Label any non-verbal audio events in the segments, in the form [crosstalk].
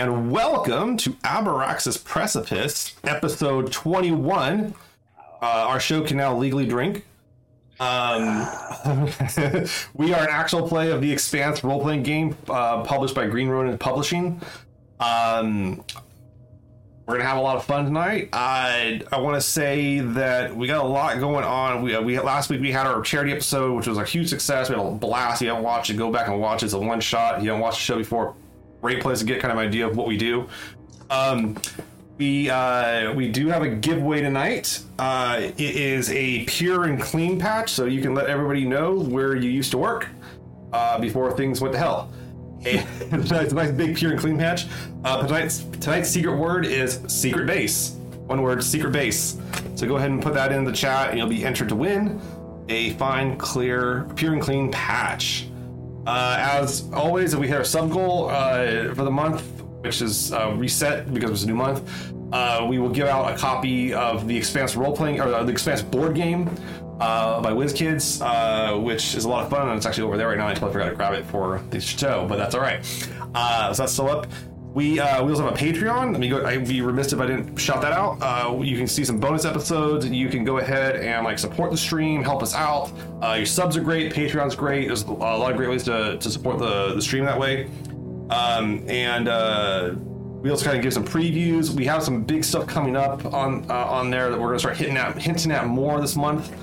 and welcome to Abraxas' Precipice, episode 21. Uh, our show can now legally drink. Um, [laughs] we are an actual play of The Expanse role playing game uh, published by Green Ronin Publishing. Um, we're gonna have a lot of fun tonight. I I want to say that we got a lot going on. We, we last week we had our charity episode, which was a huge success. We had a blast. You haven't watched it, go back and watch it. It's a one shot. You haven't watched the show before. Great place to get kind of idea of what we do. Um, we uh, we do have a giveaway tonight. Uh, it is a pure and clean patch, so you can let everybody know where you used to work uh, before things went to hell. [laughs] it's a nice big pure and clean patch. Uh, tonight's tonight's secret word is secret base. One word, secret base. So go ahead and put that in the chat, and you'll be entered to win a fine, clear, pure and clean patch. Uh, as always, we hit our sub goal uh, for the month, which is uh, reset because it's a new month. Uh, we will give out a copy of the Expanse role playing or the Expanse board game uh, by WizKids, uh, which is a lot of fun, and it's actually over there right now. I totally forgot to grab it for the show, but that's all right. So that's still up. We uh, we also have a Patreon. Let me go. I'd be remiss if I didn't shout that out. Uh, you can see some bonus episodes. You can go ahead and like support the stream, help us out. Uh, your subs are great. Patreon's great. There's a lot of great ways to, to support the, the stream that way. Um, and uh, we also kind of give some previews. We have some big stuff coming up on uh, on there that we're gonna start hitting at hinting at more this month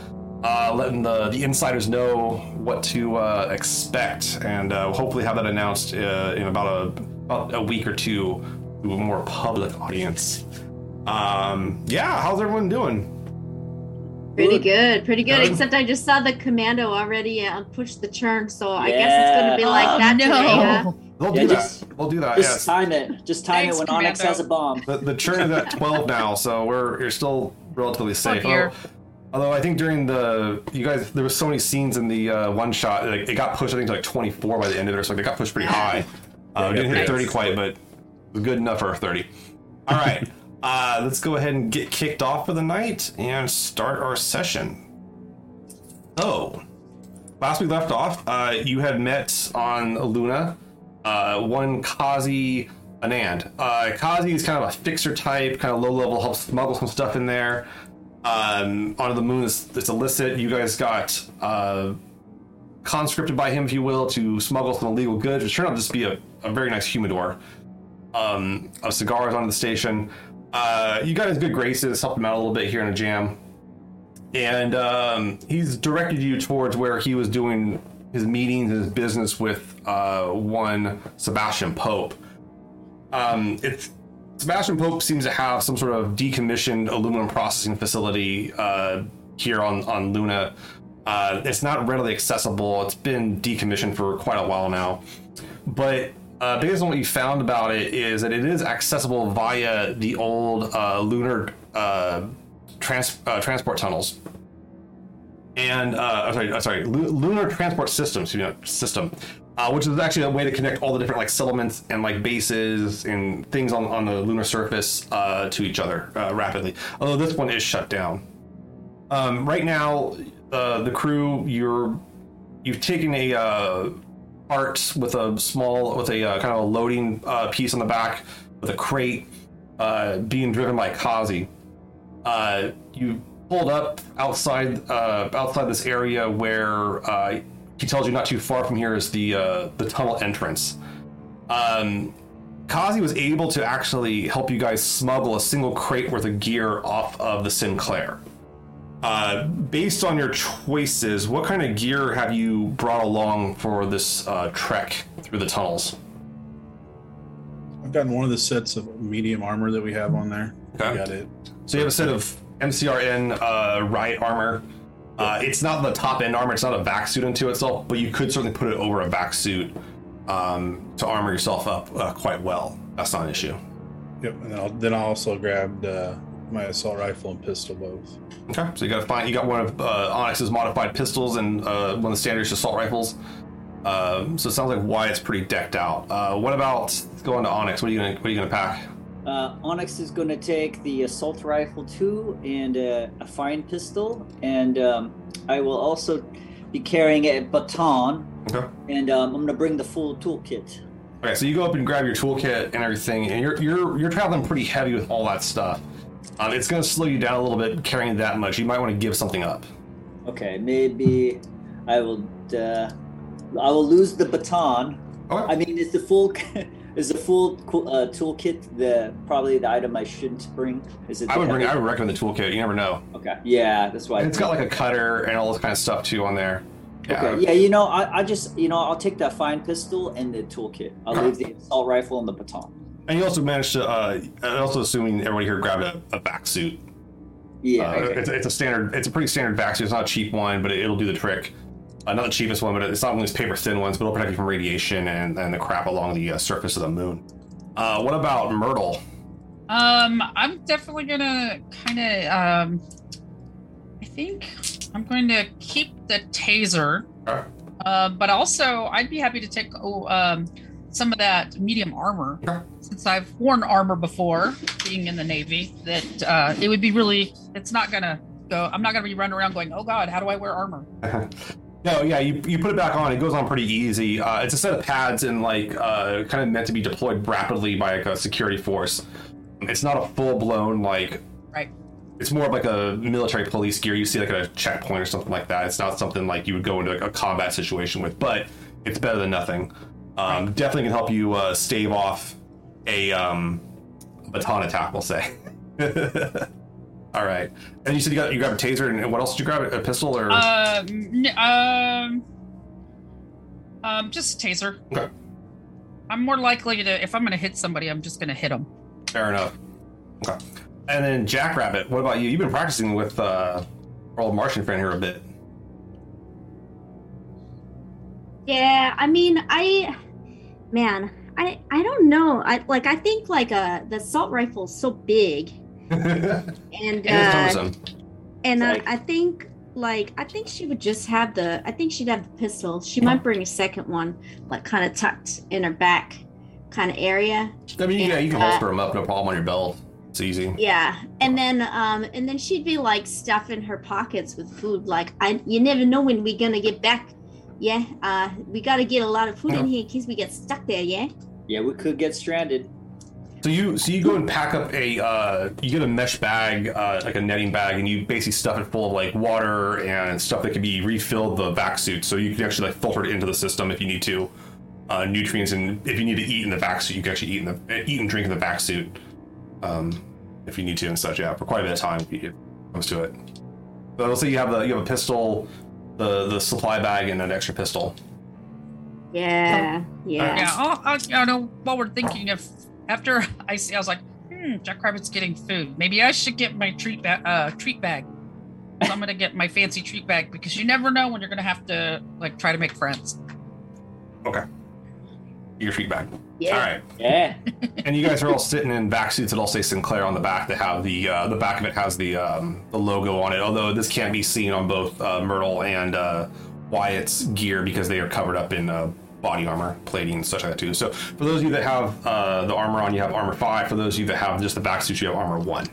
uh, letting the, the insiders know what to uh, expect, and uh, hopefully have that announced uh, in about a a week or two to a more public audience. Um, yeah, how's everyone doing? Pretty good, pretty good. Good. Except I just saw the commando already uh, push the churn, so I guess it's gonna be like Oh, that no. today. huh? They'll Yeah, do just- that. We'll do that. Just Yes. time it. Just time Thanks, it when Onyx has a bomb. The, the churn is at [laughs] 12 now, so we're you're still relatively safe. here. Although, although I think during the you guys there was so many scenes in the uh, one shot, like, it got pushed I think to like 24 by the end of it, so like, it got pushed pretty high. Uh, we didn't hit Nice. 30 quite, but was good enough for 30. All right, [laughs] uh, let's go ahead and get kicked off for the night and start our session. Oh, last we left off, uh, you had met on Luna uh, one Kazi Anand. Uh, Kazi is kind of a fixer type, kind of low level, helps smuggle some stuff in there. Um, onto the moon is it's illicit. You guys got uh, conscripted by him, if you will, to smuggle some illegal goods, which turned out to just be a, a very nice humidor um, of cigars onto the station. Uh, you got his good graces, helped him out a little bit here in a jam and um, he's directed you towards where he was doing his meetings and his business with uh, one Sebastian Pope. Um, it's Sebastian Pope seems to have some sort of decommissioned aluminum processing facility uh, here on on Luna. Uh, it's not readily accessible. It's been decommissioned for quite a while now, but uh, based on what you found about it is that it is accessible via the old uh, lunar uh, trans- uh, transport tunnels and uh, I'm sorry, sorry, lunar transport system, excuse me, system, uh, which is actually a way to connect all the different like settlements and like bases and things on, on the lunar surface to each other rapidly. Although this one is shut down. Um, right now, uh, the crew, you're you've taken a uh, with a small with a uh, kind of a loading uh, piece on the back with a crate uh, being driven by Kazi. Uh, you pulled up outside uh, outside this area where uh, he tells you not too far from here is the uh, the tunnel entrance. Um, Kazi was able to actually help you guys smuggle a single crate worth of gear off of the Sinclair. Uh, based on your choices, what kind of gear have you brought along for this uh, trek through the tunnels? I've gotten one of the sets of medium armor that we have on there. Okay. Got it. So you have a set of MCRN uh, riot armor. Uh, it's not the top end armor; it's not a vac suit unto itself, but you could certainly put it over a vac suit um, to armor yourself up uh, quite well. That's not an issue. Yep. And then, I'll, then I also grabbed uh, my assault rifle and pistol both. Okay, so you got to find you got one of uh, Onyx's modified pistols and uh, one of the standard assault rifles. Um, so it sounds like Wyatt's pretty decked out. Uh, what about going to Onyx? What are you gonna What are you gonna pack? Uh, Onyx is going to take the assault rifle too and uh, a fine pistol, and um, I will also be carrying a baton, Okay. and um, I'm going to bring the full toolkit. Okay, so you go up and grab your toolkit and everything, and you're you're you're traveling pretty heavy with all that stuff. Um, it's going to slow you down a little bit carrying that much. You might want to give something up. Okay, maybe I will. Uh, I will lose the baton. Okay. I mean, is the full [laughs] is the full uh, toolkit the probably the item I shouldn't bring? Is it? I would bring. I would recommend the toolkit. You never know. Okay, yeah, that's why. And it's got like a cutter and all this kind of stuff too on there. Yeah. Okay, yeah, you know, I, I just, you know, I'll take that fine pistol and the toolkit. I'll leave the assault rifle and the baton. And you also managed to. Uh, and also assuming everybody here grabbed a, a vac suit. Yeah, Uh, okay. it's, it's a standard. It's a pretty standard vac suit. It's not a cheap one, but it, will do the trick. Uh, not the cheapest one, but it's not one of these paper thin ones. But it'll protect you from radiation and, and the crap along the uh, surface of the moon. Uh, what about Myrtle? Um, I'm definitely gonna kind of. Um, I think I'm going to keep the taser, Okay. uh, but also I'd be happy to take oh, um, some of that medium armor since I've worn armor before, being in the Navy. That uh, it would be really. It's not gonna go. I'm not gonna be running around going, "Oh God, how do I wear armor?" [laughs] No, yeah, you, you put it back on. It goes on pretty easy. Uh, it's a set of pads and like uh, kind of meant to be deployed rapidly by like, a security force. It's not a full blown like. Right. It's more of like a military police gear you see like at a checkpoint or something like that. It's not something like you would go into like, a combat situation with, but it's better than nothing. Um, definitely can help you uh, stave off a um, baton attack. We'll say. [laughs] All right, and you said you got you grabbed a taser, and what else did you grab? A pistol or? Um, n- um, um, just a taser. Okay. I'm more likely to, if I'm going to hit somebody, I'm just going to hit them. Fair enough. Okay. And then Jackrabbit, what about you? You've been practicing with uh, our old Martian friend here a bit. Yeah, I mean, I, man, I, I don't know. I like, I think like uh, the assault rifle is so big, [laughs] and and uh, cumbersome. and I, I think like I think she would just have the. I think she'd have the pistol. She Yeah. might bring a second one, like kind of tucked in her back, kind of area. I mean, yeah, you can uh, holster them up, no problem on your belt. It's easy. Yeah, and then um, and then she'd be like stuffing her pockets with food. Like I, you never know when we're gonna get back. Yeah, uh, we got to get a lot of food in here in case we get stuck there. Yeah. yeah, we could get stranded. So you so you go and pack up a uh, you get a mesh bag, uh, like a netting bag, and you basically stuff it full of like water and stuff that can be refilled the vac suit. So you can actually like filter it into the system if you need to. Uh, nutrients and if you need to eat in the vac suit, you can actually eat in the eat and drink in the vac suit. Um, if you need to and such, yeah, for quite a bit of time if it comes to it. So let's say you have the you have a pistol, the the supply bag, and an extra pistol. Yeah. Yeah. Yeah, I'll, I'll, you know, while we're thinking of, after I see, I was like, hmm, Jackrabbit's getting food. Maybe I should get my treat, ba- uh, treat bag. So I'm going to get my fancy treat bag because you never know when you're going to have to, like, try to make friends. Okay. Your feet bag. Yeah. All right. Yeah, and you guys are all sitting in vac suits that all say Sinclair on the back. That have the uh, the back of it has the um, the logo on it. Although this can't be seen on both uh, Myrtle and uh, Wyatt's gear because they are covered up in uh, body armor, plating, and such like that too. So for those of you that have uh, the armor on, you have armor five. For those of you that have just the vac suits, you have armor one.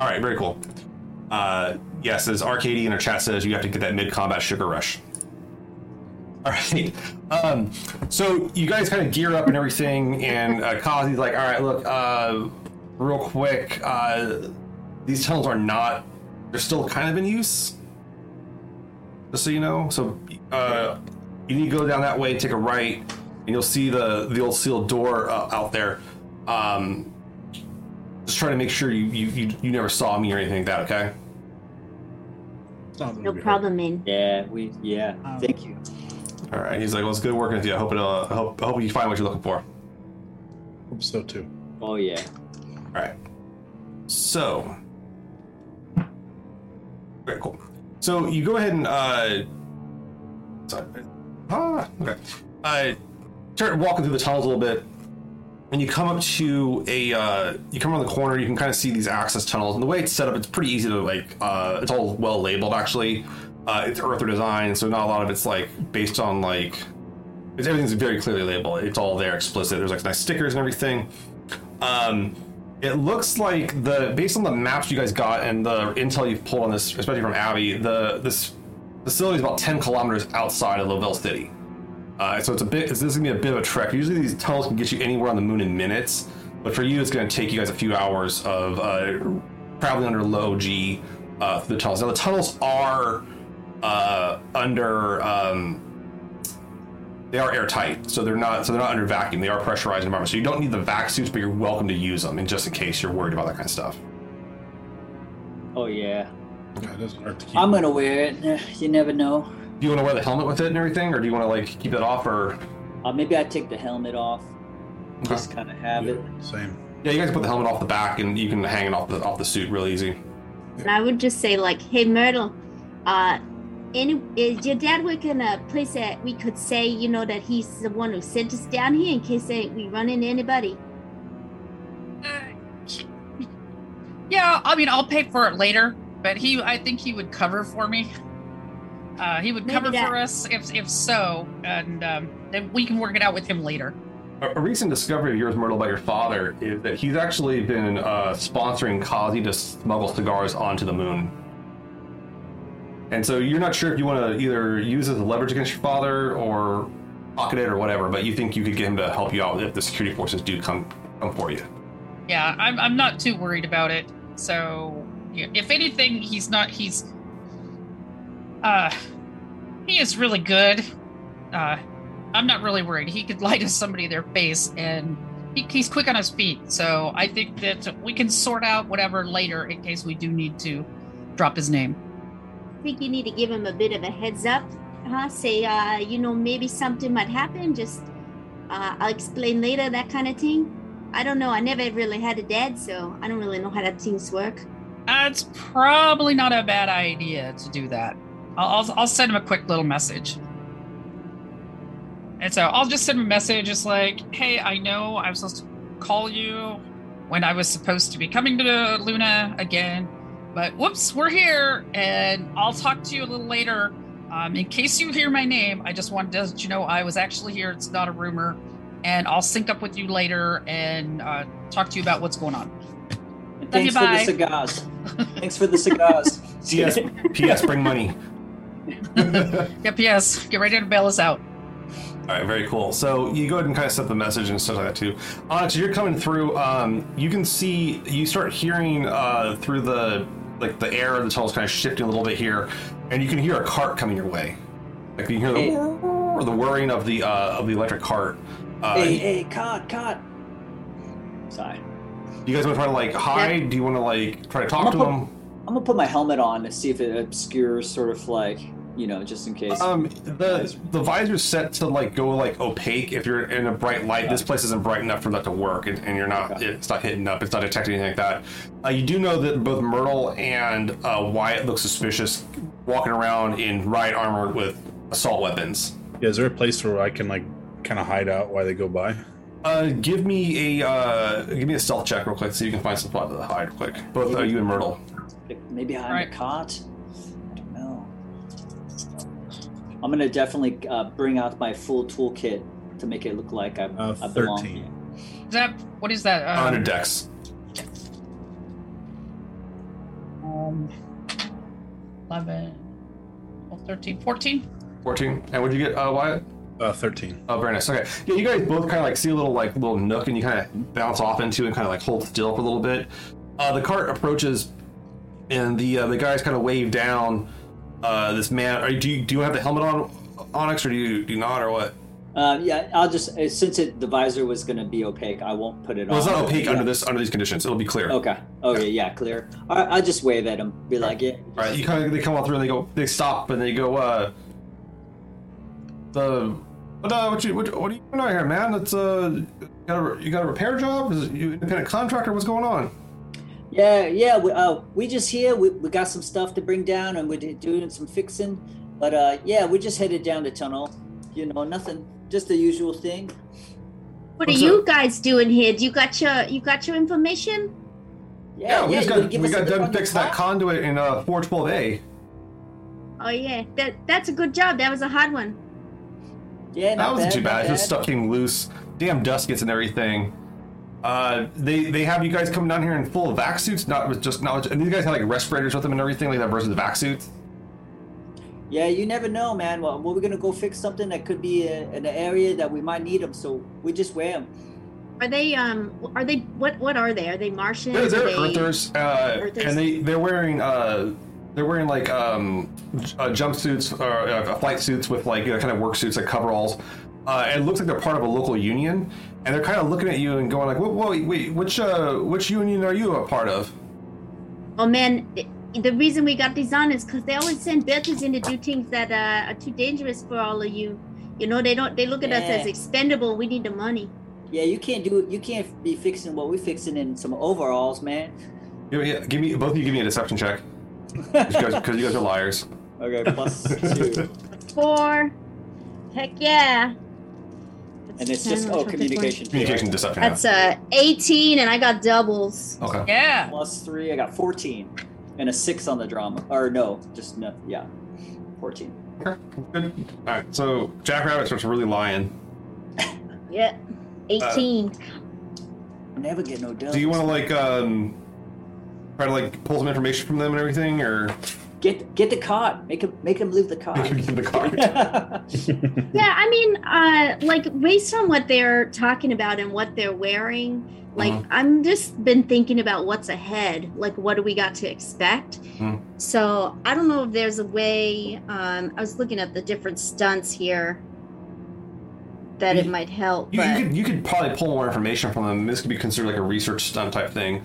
All right, very cool. Uh, yes, as Arcady in our chat says, you have to get that mid combat sugar rush. [laughs] All right. Um, so you guys kind of gear up and everything, and uh, Kazi's like, "All right, look, uh, real quick, uh, these tunnels are not. They're still kind of in use. Just so you know. So uh, you need to go down that way, take a right, and you'll see the the old sealed door uh, out there. Um, just try to make sure you, you you you never saw me or anything like that. Okay. It's No problem, man. yeah, we, yeah. Um, Thank you. All right. He's like, "Well, it's good working with you. I hope it. Uh, I hope I hope you find what you're looking for." Hope so too. Oh yeah. All right. So, very cool. So you go ahead and uh, sorry. Ah, okay. Uh, start walking through the tunnels a little bit, and you come up to a. Uh, you come around the corner. You can kind of see these access tunnels, and the way it's set up, it's pretty easy to like. Uh, it's all well labeled, actually. Uh, it's Earther design, so not a lot of it's like based on like. It's, everything's very clearly labeled. It's all there explicit. There's like nice stickers and everything. Um, it looks like the based on the maps you guys got and the intel you've pulled on this, especially from Abby, the this facility is about 10 kilometers outside of Lovell City. Uh, so it's a bit. This is gonna be a bit of a trek. Usually these tunnels can get you anywhere on the moon in minutes, but for you it's gonna take you guys a few hours of uh, traveling under low G uh, through the tunnels. Now the tunnels are uh, under. Um, they are airtight, so they're not. So they're not under vacuum. They are pressurized environment. So you don't need the vac suits, but you're welcome to use them, and just in case you're worried about that kind of stuff. Oh yeah, Yeah, it doesn't hurt to keep. I'm gonna wear it. Eh, You never know. Do you want to wear the helmet with it and everything, or do you want to like keep it off? Or Uh, maybe I take the helmet off. Just kind of have it. Same. yeah, you guys put the helmet off the back, and you can hang it off the off the suit real easy. And I would just say like, hey Myrtle, uh, any is your dad working a place that we could say, you know, that he's the one who sent us down here in case they, we run into anybody. Uh, [laughs] yeah, I mean, I'll pay for it later, but he, I think he would cover for me. Uh, he would Maybe cover that- for us if, if so, and um, then we can work it out with him later. A, a recent discovery of yours, Myrtle, by your father is that he's actually been uh, sponsoring Kazi to smuggle cigars onto the moon. And so you're not sure if you want to either use it as a leverage against your father or pocket it or whatever, but you think you could get him to help you out if the security forces do come come for you. Yeah, I'm, I'm not too worried about it. So, if anything, he's not. He's, uh, he is really good. Uh, I'm not really worried. He could [laughs] lie to somebody their face, and he, he's quick on his feet. So I think that we can sort out whatever later in case we do need to drop his name. Think you need to give him a bit of a heads up, huh? Say, uh, you know, maybe something might happen. Just, uh, I'll explain later, that kind of thing. I don't know. I never really had a dad, so I don't really know how that things work. It's probably not a bad idea to do that. I'll, I'll, I'll send him a quick little message. And so I'll just send him a message. It's like, hey, I know I was supposed to call you when I was supposed to be coming to Luna again, but whoops, we're here, and I'll talk to you a little later. Um, in case you hear my name, I just wanted to let you know I was actually here. It's not a rumor, and I'll sync up with you later and uh, talk to you about what's going on. And Love you, thanks for the cigars. thanks for the cigars. [laughs] P.S. P.S. Bring money. [laughs] yeah, yes. Get ready to bail us out. All right, very cool. So you go ahead and kind of set the message and stuff like that too. Onyx, you're coming through. Um, you can see, you start hearing uh, through the like the air of the tunnel's kind of shifting a little bit here, and you can hear a cart coming your way. Like you hear the Hey. or the whirring of the uh, of the electric cart. Uh, hey, hey, cut, cut. Sorry. You guys want to try to like hide? Do you want to like try to talk to gonna them? I'm gonna put my helmet on to see if it obscures, sort of like, you know, just in case. Um, the the visor's set to like go like opaque. If you're in a bright light, this place isn't bright enough for that to work, and, and you're not. Okay. It's not hitting up. It's not detecting anything like that. Uh, you do know that both Myrtle and uh, Wyatt look suspicious, walking around in riot armor with assault weapons. Yeah, is there a place where I can like kind of hide out while they go by? Uh, give me a uh, give me a stealth check real quick, so you can find some spot to hide real quick. Both uh, you and Myrtle. Maybe behind Right. the cot. I'm gonna definitely uh, bring out my full toolkit to make it look like I'm, Uh, I belong 13. here. Is that what is that? Uh, Um, under decks. um, 11, 12, 13, 14? Fourteen. And what'd you get, uh, Wyatt? Uh, thirteen. Oh, very nice. Okay. Yeah, you guys both kind of like see a little like little nook, and you kind of bounce off into and kind of like hold still for a little bit. Uh, the cart approaches, and the uh, the guys kind of wave down. Uh, this man, are do you do you have the helmet on, Onyx, or do you do you not, or what? Uh, yeah, I'll just uh, since it the visor was gonna be opaque, I won't put it Well, on. it's not opaque Yeah. under this under these conditions. It'll be clear. Okay. Okay. Yeah. yeah Clear. All right, I'll just wave at him. Be like, yeah. All right. You kind of they come all through and they go they stop and they go. uh The what uh, what you what, what are you doing out here, man? It's uh you got a, you got a repair job? Is it you independent contractor? What's going on? Yeah, yeah. We, uh, we just here. We, we got some stuff to bring down, and we're doing some fixing. But uh, yeah, we're just headed down the tunnel. You know, nothing. Just the usual thing. What What's are you guys doing here? Do you got your you got your information? Yeah, we just gonna got give we us a got tip done fixing that conduit in uh 412A. Oh yeah, that that's a good job. That was a hard one. Yeah, That wasn't bad, too not bad. It's just stuff came loose. Damn dust gets and everything. Uh, they they have you guys come down here in full vac suits, not with just knowledge. And these guys have like respirators with them and everything, like that versus the vac suits. Yeah, you never know, man. Well, we're gonna go fix something that could be uh in an area that we might need them, so we just wear them. Are they um? Are they what? What are they? Are they Martians? They're, they're they- Earthers, uh, Earthers. and they they're wearing uh, they're wearing like um, uh, jumpsuits or uh, flight suits with like you know, kind of work suits like coveralls. Uh, it looks like they're part of a local union, and they're kind of looking at you and going like, "Whoa, whoa wait, wait, which uh, which union are you a part of?" Oh man, the reason we got these on is because they always send Belters in to do things that uh, are too dangerous for all of you. You know, they don't. They look at us as expendable. We need the money. Yeah, you can't do you can't be fixing what we're fixing in some overalls, man. Give me, give me both of you give me a deception check [laughs] because you guys are liars. Okay, plus [laughs] two. Four. Heck yeah. And it's just oh communication. too, right? Communication deception. That's uh 18, and I got doubles. Okay. Yeah. Plus three, I got fourteen. And a six on the drama. Or no, just no yeah. Fourteen. Okay, Good. All right. So Jackrabbit starts really lying. [laughs] Yeah. 18. Never get no dubs. Do you want to like um try to like pull some information from them and everything, or get get the card. Make him make him leave the card. give the card? [laughs] Yeah, I mean, uh, like based on what they're talking about and what they're wearing, like Mhm. I'm just been thinking about what's ahead. Like, what do we got to expect? Mhm. So I don't know if there's a way. Um, I was looking at the different stunts here that it might help, You, you could you could probably pull more information from them. This could be considered like a research stunt type thing.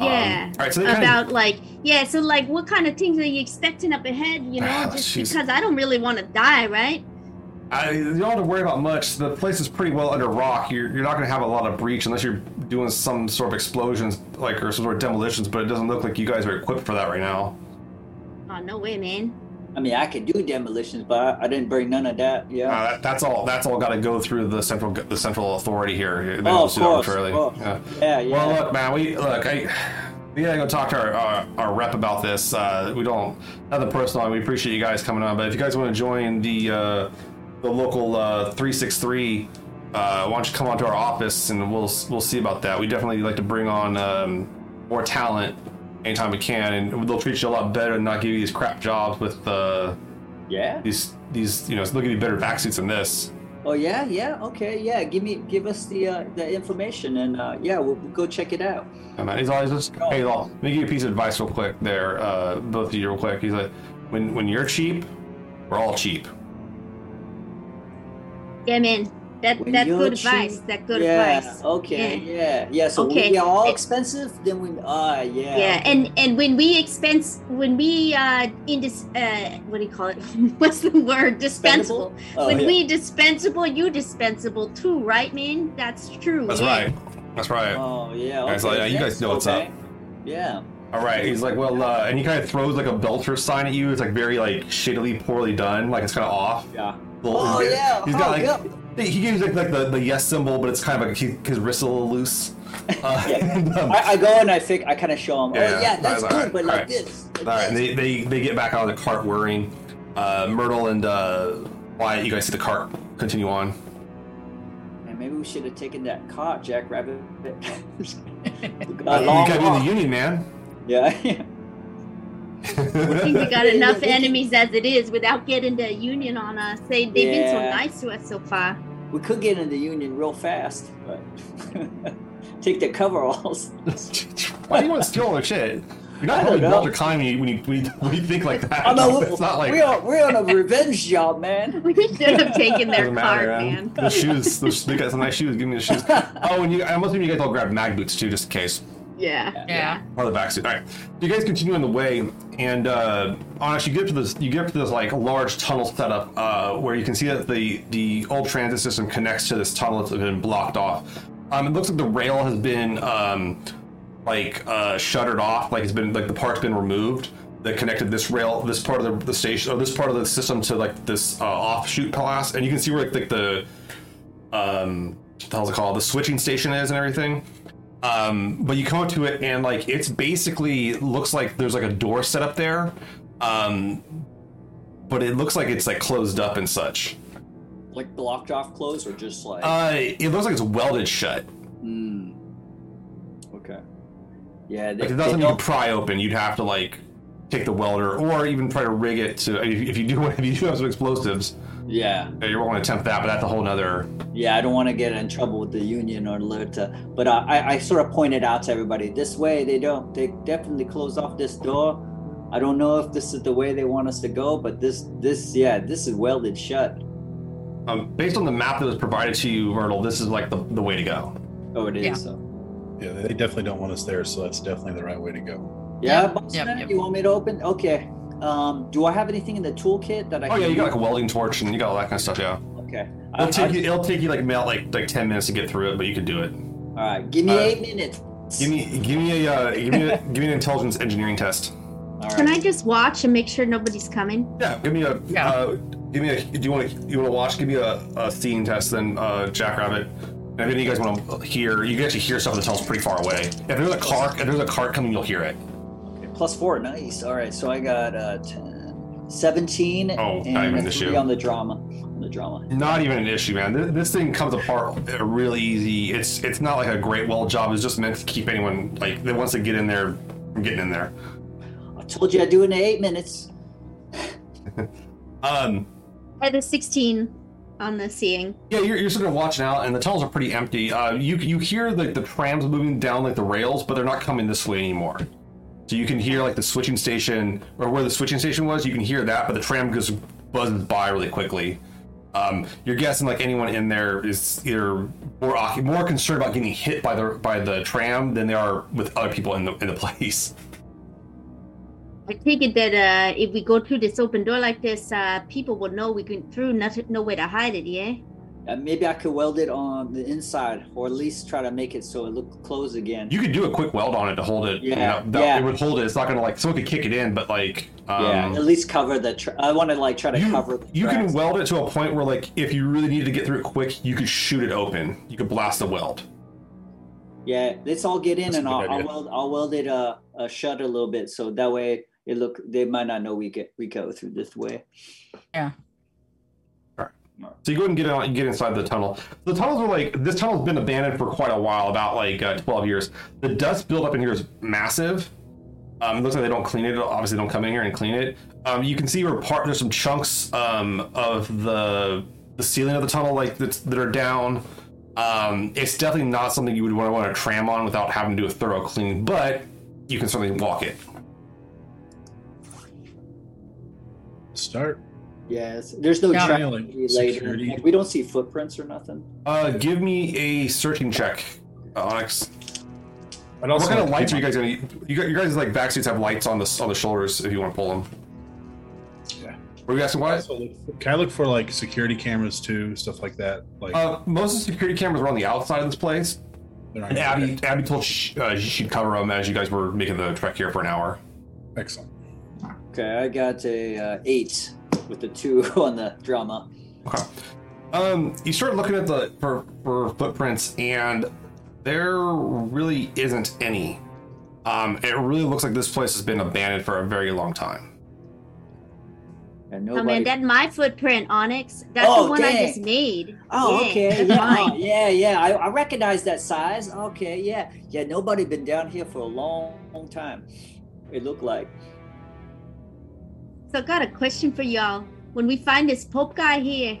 Yeah. Um, all right. So about like yeah so like what kind of things are you expecting up ahead you know Ah, just jeez. because i don't really want to die right I, you don't have to worry about much. The place is pretty well under rock. You're, you're not going to have a lot of breach unless you're doing some sort of explosions, like or some sort of demolitions. But it doesn't look like you guys are equipped for that right now. oh no way man I mean, I could do demolitions, but I, I didn't bring none of that. Yeah. Uh, that, that's all. That's all got to go through the central the central authority here. They Oh, of course, arbitrarily. course. Yeah. yeah, yeah. Well, look, man. We look. I we gotta go talk to our uh, our rep about this. Uh, we don't nothing personal. We appreciate you guys coming on, but if you guys want to join the uh, the local uh, three six three. Uh, why don't you come on to our office and we'll we'll see about that. We definitely like to bring on um, more talent anytime we can, and they'll treat you a lot better and not give you these crap jobs with uh, yeah. these these you know they'll give you better backseats than this. Oh yeah, yeah. Okay, yeah. Give me, give us the uh, the information, and uh, yeah, we'll, we'll go check it out. And man, he's always just, hey, Law, let me give you a piece of advice real quick there, uh, both of you real quick. He's like, when when you're cheap, we're all cheap. yeah man that When that's good cheap- advice that good yeah. advice Okay. Yeah. Yeah. So Okay. we are all expensive. Then we. Ah. yeah. yeah and and when we expense when we uh indis uh what do you call it [laughs] what's the word dispensable Oh, when yeah. we dispensable you dispensable too right man that's true That's yeah. right. That's right. Oh yeah. Guys, Okay. yeah, you guys know what's okay. up. Yeah. All right. He's like, well, uh, and he kind of throws like a Belter sign at you. It's like very like shittily poorly done. Like it's kind of off. Yeah. Little- Oh, yeah. He's got Oh, like yeah. He gives like like the, the yes symbol, but it's kind of like he, his wrist a little loose. [laughs] Uh, Yeah. and, um, I, I go and I think I kind of show him. Yeah, oh yeah, that's good, right, but like right. this. like All right, and they, they they get back out of the cart worrying. Uh, Myrtle and uh, Wyatt, you guys see the cart continue on. Man, maybe we should have taken that cart, Jackrabbit. [laughs] Uh, you gotta be in the union, man. Yeah. [laughs] I think we got [laughs] enough enemies as it is without getting the union on us. They they've been so nice to us so far. we could get in the union real fast, but [laughs] take the coveralls. Why do you want to steal all their shit? You're not I really don't know. Walter Kime when you, when you when you think like that. Oh [laughs] no, it's not like we are we're on a revenge job, man. We should have taken their doesn't card, matter, man. The shoes, those, they got some nice shoes. Give me the shoes. Oh, and you, I'm assuming you guys all grab mag boots too, just in case. Yeah. Yeah. Or the backseat. All right. So you guys continue on the way, and uh, honest, you get to this. You get to this like large tunnel setup uh, where you can see that the the old transit system connects to this tunnel that's been blocked off. Um, it looks like the rail has been um, like uh, shuttered off. Like it's been like the part's been removed that connected this rail, this part of the, the station, or this part of the system to like this uh, offshoot palace, and you can see where like, like the um, what the hell's it called? The switching station is and everything. Um, but you come up to it and like it's basically looks like there's like a door set up there. Um, but it looks like it's like closed up and such. Like blocked off closed or just like Uh, it looks like it's welded shut. hmm. Okay. Yeah, they, Like it's they nothing you don't- could pry open. You'd have to like take the welder, or even try to rig it to. If if you do, [laughs] if you do have some explosives, Yeah, uh, you're willing to attempt that, but that's a whole nother. yeah. I don't want to get in trouble with the union or Alerta, but uh, I, I sort of pointed out to everybody this way they don't. They definitely close off this door. I don't know if this is the way they want us to go, but this, this, yeah, this is welded shut. Um, based on the map that was provided to you, Myrtle, this is like the, the way to go. Oh, it is. Yeah. So. Yeah, they definitely don't want us there, so that's definitely the right way to go. Yeah, Yep, boss yep, man, yep. you want me to open? Okay. Um, do I have anything in the toolkit that I? Oh can yeah, you got like a welding torch and you got all that kind of stuff. Yeah, Okay. it'll I- take I- you. It'll take you like about like like ten minutes to get through it, but you can do it. all right. Give me uh, eight minutes. Give me give me a uh, give me a, [laughs] give me an intelligence engineering test. All right. Can I just watch and make sure nobody's coming? Yeah, give me a. Yeah. Uh, give me a. Do you want to? You want to watch? Give me a, a scene test, then uh, Jackrabbit. And if any of you guys want to hear, you can actually hear stuff that tells pretty far away. If there's a car, if there's a cart coming, you'll hear it. Okay, plus four. Nice. All right. So I got uh, 10, 17 Oh, not even and an a three issue. on the drama. On the drama. Not even an issue, man. This, this thing comes apart really easy. It's it's not like a great weld job. It's just meant to keep anyone like that wants to get in there from getting in there. I told you I'd do it in eight minutes. [laughs] Um, I had a 16 on the seeing. Yeah, you're, you're sort of watching out, and the tunnels are pretty empty. Uh, you you hear like the trams moving down like the rails, but they're not coming this way anymore. So you can hear like the switching station or where the switching station was. You can hear that, but the tram goes buzzes by really quickly. Um, you're guessing like anyone in there is either more more concerned about getting hit by the by the tram than they are with other people in the in the [laughs] place. I take it that uh, if we go through this open door like this, uh, people will know we went through, nothing, nowhere to hide it, yeah? Uh, maybe I could weld it on the inside, or at least try to make it so it look closed again. You could do a quick weld on it to hold it. you Yeah, know, that- yeah. It would hold it. It's not gonna like someone could kick it in, but like um, yeah, at least cover the. Tra- I want to like try to you, cover. The you can weld it to a point where like if you really needed to get through it quick you could shoot it open you could blast the weld Yeah, let's all get in That's and I'll, I'll weld. I'll weld it uh, uh shut a little bit so that way it look. They might not know we get we go through this way. So you go and get out you get inside the tunnel. The tunnels are like this tunnel's been abandoned for quite a while about like uh, 12 years. The dust buildup in here is massive. Um, it looks like they don't clean it. Obviously they don't come in here and clean it. Um, you can see where part there's some chunks um, of the the ceiling of the tunnel like that are down. Um, it's definitely not something you would want to want to tram on without having to do a thorough cleaning but you can certainly walk it. Start. Yes, there's no Yeah, track like, later. security. Like, we don't see footprints or nothing. Uh, give me a searching check, uh, Onyx. I'd What kind of lights are you guys gonna? You, got, you guys like vac suits have lights on the on the shoulders if you want to pull them. Yeah. Were you asking on- what? look Can I look for like security cameras too, stuff like that? Like Uh, most of the security cameras are on the outside of this place. And gonna- Abby, Abby told sh- uh, she'd cover them as you guys were making the trek here for an hour. Excellent. Okay, I got a uh, eight with the two [laughs] on the drama. Okay. Um, you start looking at the for, for footprints, and there really isn't any. Um, it really looks like this place has been abandoned for a very long time. And Oh nobody. man, that's my footprint, Onyx. That's Oh, the one I just made. Oh, Yeah, okay. Yeah, oh, yeah, yeah. I, I recognize that size. Okay, yeah, yeah. Nobody been down here for a long, long time. It looked like. So I got a question for y'all. When we find this Pope guy here,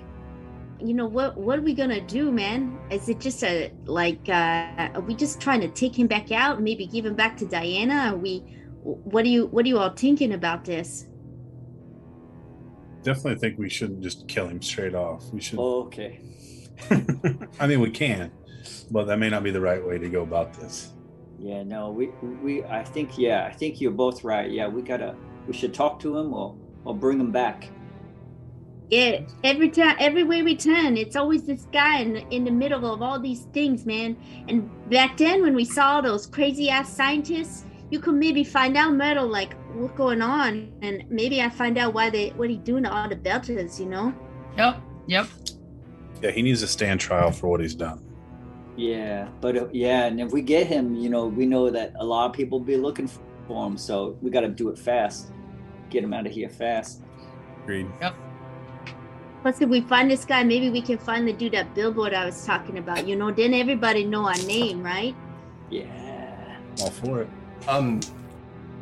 you know what what are we gonna do, man? Is it just a like uh are we just trying to take him back out and maybe give him back to Diana? Are we what are you what are you all thinking about this? Definitely think we shouldn't just kill him straight off. We should. Oh, okay. [laughs] I mean, we can, but that may not be the right way to go about this. Yeah, no, we we I think yeah, I think you're both right. Yeah, we gotta we should talk to him or or bring him back. Yeah, every time everywhere we turn, it's always this guy in the, in the middle of all these things, man. And back then when we saw those crazy ass scientists, you could maybe find out Myrtle like what's going on and maybe I find out why they what he doing to all the belters, you know? Yep. Yep. Yeah, he needs to stand trial for what he's done. Yeah, but uh, yeah, and if we get him, you know, we know that a lot of people be looking for him, so we got to do it fast. Get him out of here fast. Agreed. Plus, if we find this guy, maybe we can find the dude that billboard I was talking about. You know, then everybody know our name, right? Yeah. All for it. Um,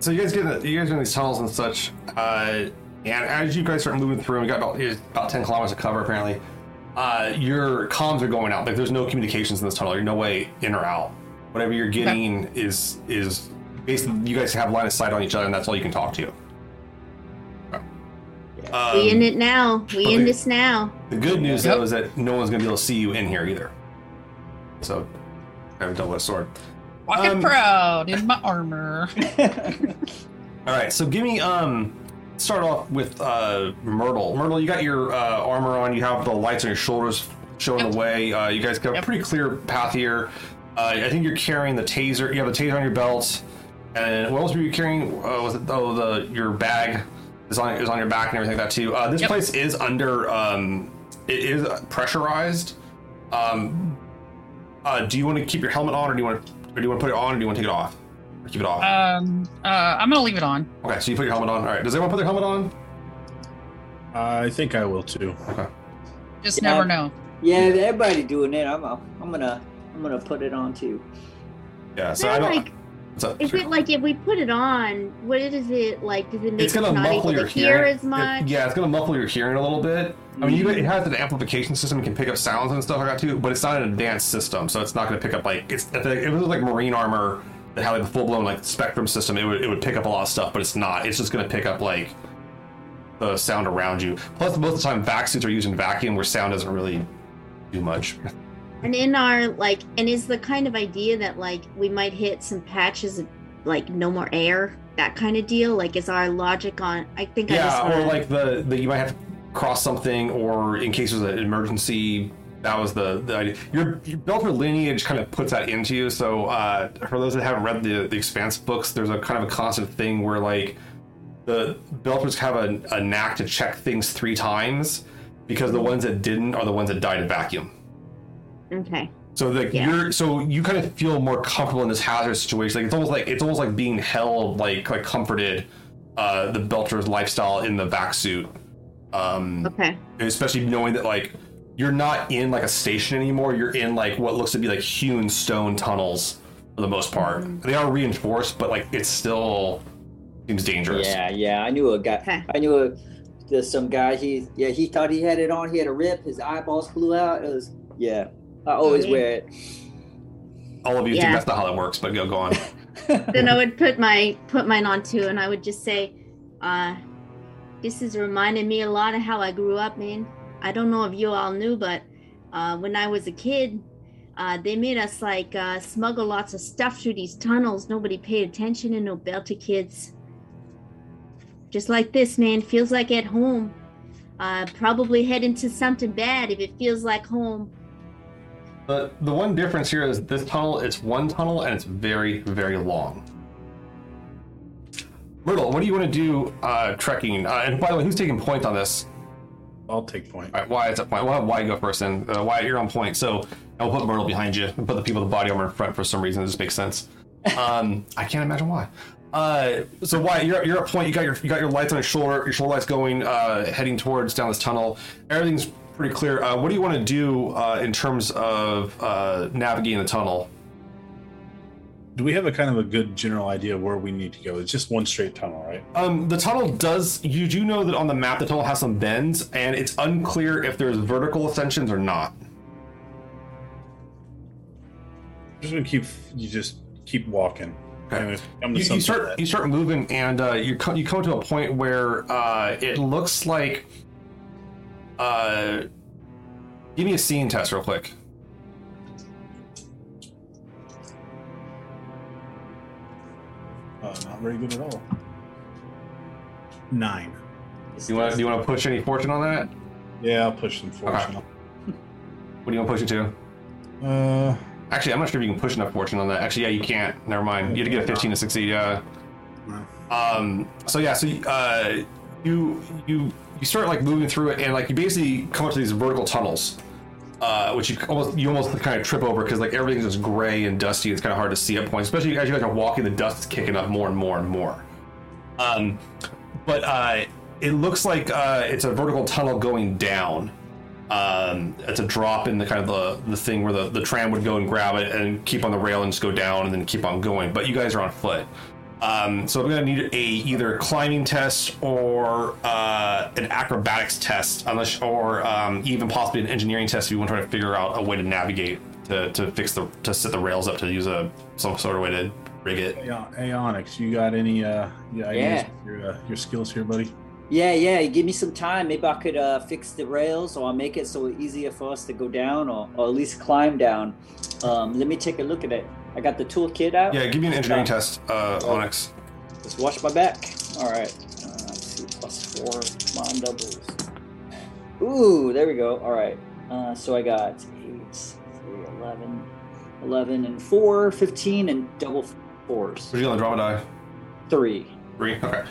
so you guys get in- you guys in these tunnels and such, uh, and as you guys start moving through, we got about about ten kilometers of cover apparently. Uh, your comms are going out. Like there's no communications in this tunnel. There's no way in or out. Whatever you're getting is is basically you guys have line of sight on each other, and that's all you can talk to. Um, we in it now. We in okay. this now. The good news Yep. though is that no one's gonna be able to see you in here either. So, I have a double-edged sword. Walking Um, proud in my armor. [laughs] All right, so give me um. Start off with uh, Myrtle. Myrtle, you got your uh, armor on. You have the lights on your shoulders showing Yep. the way. Uh, you guys got a Yep. pretty clear path here. Uh, I think you're carrying the taser. You have the taser on your belt. And what else were you carrying? Uh, was it oh the your bag is on is on your back and everything like that too. Uh, this Yep. place is under um, it is pressurized. Um, uh, do you want to keep your helmet on, or do you want to, or do you want to put it on, or do you want to take it off, or keep it off? Um, uh, I'm gonna leave it on. okay, so you put your helmet on. All right. Does everyone put their helmet on? I think I will too. Okay. Just Yeah. never know. yeah, everybody doing it. I'm, I'm gonna, I'm gonna put it on too. Yeah. So So I don't. like, up? if it like if we put it on, what is it like? Does it make it's gonna not muffle your to hear hearing. as much? It- yeah, it's gonna muffle your hearing a little bit. I mean, you, hmm. it has an amplification system; it can pick up sounds and stuff like that too. But it's not an advanced system, so it's not gonna pick up like it's. If it was like marine armor that had like a full blown like spectrum system, it would it would pick up a lot of stuff. But it's not. It's just gonna pick up like the sound around you. Plus, most of the time, vac suits are using vacuum, where sound doesn't really do much. And in our like, and is the kind of idea that like we might hit some patches of like no more air, that kind of deal. Like, is our logic on? I think I just Yeah, wanna, or like the, the you might have to cross something, or in case there's an emergency. That was the, the idea. Your, your Belter lineage kind of puts that into you. So uh, for those that haven't read the the Expanse books, there's a kind of a constant thing where like the Belters have a, a knack to check things three times because the ones that didn't are the ones that died in vacuum. Okay. So like Yeah. you're so you kind of feel more comfortable in this hazardous situation. Like it's almost like it's almost like being held like like comforted uh the Belter's lifestyle in the vac suit. Um Okay. especially knowing that like you're not in like a station anymore. You're in like what looks to be like hewn stone tunnels for the most part. They are reinforced, but like it's still seems dangerous. Yeah, yeah. I knew a guy. Okay. I knew a there's some guy. He yeah. He thought he had it on. He had a rip. His eyeballs flew out. It was yeah. I always yeah. wear it. All of you Yeah. think that's not how that works, but go go on. [laughs] then I would put my put mine on too, and I would just say, uh, "This is reminding me a lot of how I grew up, man. I don't know if you all knew, but uh, when I was a kid, uh, they made us like uh, smuggle lots of stuff through these tunnels. Nobody paid attention, and no Belter kids. Just like this, man. Feels like at home. Uh, probably heading to something bad if it feels like home. The the one difference here is this tunnel. It's one tunnel and it's very very long. Myrtle, what do you want to do uh, trekking? Uh, and by the way, who's taking point on this? I'll take point. All right, Wyatt's at point. We'll have Wyatt go first, and uh, Wyatt, you're on point. So I'll put Myrtle behind you and put the people with the body armor in front for some reason. It just makes sense. [laughs] Um, I can't imagine why. Uh, so Wyatt, you're, you're at point. You got your you got your lights on your shoulder. Your shoulder lights going, uh, heading towards down this tunnel. Everything's pretty clear. Uh, what do you want to do uh, in terms of uh, navigating the tunnel? Do we have a kind of a good general idea of where we need to go? It's just one straight tunnel, right? Um, the tunnel does. You do know that on the map, the tunnel has some bends, and it's unclear if there's vertical ascensions or not. Just gonna keep you just keep walking. Okay. And come to you, you start you start moving and uh, you come you come to a point where uh, it looks like uh, give me a seeing test real quick. Uh, not very good at all. Nine. you want do you want to push any fortune on that? Yeah, I'll push some fortune. what do you want to push it to? Uh, actually I'm not sure if you can push enough fortune on that. Actually yeah you can't. Never mind. You have to get a 15 to succeed yeah. Um so yeah so uh you you you start like moving through it and like you basically come up to these vertical tunnels uh, which you almost you almost kind of trip over because like everything's just gray and dusty. It's kind of hard to see at points, especially as you guys are walking. The dust is kicking up more and more and more. Um, but uh, it looks like uh, it's a vertical tunnel going down. Um, it's a drop in the kind of the, the thing where the, the tram would go and grab it and keep on the rail and just go down and then keep on going. But you guys are on foot. Um, so I'm gonna need a either climbing test or uh, an acrobatics test, unless or um, even possibly an engineering test if you want to try to figure out a way to navigate to, to fix the to set the rails up to use a some sort of way to rig it. Hey, uh, Onyx, you got any uh, yeah, ideas Yeah. with your, uh, your skills here, buddy? Yeah, yeah. Give me some time. Maybe I could uh, fix the rails, or make it so easier for us to go down, or, or at least climb down. Um, let me take a look at it. I got the toolkit out. Yeah, give me an engineering test, uh, Onyx. Just watch my back. All right. Uh, let's see. Plus four. Come on, doubles. Ooh, there we go. All right. Uh, so I got 8, 3, 11, 11, and 4, 15, and double fours. What do you get on the drama die? 3. Three. [laughs] Okay.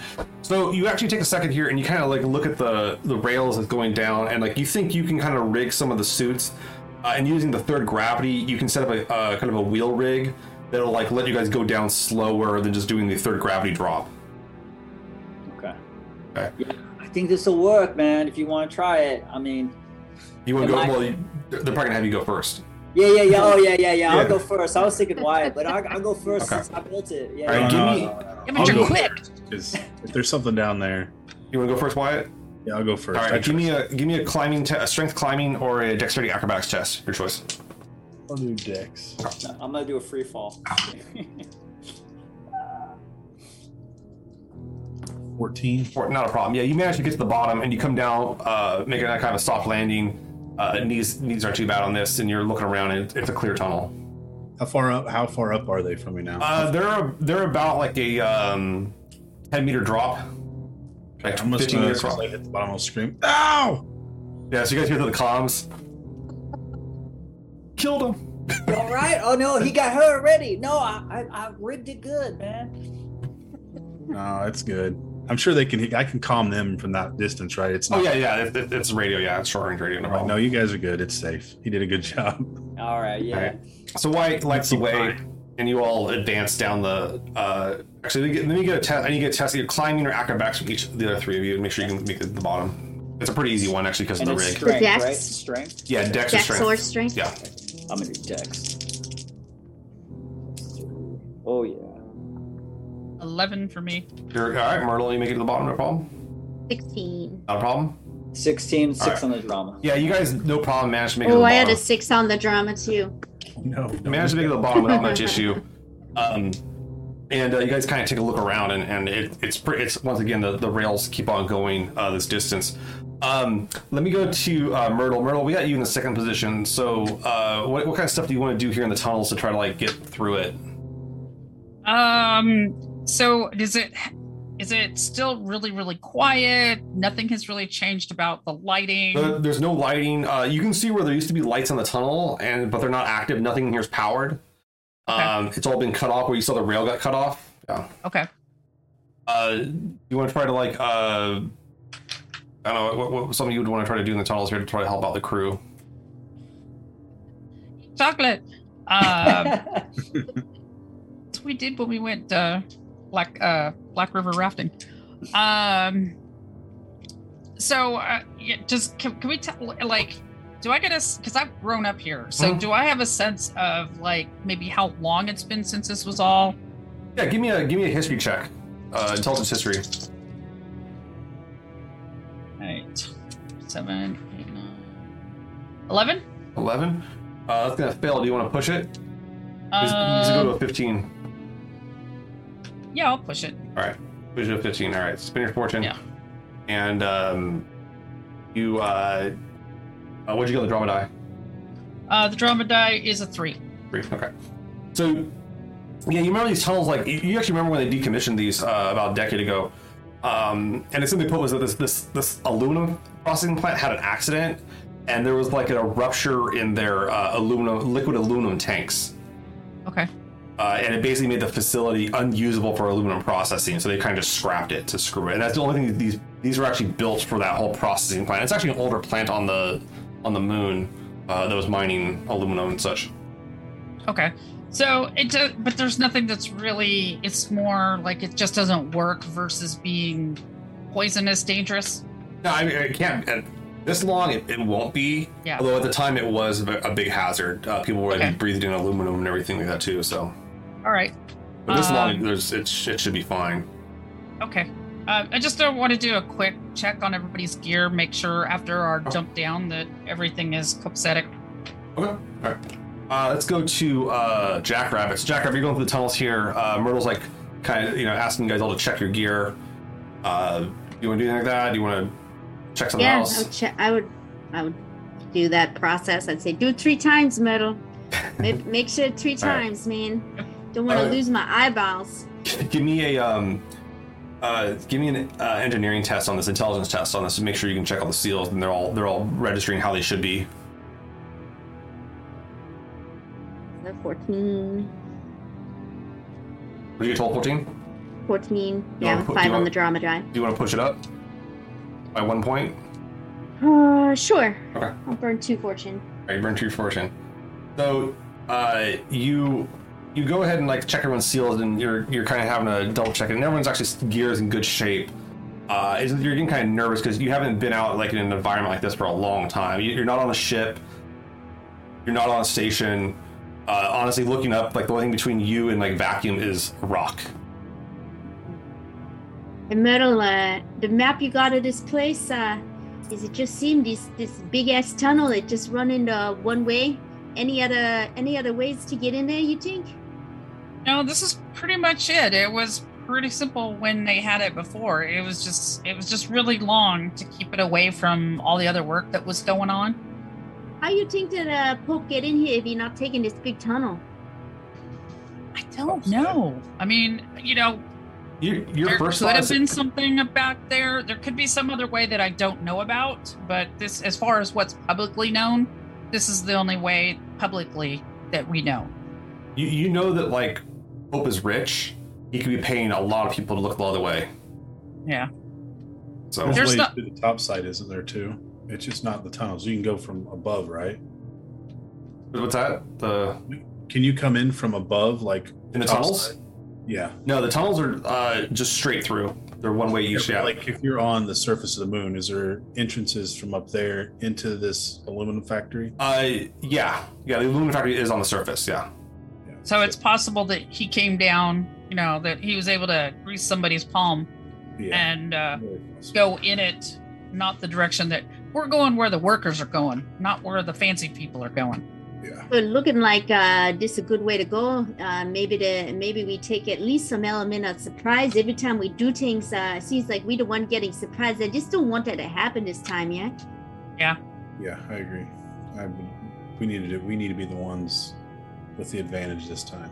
So you actually take a second here and you kind of like look at the the rails that's going down and like you think you can kind of rig some of the suits, uh, and using the third gravity you can set up a uh, kind of a wheel rig that'll like let you guys go down slower than just doing the third gravity drop. Okay. Okay. Yeah, I think this will work, man. If you want to try it, I mean, You want to go? I- Well, you, they're probably gonna have you go first. Yeah, yeah, yeah. Oh, yeah, yeah, yeah. Yeah. I'll go first. I was thinking Wyatt, but I'll, I'll go first Okay. since I built it. Yeah. All right, yeah. give no, me-. Yeah, but I'll you're go quick. Because if there's something down there, You want to go first, Wyatt? yeah, I'll go first. All I right. Give me a give me a climbing, te- a strength climbing, or a dexterity acrobatics test. Your choice. I'll do Dex. I'm gonna do a free fall. 14. Or- Not a problem. Yeah, you manage to get to the bottom and you come down, uh, making that kind of soft landing. Uh, knees knees aren't too bad on this, and you're looking around and it's a clear tunnel. How far up? How far up are they from me now? Uh, they're they're about like a um, ten meter drop, like I'm fifteen gonna meter drop. like hit the bottom. I'll scream. Ow! Yeah, so you guys hear the comms. Killed him. [laughs] All right? Oh no, he got hurt already. No, I, I, I rigged it good, man. No, it's good. I'm sure they can. I can calm them from that distance, right? It's not. Oh not. yeah, yeah. It, it- it's radio. Yeah, it's short range radio. No All right, problem. no, you guys are good. It's safe. He did a good job. All right, yeah. Alright. So Wyatt lights the way, and you all advance down the. Uh, actually, let me get, let me get a test. I need to get a test either climbing or acrobatics from each of the other three of you, and make sure you can make it to the bottom. It's a pretty easy one actually because of the rig. strength, Dex. right? Strength. Yeah, dex, or Dex strength. or strength? Yeah. I'm gonna do Dex. Oh yeah. 11 for me. You're, all right, Myrtle. You make it to the bottom. No problem. 16. Not a problem. 16, 6 Alright. on the drama. Yeah, you guys, no problem. Managed to make it to Oh, the I bottom. had a 6 on the drama too. No, managed to make it to the bottom without much issue. Um, and uh, you guys kind of take a look around, and, and it, it's pretty. It's once again the, the rails keep on going uh, this distance. Um, let me go to uh, Myrtle. Myrtle, we got you in the second position. So, uh, what, what kind of stuff do you want to do here in the tunnels to try to like get through it? Um, so is it is it still really really quiet? Nothing has really changed about the lighting. Uh, there's no lighting. Uh, you can see where there used to be lights on the tunnel, and but they're not active. Nothing here is powered. Okay. Um, it's all been cut off. Where you saw the rail got cut off. Yeah. Okay. Uh, you want to try to like uh, I don't know what, what something you would want to try to do in the tunnels here to try to help out the crew. Chocolate. Um, [laughs] [laughs] that's what we did when we went uh, Black uh, Black River rafting. Um, so uh, yeah, just can, can we tell like, do I get a because I've grown up here, so Mhm. do I have a sense of like maybe how long it's been since this was all? Yeah, give me a give me a history check, uh, intelligence history. Eight, seven, eight, nine, eleven. Eleven. Uh, that's gonna fail. Do you want to push it? Just, just go to Uh, a fifteen. Yeah, I'll push it. All right, push it to fifteen. All right, spin your fortune. Yeah. And um, you uh, uh, what'd you get on the drama die? Uh, the drama die is a three. Three. Okay. So, yeah, you remember these tunnels? Like you, you actually remember when they decommissioned these uh, about a decade ago. Um, and it's simply put was that this this this aluminum processing plant had an accident, and there was like a rupture in their uh, aluminum liquid aluminum tanks. Okay. Uh, and it basically made the facility unusable for aluminum processing, so they kind of just scrapped it to screw it. And that's the only thing that these these were actually built for that whole processing plant. It's actually an older plant on the on the moon uh, that was mining aluminum and such. Okay. So it does, but there's nothing that's really. It's more like it just doesn't work versus being poisonous, dangerous. No, I mean it can't. This long, it, it won't be. Yeah. Although at the time, it was a a big hazard. Uh, people were Okay. breathing in aluminum and everything like that too. So All right. But this long, Um, there's it, it should be fine. Okay. Uh, I just uh, want to do a quick check on everybody's gear, make sure after our jump down that everything is copacetic. Okay. All right. Uh, let's go to uh, Jackrabbits. Jackrabbit, you're going through the tunnels here. Uh, Myrtle's like kind of you know asking you guys all to check your gear. Uh, you want to do anything like that? Do you want to check something Yeah, I else? would, che- I would, I would do that process. I'd say do it three times, Myrtle. [laughs] make, make sure three All right. times, man. Don't want to right. lose my eyeballs. [laughs] give me a um, uh, give me an uh, engineering test on this, intelligence test on this, to make sure you can check all the seals and they're all they're all registering how they should be. 14, What did you get told? Fourteen. 14. Yeah, wanna five on wanna- the drama die. Do you want to push it up by one point? Uh, sure. Okay. I'll burn two fortune. All right, burn two fortune. So uh, you you go ahead and like check everyone's seals, and you're you're kind of having a double check, and everyone's actually gear is in good shape. Uh, is you're getting kind of nervous because you haven't been out like in an environment like this for a long time. You- You're not on a ship. You're not on a station. Uh, honestly, looking up, like the only thing between you and like vacuum is rock. And metal, uh, the map you got of this place, uh, is it just seem this this big ass tunnel? It just run into one way. Any other any other ways to get in there? You think? No, this is pretty much it. It was pretty simple when they had it before. It was just it was just really long to keep it away from all the other work that was going on. How you think that uh, Pope get in here if you're not taking this big tunnel? I don't know. I mean, you know, Your, your there could have been something about there. There could be some other way that I don't know about. But this, as far as what's publicly known, this is the only way publicly that we know. you, you know that like Pope is rich. He could be paying a lot of people to look the other way. Yeah. So There's, There's not- the top side, isn't there too? It's just not the tunnels. You can go from above, right? what's that? The Can you come in from above, like in the tunnels? side? Yeah. No, the tunnels are uh, just straight through. They're one way each. Yeah, Yeah. Like if you're on the surface of the moon, is there entrances from up there into this aluminum factory? uh, yeah, yeah. The aluminum factory is on the surface. Yeah. Yeah. So it's possible that he came down, you know, that he was able to grease somebody's palm yeah. and uh, go in it, not the direction that we're going where the workers are going, not where the fancy people are going. Yeah. But looking like uh, this is a good way to go. Uh, maybe the maybe we take at least some element of surprise every time we do things. Uh, it seems like we the one getting surprised. I just don't want that to happen this time, yet. yeah. Yeah, I agree. I we need to do, we need to be the ones with the advantage this time.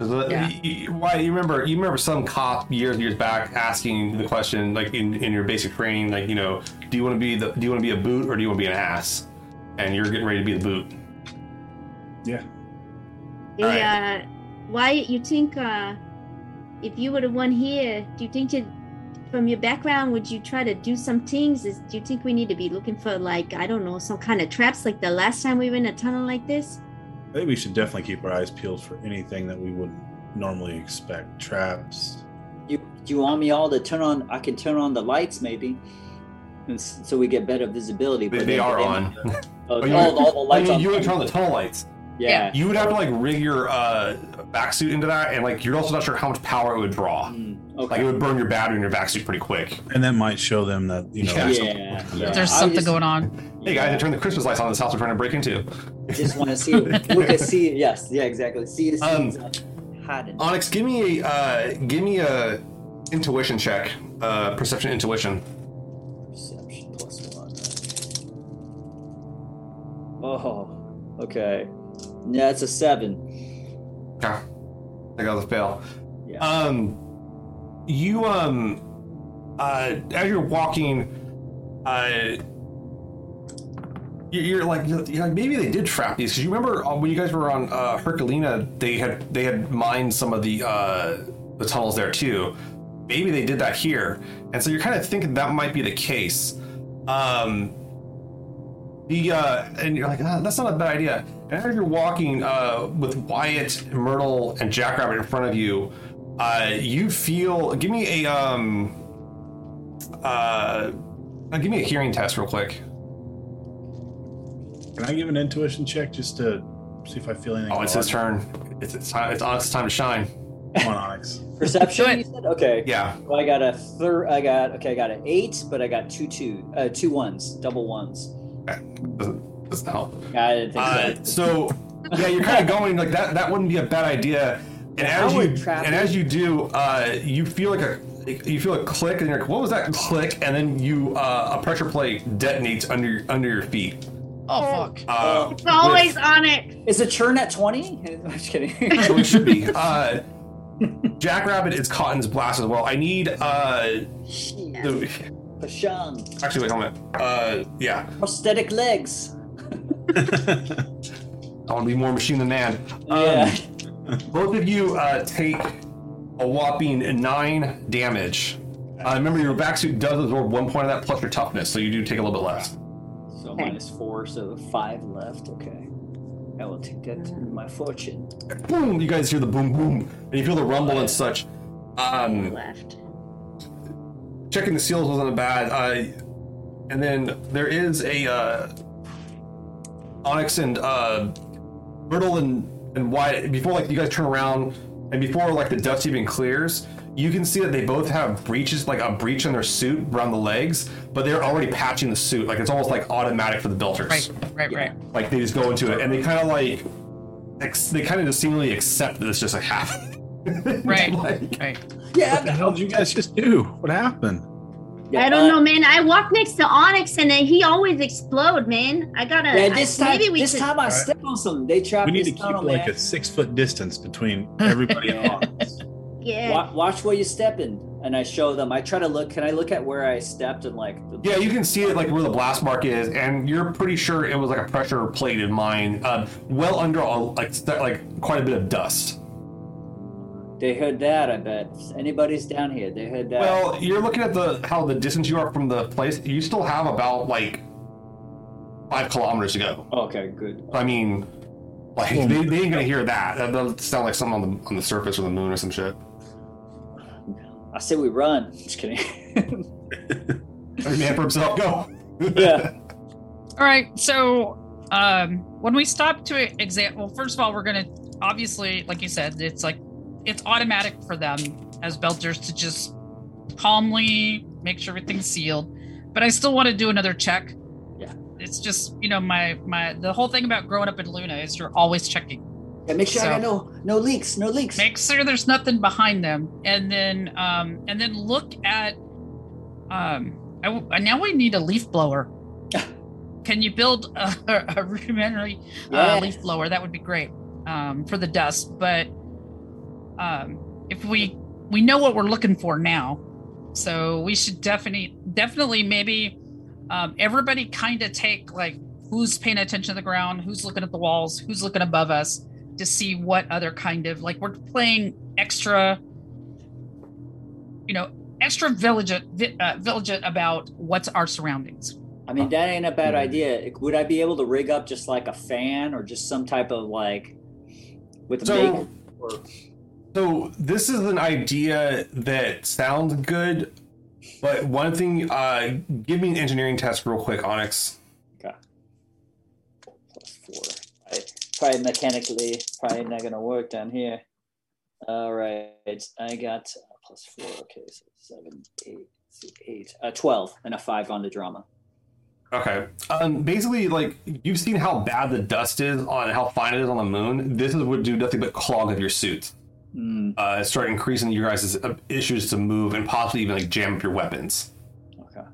Yeah. y- y- Why you remember? You remember some cop years years back asking the question like in, in your basic training, like you know, do you want to be the do you want to be a boot or do you want to be an ass? And you're getting ready to be the boot. Yeah. They, Alright. uh, why you think uh, if you were the one here, do you think you, from your background, would you try to do some things? Is, do you think we need to be looking for like I don't know some kind of traps like the last time we were in a tunnel like this? I think we should definitely keep our eyes peeled for anything that we wouldn't normally expect. Traps. You do you want me all to turn on? I can turn on the lights maybe, and s- so we get better visibility. They, but they then- are [laughs] on. Oh, Oh, you- all, all the lights I mean, on. you would turn on the tunnel lights. yeah. You would have to like rig your uh, vac suit into that, and like you're also not sure how much power it would draw. Mm, Like okay. it would burn your battery in your vac suit pretty quick. And that might show them that, you know, Yeah. there's something yeah. There's something just- going on. Hey guys, I turned the Christmas lights on in this house we're trying to break into. I just want to see. we can [laughs] see. Yes. Yeah. Exactly. See the Um. Onyx, give me a uh, give me a intuition check, uh, perception intuition. Perception plus one. Oh. Okay. Yeah, it's a seven. Okay, I got the fail. Yeah. Um, you um, uh, as you're walking, uh, you're like, you're like maybe they did trap these because you remember uh, when you guys were on uh, Herculina, they had they had mined some of the uh, the tunnels there too. Maybe they did that here, and so you're kind of thinking that might be the case. Um, the uh, and you're like, ah, that's not a bad idea. And as you're walking uh, with Wyatt, Myrtle, and Jackrabbit in front of you, uh, you feel. Give me a um. Uh, give me a hearing test real quick. Can I give an intuition check just to see if I feel anything? Oh, it's his turn. It's it's time. It's Onyx's time to shine. Come on, Onyx. [laughs] Perception. You said okay. Yeah. Well, I got a third. I got okay. I got an eight, but I got two two uh, two ones, double ones. Doesn't, doesn't help. I didn't think Uh, so. so yeah, you're kind of going like that. That wouldn't be a bad idea. And as you would traffic- and as you do, uh, you feel like a you feel a click, and you're like, "What was that click?" And then you uh, a pressure plate detonates under under your feet. Oh fuck. Uh, It's always with- on it. Is it churn at twenty? [laughs] I'm just kidding. so it should be. [laughs] Uh, Jackrabbit is caught in this blast as well. I need uh, the, Pashang. actually wait, hold on. Uh, yeah, Prosthetic legs. [laughs] I want to be more machine than man. Um, yeah. Both of you uh, take a whopping nine damage. Uh, remember, your vac suit does absorb one point of that plus your toughness, so you do take a little bit less. So minus four, so five left. Okay. I will take that to my fortune. Boom! You guys hear the boom, boom, and you feel the rumble and such. Um, Left. checking the seals wasn't bad. Uh, and then there is a uh, Onyx and uh, Myrtle and and Wyatt. Before like you guys turn around, and before like the dust even clears, you can see that they both have breaches, like a breach in their suit around the legs, but they're already patching the suit. Like it's almost like automatic for the Belters. Right, right, right. Like they just go into it, and they kind of like. Ex- they kind of just seemingly accept that it's just like happening. [laughs] Right, [laughs] Like- right. Yeah. What the hell did you guys just do? What happened? I don't know, man. I walk next to Onyx and then he always explode, man. I gotta. Yeah, this I, time, maybe we this should. time I Alright. step on some. They trapped We need to keep like man. a six foot distance between everybody [laughs] and Onyx. Yeah. Wa- Watch where you step in, and I show them. I try to look. Can I look at where I stepped and like? The, Yeah, you can see it like where the blast mark is, and you're pretty sure it was like a pressure plated mine, uh, well under all like st- like quite a bit of dust. They heard that. I bet. If anybody's down here, they heard that. Well, you're looking at the how the distance you are from the place. You still have about like five kilometers to go. okay, good. I mean, like they, they ain't gonna hear that. That doesn't sound like something on the on the surface of the moon or some shit. I say we run. [laughs] Just kidding. [laughs] Every man for himself. Go. [laughs] yeah. All right. So, um, when we stop to exam, well, first of all, we're gonna obviously, like you said, it's like it's automatic for them as belters to just calmly make sure everything's sealed. But I still want to do another check. Yeah. It's just you know my my the whole thing about growing up in Luna is you're always checking. Yeah, make sure I got no no leaks. No leaks. make sure there's nothing behind them and then um and then look at um I w now we need a leaf blower [laughs] can you build a, [laughs] a rudimentary Yeah. uh, leaf blower that would be great um for the dust but um if we we know what we're looking for now so we should definitely definitely maybe um everybody kind of take like who's paying attention to the ground who's looking at the walls who's looking above us to see what other kind of like we're playing extra you know extra vigilant vi- uh, vigilant about what's our surroundings I mean, that ain't a bad Hmm. idea. Would I be able to rig up just like a fan or just some type of like with a So- make? Or, So this is an idea that sounds good, but one thing, uh, give me an engineering test real quick, Onyx. Probably mechanically, probably not gonna work down here. All right, I got plus four. Okay, so seven, eight, eight, uh, twelve, and a five on the drama. Okay. Um, basically, like you've seen how bad the dust is on how fine it is on the moon. This is would do nothing but clog up your suit. Mm, Uh, start increasing your guys' uh, issues to move and possibly even like jam up your weapons. okay.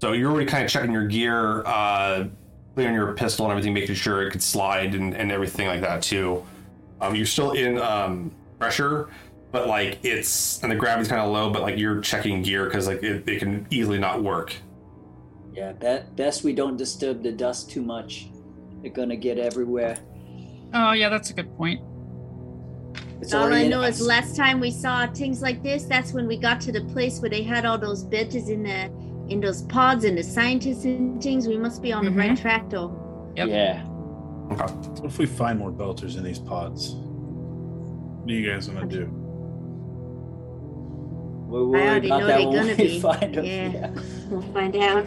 So you're already kind of checking your gear, uh, clearing your pistol and everything, making sure it could slide and, and everything like that too. Um, you're still in um, pressure, but like it's and the gravity's kind of low, but like you're checking gear because like it, it can easily not work. Yeah, be- best we don't disturb the dust too much. They're gonna get everywhere. oh yeah that's a good point It's All I know is last time we saw things like this, that's when we got to the place where they had all those bitches in the in those pods and the scientists and things. We must be on the right track though. Yep. Yeah. Okay. What if we find more belters in these pods? What are you guys gonna do? We're worried already about know that they're gonna we be. find them. Yeah. We'll find out.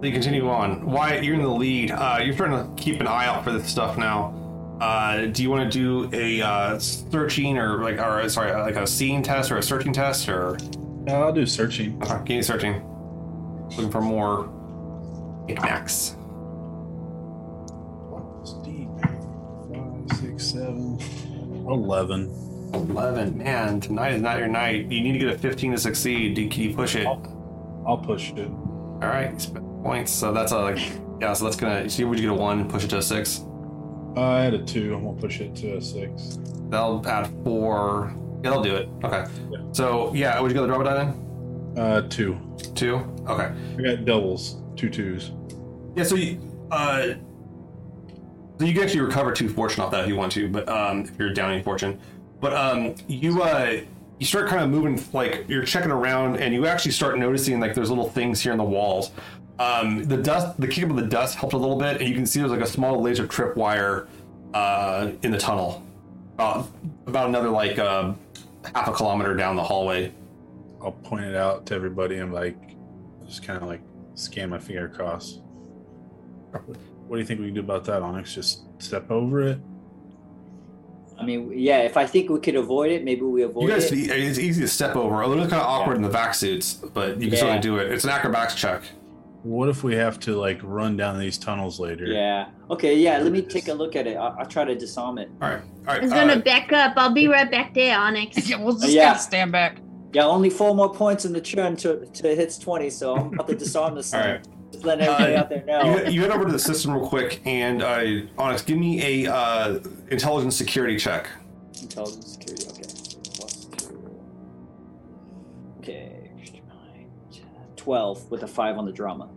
So you continue on. Wyatt, you're in the lead. Uh, you're trying to keep an eye out for this stuff now. Uh, do you want to do a uh, searching or like, or sorry, like a seeing test or a searching test or? No, I'll do searching. Okay, me searching. Looking for more knickknacks. Five, six, seven, eleven. 11. Man, tonight is not your night. You need to get a 15 to succeed. Do- Can you push it? All I'll push it. All right. points. So that's a, like, yeah, so that's gonna, see, would you get a 1 push it to a 6? Uh, I had a two. I'm gonna push it to a six. That'll add 4. Yeah, that'll do it. Okay. Yeah. So, yeah, would you go to the drop die then? Uh, two. 2? Okay. I got doubles, two twos. Yeah, so you, uh, so you can actually recover two fortune off that if you want to, but um, if you're down any fortune, but um, you uh, you start kind of moving like you're checking around, and you actually start noticing like there's little things here in the walls. Um, the dust, the kick up of the dust helped a little bit, and you can see there's like a small laser trip wire uh, in the tunnel, about about another like uh, half a kilometer down the hallway. I'll point it out to everybody and like just kind of like scan my finger across. What do you think we can do about that, Onyx? Just step over it? I mean, yeah. If I think we could avoid it, maybe we avoid You guys, it. it's easy to step over. A little kind of awkward in the vac suits, but you can Yeah. certainly do it. It's an acrobatics check. What if we have to like run down these tunnels later? Yeah. Okay. Yeah. Let me take a look at it. I'll, I'll try to disarm it. All right, all right. I was gonna uh, back up. I'll be right back there, Onyx. [laughs] yeah, we'll just Yeah. gotta stand back. Yeah. Only four more points in the churn to to hits twenty, so I'm about to disarm this [laughs] All thing. right. Just letting everybody Uh, out there know. you, you head over to the system real quick, and uh, Onyx, give me a uh, intelligence security check. Intelligence security. Okay. Plus. Okay. Twelve with a five on the drama.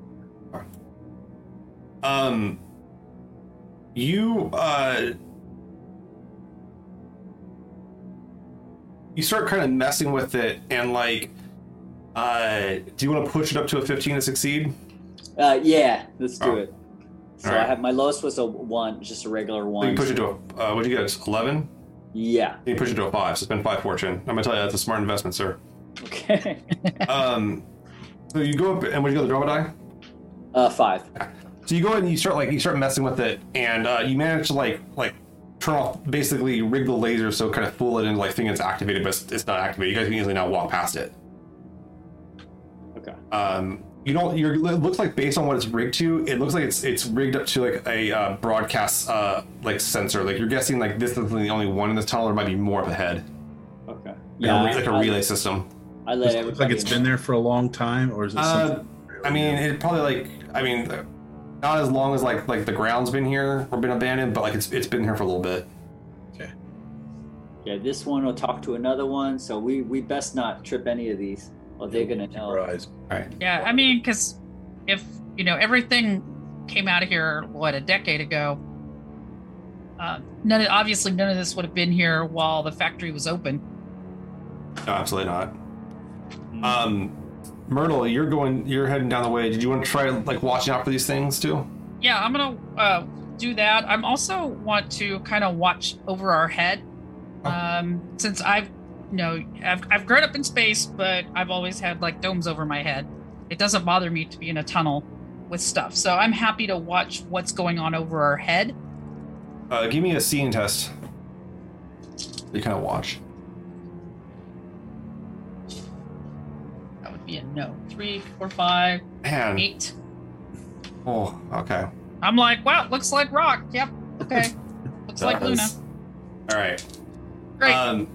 Um, you uh, you start kind of messing with it, and like, uh, do you want to push it up to a 15 to succeed? Uh, yeah. Let's do Oh. it. So All I have my lowest was a one, just a regular So you one. push it to a. Uh, what'd you get? 11. Yeah. You push it to a five. So spend five fortune. I'm gonna tell you that's a smart investment, sir. Okay. [laughs] um, so you go up and when you go the drama die. Uh, five. So you go in and you start like you start messing with it, and uh, you manage to like like turn off basically rig the laser so kind of fool it into like thinking it's activated, but it's, it's not activated. You guys can easily now walk past it. Okay. Um, you don't. You're, it looks like based on what it's rigged to, it looks like it's it's rigged up to like a uh, broadcast uh, like sensor. Like you're guessing like this is the only one in this tunnel. There might be more up ahead. Okay. Like, a, like a I- relay system. I let Does it everybody. look like it's been there for a long time, or is it Uh. I mean, it probably like I mean, not as long as like like the ground's been here or been abandoned, but like it's it's been here for a little bit. okay. Yeah, this one will talk to another one, so we we best not trip any of these, or they're gonna know. Surprise. Yeah, I mean, because if you know everything came out of here, what a decade ago. Uh, none of, obviously none of this would have been here while the factory was open. No, absolutely not. Um, Myrtle, you're going, you're heading down the way. Did you want to try like watching out for these things too? Yeah, I'm gonna uh, do that. I'm also want to kind of watch over our head, um, since I've, you know, I've I've grown up in space, but I've always had like domes over my head. It doesn't bother me to be in a tunnel with stuff, so I'm happy to watch what's going on over our head. Uh, give me a seeing test. You kind of watch. Be a no. Three, four, five, Man, eight. oh, okay. I'm like, wow, looks like rock. Yep. Okay. [laughs] looks like Luna. All right. Great. Um,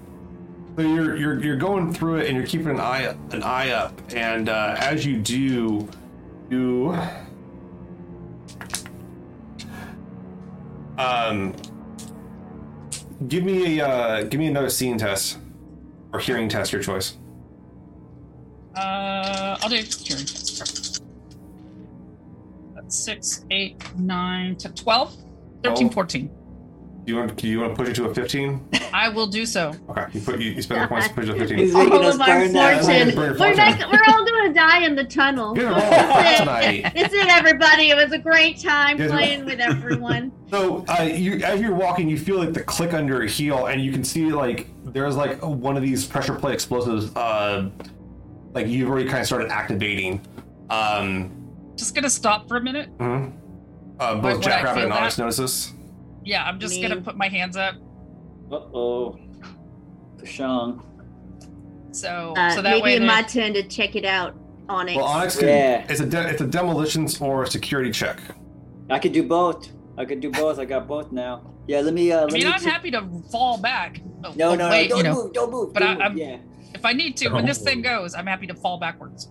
so you're you're you're going through it and you're keeping an eye an eye up, and uh, as you do, you um give me a uh, give me another seeing test or hearing test, your choice. Uh, I'll do hearing test. That's six, eight, nine to 12, 13, Oh. 14. Do you want do you want to push it to a fifteen? [laughs] I will do so. Okay, you put you, you spend the points to push it to fifteen. All making us of our fortune. We're, fortune. not, we're all gonna die in the tunnel. You're [laughs] it. tonight. It's it, everybody. It was a great time Yes. playing with everyone. [laughs] So uh, you, as you're walking, you feel like the click under your heel, and you can see like there's like one of these pressure plate explosives. Uh, like you've already kind of started activating. Um, Just gonna stop for a minute. mhm. uh, both would Jack I Rabbit feel and Honest that? notice this. Yeah, I'm just gonna put my hands up. Uh oh. Pashang. So Uh, so that maybe way it's the- my turn to check it out. Onyx. Well, Onyx can. Yeah. It's a de- it's a demolitions or a security check. I could do both. I could do both. I got both now. Yeah, let me. Uh, I let mean, me I'm t- happy to fall back. No, no, wait, no! you Don't know, move! Don't move! but don't I- move, I'm- yeah. If I need to, when this thing goes, I'm happy to fall backwards.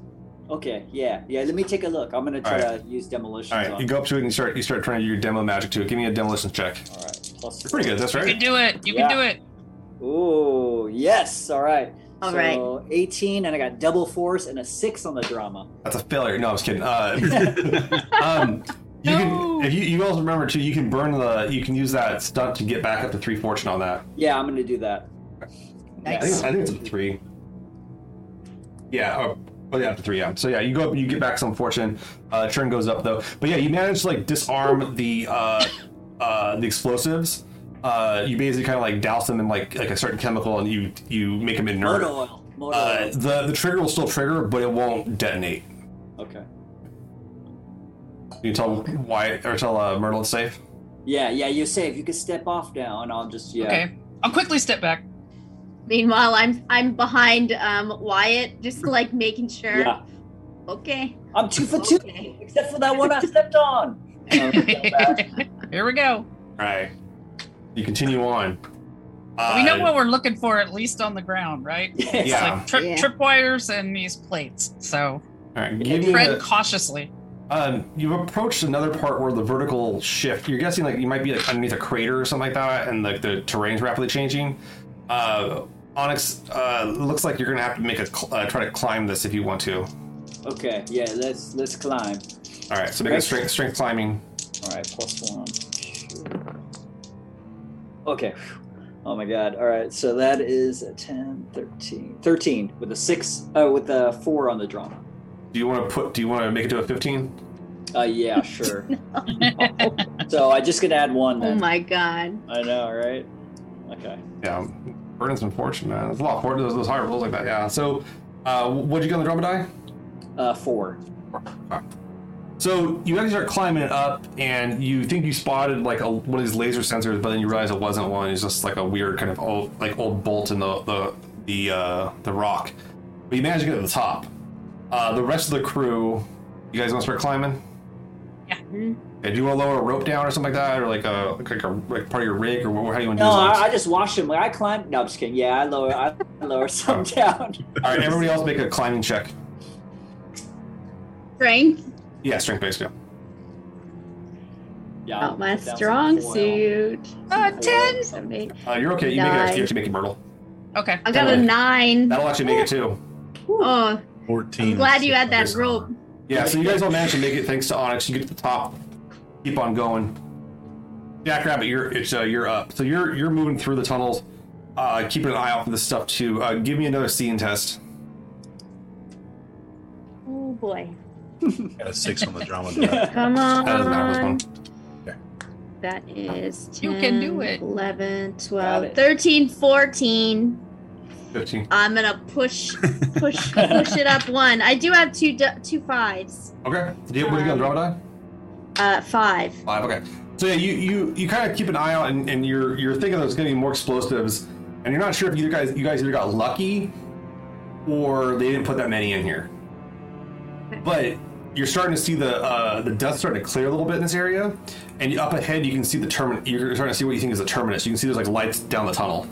Okay, yeah, yeah. Let me take a look. I'm gonna try All to use demolition. All right, you go up to it and you start you start trying to do your demo magic to it. Give me a demolition check. All right. Plus You're pretty good. That's right. You can do it. You Yeah. can do it. Ooh, yes. All right. All so right. 18, and I got double force and a six on the drama. That's a failure. No, I was kidding. Uh, [laughs] um, you No. can if you, you also remember too. You can burn the. You can use that stunt to get back up to three fortune on that. Yeah, I'm gonna do that. I think, Nice. I think it's a three. Yeah. Oh, oh, yeah, up to three. Yeah. So yeah, you go up, you get back some fortune. Uh, turn goes up though. But yeah, you manage to like disarm the uh, uh, the explosives. Uh, you basically kind of like douse them in like like a certain chemical, and you you make them inert. Motor oil. Motor Uh, oil. the the trigger will still trigger, but it won't detonate. Okay. You can tell why or tell uh, Myrtle it's safe. Yeah, yeah. You're safe. You can step off now, and I'll just yeah. Okay. I'll quickly step back. Meanwhile, I'm I'm behind um Wyatt, just like making sure. Yeah. Okay. I'm two for two, Okay. except for that one I stepped on. And I'll go back. Here we go. All right. You continue on. Uh, we know what we're looking for, at least on the ground, right? It's Yeah. like trip Yeah. tripwires and these plates. So All right. Give tread a, cautiously. um, you've approached another part where the vertical shift. You're guessing like you might be like underneath a crater or something like that, and like the terrain's rapidly changing. Uh, Onyx, uh, looks like you're gonna have to make a cl- uh, try to climb this if you want to. Okay, yeah. Let's let's climb. All right. So make a Okay. strength strength climbing. All right, plus one. Okay. Oh my god. All right, so that is a 10, 13. 13 with a 6 uh with a 4 on the drama. Do you want to put? Do you want to make it to a 15? Uh yeah, sure. [laughs] so I just gonna add one Oh then. Oh my god. I know, right? Okay. Yeah. Burning some fortune, man. It's a lot of fortune. Those, those high rolls like that. Yeah. So, uh, what'd you get on the drama die? Uh 4. So you actually start climbing it up, and you think you spotted like a, one of these laser sensors, but then you realize it wasn't one. It's just like a weird kind of old, like old bolt in the the the uh, the rock. But you manage to get to the top. Uh, the rest of the crew, you guys want to start climbing? Mhm. Okay, do you want to lower a rope down or something like that, or like a like a like part of your rig, or what, how do you want to No, do this? I, I just watched him. Like I climbed. No, I'm just kidding. Yeah, I lower I lower [laughs] some down. All right, everybody else make a climbing check. Strength. Yeah, strength based. Yeah. Yeah. Not my put down some strong foil. suit. Uh, Foil. 10. Seven, eight. Uh, you're okay. You make it. Nine. You actually make it, Myrtle. Okay. I got a nine. That'll actually make it too. Oh, 14. I'm glad you had that rope. Yeah, so you guys all managed to make it thanks to Onyx. You get to the top, keep on going. Jackrabbit, you're it's uh, you're up. So you're you're moving through the tunnels, uh, keeping an eye out for this stuff too. Uh, give me another seeing test. Oh boy. [laughs] Got a six on the drama. [laughs] Come on. That doesn't matter. This one. That is 10, You can do it. 11, 12, it. 13, 14. Fifteen. I'm gonna push, [laughs] push, push it up one. I do have two, du- two fives. Okay. Do you, what do you got on the drama die? Uh, five. Five. Okay. So yeah, you you you kind of keep an eye out, and, and you're you're thinking there's going to be more explosives, and you're not sure if you guys you guys either got lucky, or they didn't put that many in here. But you're starting to see the uh, the dust starting to clear a little bit in this area, and up ahead you can see the terminus. You're starting to see what you think is the terminus. You can see there's like lights down the tunnel.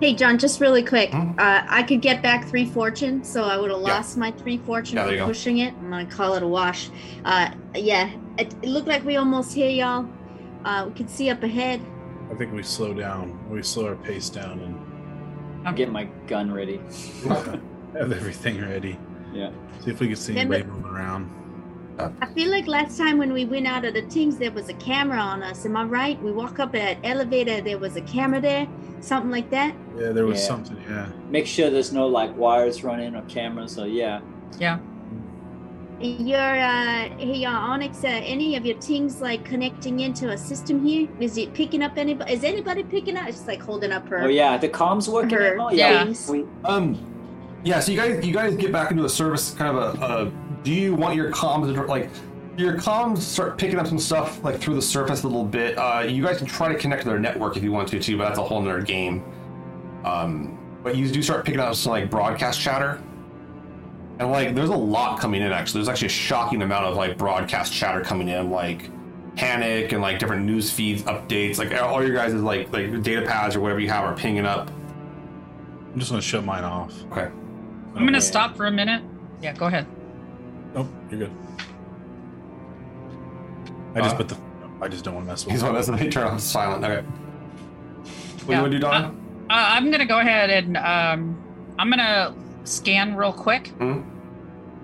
Hey, John, just really quick. Hmm? Uh, I could get back three fortune, so I would have Yeah. lost my three fortune Yeah, for you go. pushing it. I'm gonna call it a wash. Uh, yeah, it, it looked like we almost here, y'all. Uh, we can see up ahead. I think we slow down. We slow our pace down and I'm getting my gun ready. [laughs] have everything ready. Yeah. See if we can see Remember- anybody moving around. I feel like last time when we went out of the things, there was a camera on us. Am I right? We walk up at elevator, there was a camera there, something like that. Yeah, there was Yeah. something. Yeah. Make sure there's no like wires running or cameras. So yeah. Yeah. Your uh, hey, uh, Onyx, uh, any of your things like connecting into a system here? Is it picking up anybody? Is anybody picking up? It's like holding up her. Oh yeah, the comms working. Her Oh, Yeah. things. Um, yeah. So you guys you guys get back into a service kind of a. a do you want your comms to, like? your comms start picking up some stuff like through the surface a little bit. Uh, you guys can try to connect to their network if you want to too, but that's a whole nother game. Um, but you do start picking up some like broadcast chatter, and like there's a lot coming in. Actually, there's actually a shocking amount of like broadcast chatter coming in, like panic and like different news feeds, updates. Like all your guys' like like data pads or whatever you have are pinging up. I'm just gonna shut mine off. Okay. I'm gonna Okay. stop for a minute. Yeah, go ahead. Nope, you're good. I just Uh, put the. I just don't want to mess with. He's it. one that's they turn off silent. Okay. What do Yeah. you want to do, Donna? Uh, I'm gonna go ahead and um, I'm gonna scan real quick Mhm.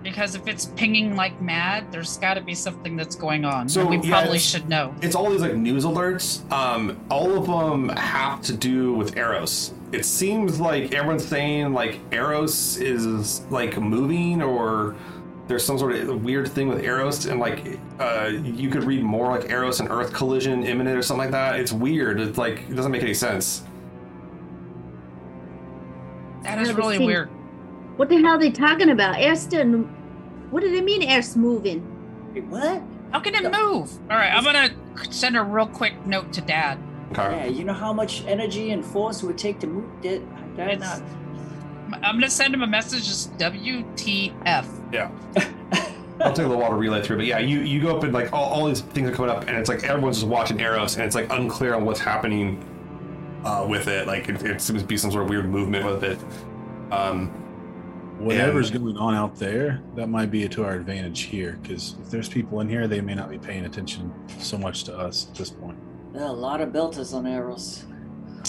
because if it's pinging like mad, there's got to be something that's going on. So, we yeah, probably it's- should know. it's all these like news alerts. Um, all of them have to do with Eros. It seems like everyone's saying like Eros is like moving or there's some sort of weird thing with Eros and like uh, you could read more like Eros and Earth collision imminent or something like that. It's weird. It's like it doesn't make any sense. That is really see- weird. What the hell are they talking about? Air's still. What do they mean air's moving? Wait, what? How can it move? All right, I'm gonna send a real quick note to Dad. Okay. Yeah, you know how much energy and force it would take to move that? That It's- I'm gonna send him a message. Just WTF. Yeah. [laughs] I'll take a little while to relay through, but yeah, you you go up and like all, all these things are coming up, and it's like everyone's just watching Eros, and it's like unclear on what's happening uh, with it. Like it, it seems to be some sort of weird movement with it. Um, Whatever's going on out there, that might be to our advantage here. Because if there's people in here, they may not be paying attention so much to us at this point. There are a lot of belters on Eros.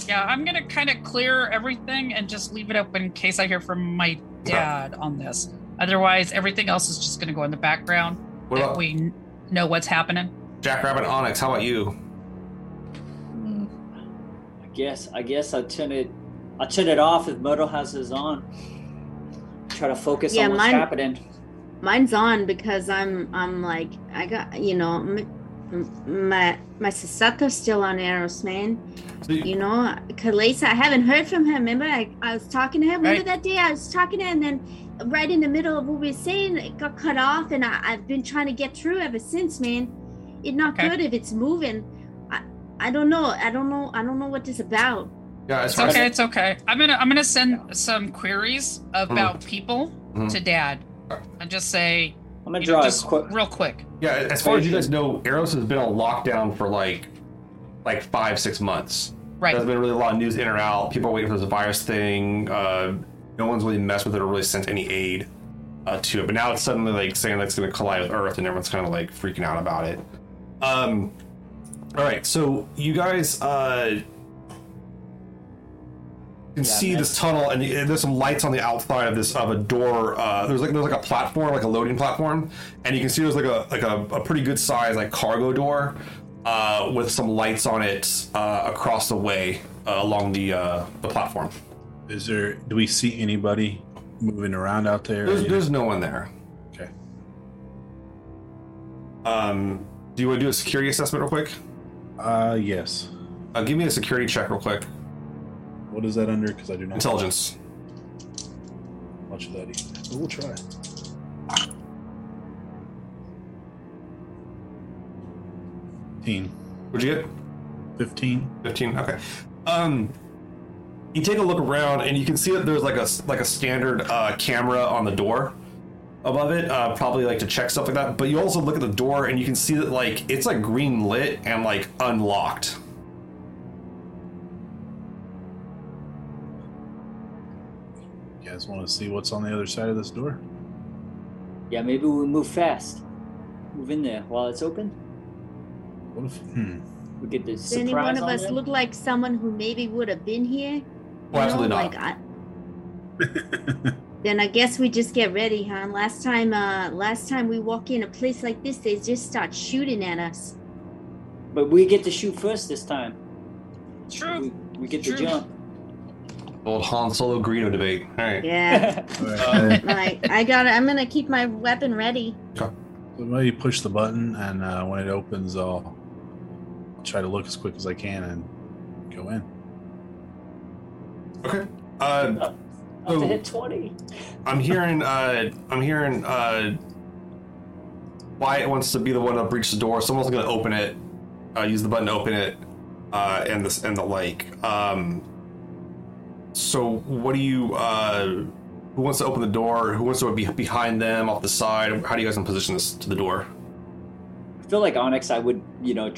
Yeah, I'm gonna kind of clear everything and just leave it open in case I hear from my dad on this. Otherwise, everything else is just gonna go in the background. what that about we n- know what's happening. Jackrabbit Onyx? How about you? Hmm. I guess. I guess I'll turn it. I'll turn it off if Myrtle has his on. Try to focus Yeah, on what's mine- happening. Mine's on because I'm I'm like I got you know m- m- my my Sasato's still on Eros, man. So you- You know, Kalesa, I haven't heard from him. Remember, I, I was talking to him. Remember Right. that day I was talking to him, and then right in the middle of what we were saying, it got cut off, and I, I've been trying to get through ever since, man. It's not Okay. good if it's moving. I, I don't know. I don't know. I don't know what this about. yeah, as It's far as okay. It's okay. I'm gonna I'm gonna send some queries about people Mhm. to Dad, and just say I'm gonna you know, draw a just quick. real quick. yeah, as far as you guys know, Eros has been on lockdown for like like five six months. Right. There's been really a lot of news in or out. People are waiting for this virus thing. Uh, no one's really messed with it or really sent any aid uh, to it. But now it's suddenly like saying that it's going to collide with Earth, and everyone's kind of like freaking out about it. Um, all right, so you guys uh, can Yeah, see man. this tunnel, and there's some lights on the outside of this of a door. Uh, there's like there's like a platform, like a loading platform, and you can see there's like a like a, a pretty good size like cargo door uh, with some lights on it uh, across the way uh, along the uh, the platform. Is there? Do we see anybody moving around out there? There's, there's no one there. Okay. Um, do you want to do a security assessment real quick? Uh, yes. Uh, give me a security check real quick. What is that under? Because I do not Intelligence. know much of that either. But we'll try. Fifteen. What'd you get? Fifteen. 15 okay um you take a look around and you can see that there's like a like a standard uh, camera on the door above it uh, probably like to check stuff like that but you also look at the door and you can see that like it's like green lit and like unlocked You guys want to see what's on the other side of this door? Yeah, maybe we move fast. Move in there while it's open. What if? Hmm. We get the Does any one of on us them. look like someone who maybe would have been here? Well, absolutely not. Like I, [laughs] then I guess we just get ready, huh? Last time, uh, last time we walk in a place like this, they just start shooting at us. But we get to shoot first this time. True. We, we get to jump. Old han solo Greedo debate all right Yeah, All [laughs] right. Uh, like I got. to I'm gonna keep my weapon ready. So maybe push the button, and uh, when it opens, I'll try to look as quick as I can and go in. okay uh, Up to hit 20. i'm hearing uh i'm hearing uh Wyatt wants to be the one to breach the door. Someone's going to open it, uh, use the button to open it, uh, and this and the like. Um, so, what do you? Uh, who wants to open the door? Who wants to be behind them, off the side? How do you guys want to position this to the door? I feel like Onyx, I would, you know,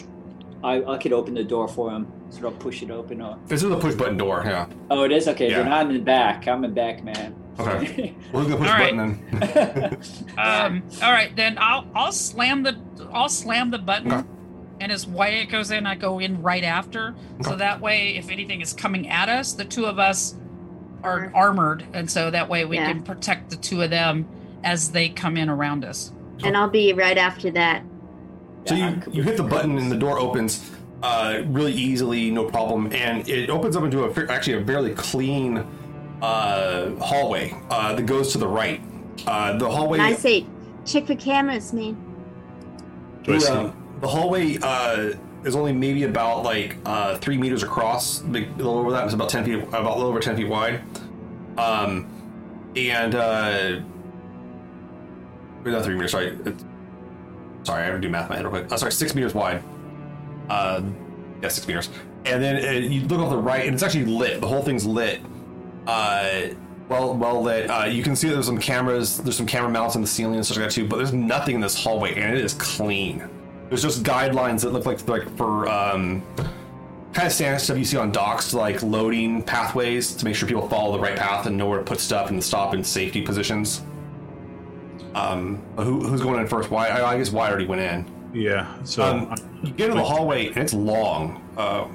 I, I could open the door for him, sort of push it open. Or... This is a push button door. Yeah. Oh, it is okay. Then Yeah. I'm in the back. I'm in back, man. Okay. [laughs] We're gonna push All right. button [laughs] then. Um. All right, then I'll I'll slam the I'll slam the button, Okay. And as Wyatt goes in, I go in right after. So that way, if anything is coming at us, the two of us are armored, and so that way we Yeah. can protect the two of them as they come in around us. And I'll be right after that. So you, you hit the button and the door opens uh, really easily, no problem, and it opens up into a fa- actually a fairly clean uh, hallway uh, that goes to the right. Uh, the hallway. And I say, check for cameras, man. Do I the, see? The hallway uh, is only maybe about like uh, three meters across. A little over that. It's about ten feet, about a little over ten feet wide. Um, and uh, not three meters. Sorry, it's, sorry, I have to do math in my head real quick. Uh, sorry, six meters wide. Uh, yeah, six meters. And then uh, you look off the right, and it's actually lit. The whole thing's lit. Uh, well, well lit. Uh, you can see there's some cameras. There's some camera mounts in the ceiling and stuff like that too. But there's nothing in this hallway, and it is clean. There's just guidelines that look like like for um, kind of standard stuff you see on docks, like loading pathways to make sure people follow the right path and know where to put stuff and stop in safety positions. Um, who, who's going in first? Why? I, I guess Why already went in. Yeah. So Um, you get in the hallway and it's long. Uh,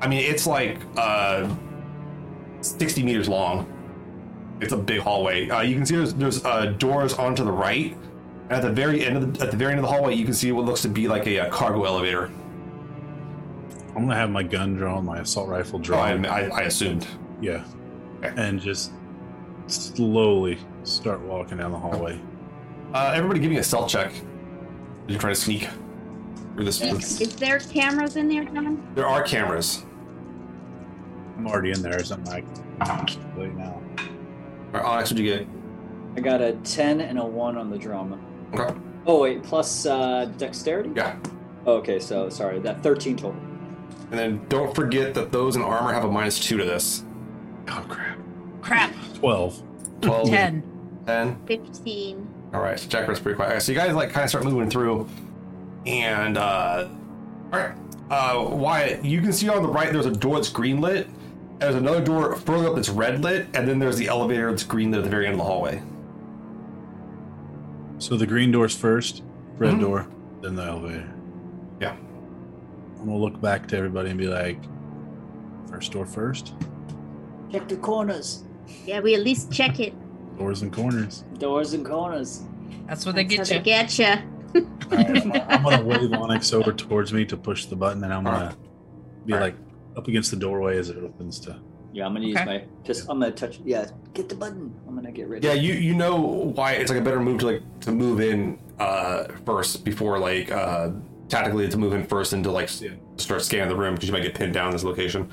I mean, it's like uh, 60 meters long. It's a big hallway. Uh, you can see there's, there's uh, doors onto the right. And at the very end of the, at the very end of the hallway, you can see what looks to be like a, uh cargo elevator. I'm gonna have my gun drawn, my assault rifle Oh, I, drawn. I, I assumed. yeah. Okay. And just slowly start walking down the hallway. Uh, everybody, give me a stealth check. You're trying to sneak through this. Yes. Is there cameras in there, John? There are cameras. I'm already in there, something like right now. All right, Onyx, what'd you get? I got a 10 and a 1 on the drama. Okay. Oh, wait, plus uh, dexterity? Yeah. Okay, so sorry, that 13 total. And then don't forget that those in armor have a minus two to this. Oh crap. Crap. Twelve. 12, Ten. 10. 15. All right, so Jack Red's pretty quiet. So you guys like kind of start moving through, and uh, all right, uh, Wyatt, you can see on the right there's a door that's green lit. There's another door further up that's red lit, and then there's the elevator that's green lit at the very end of the hallway. So the green door's first, red Mhm. door, then the elevator. Yeah. I'm gonna look back to everybody and be like, first door first, Check the corners. Yeah, we at least check it. doors and corners. Doors and corners. That's what they That's get you. they get ya. All right, I'm, gonna, I'm gonna wave Onyx over towards me to push the button, and I'm gonna be like up against the doorway as it opens to. Yeah, I'm gonna use Okay. my just. I'm gonna touch. Yeah, get the button. I'm gonna get ready. Yeah, you you know why it's like a better move to like to move in uh first before like uh tactically to move in first and to like s- start scanning the room because you might get pinned down in this location.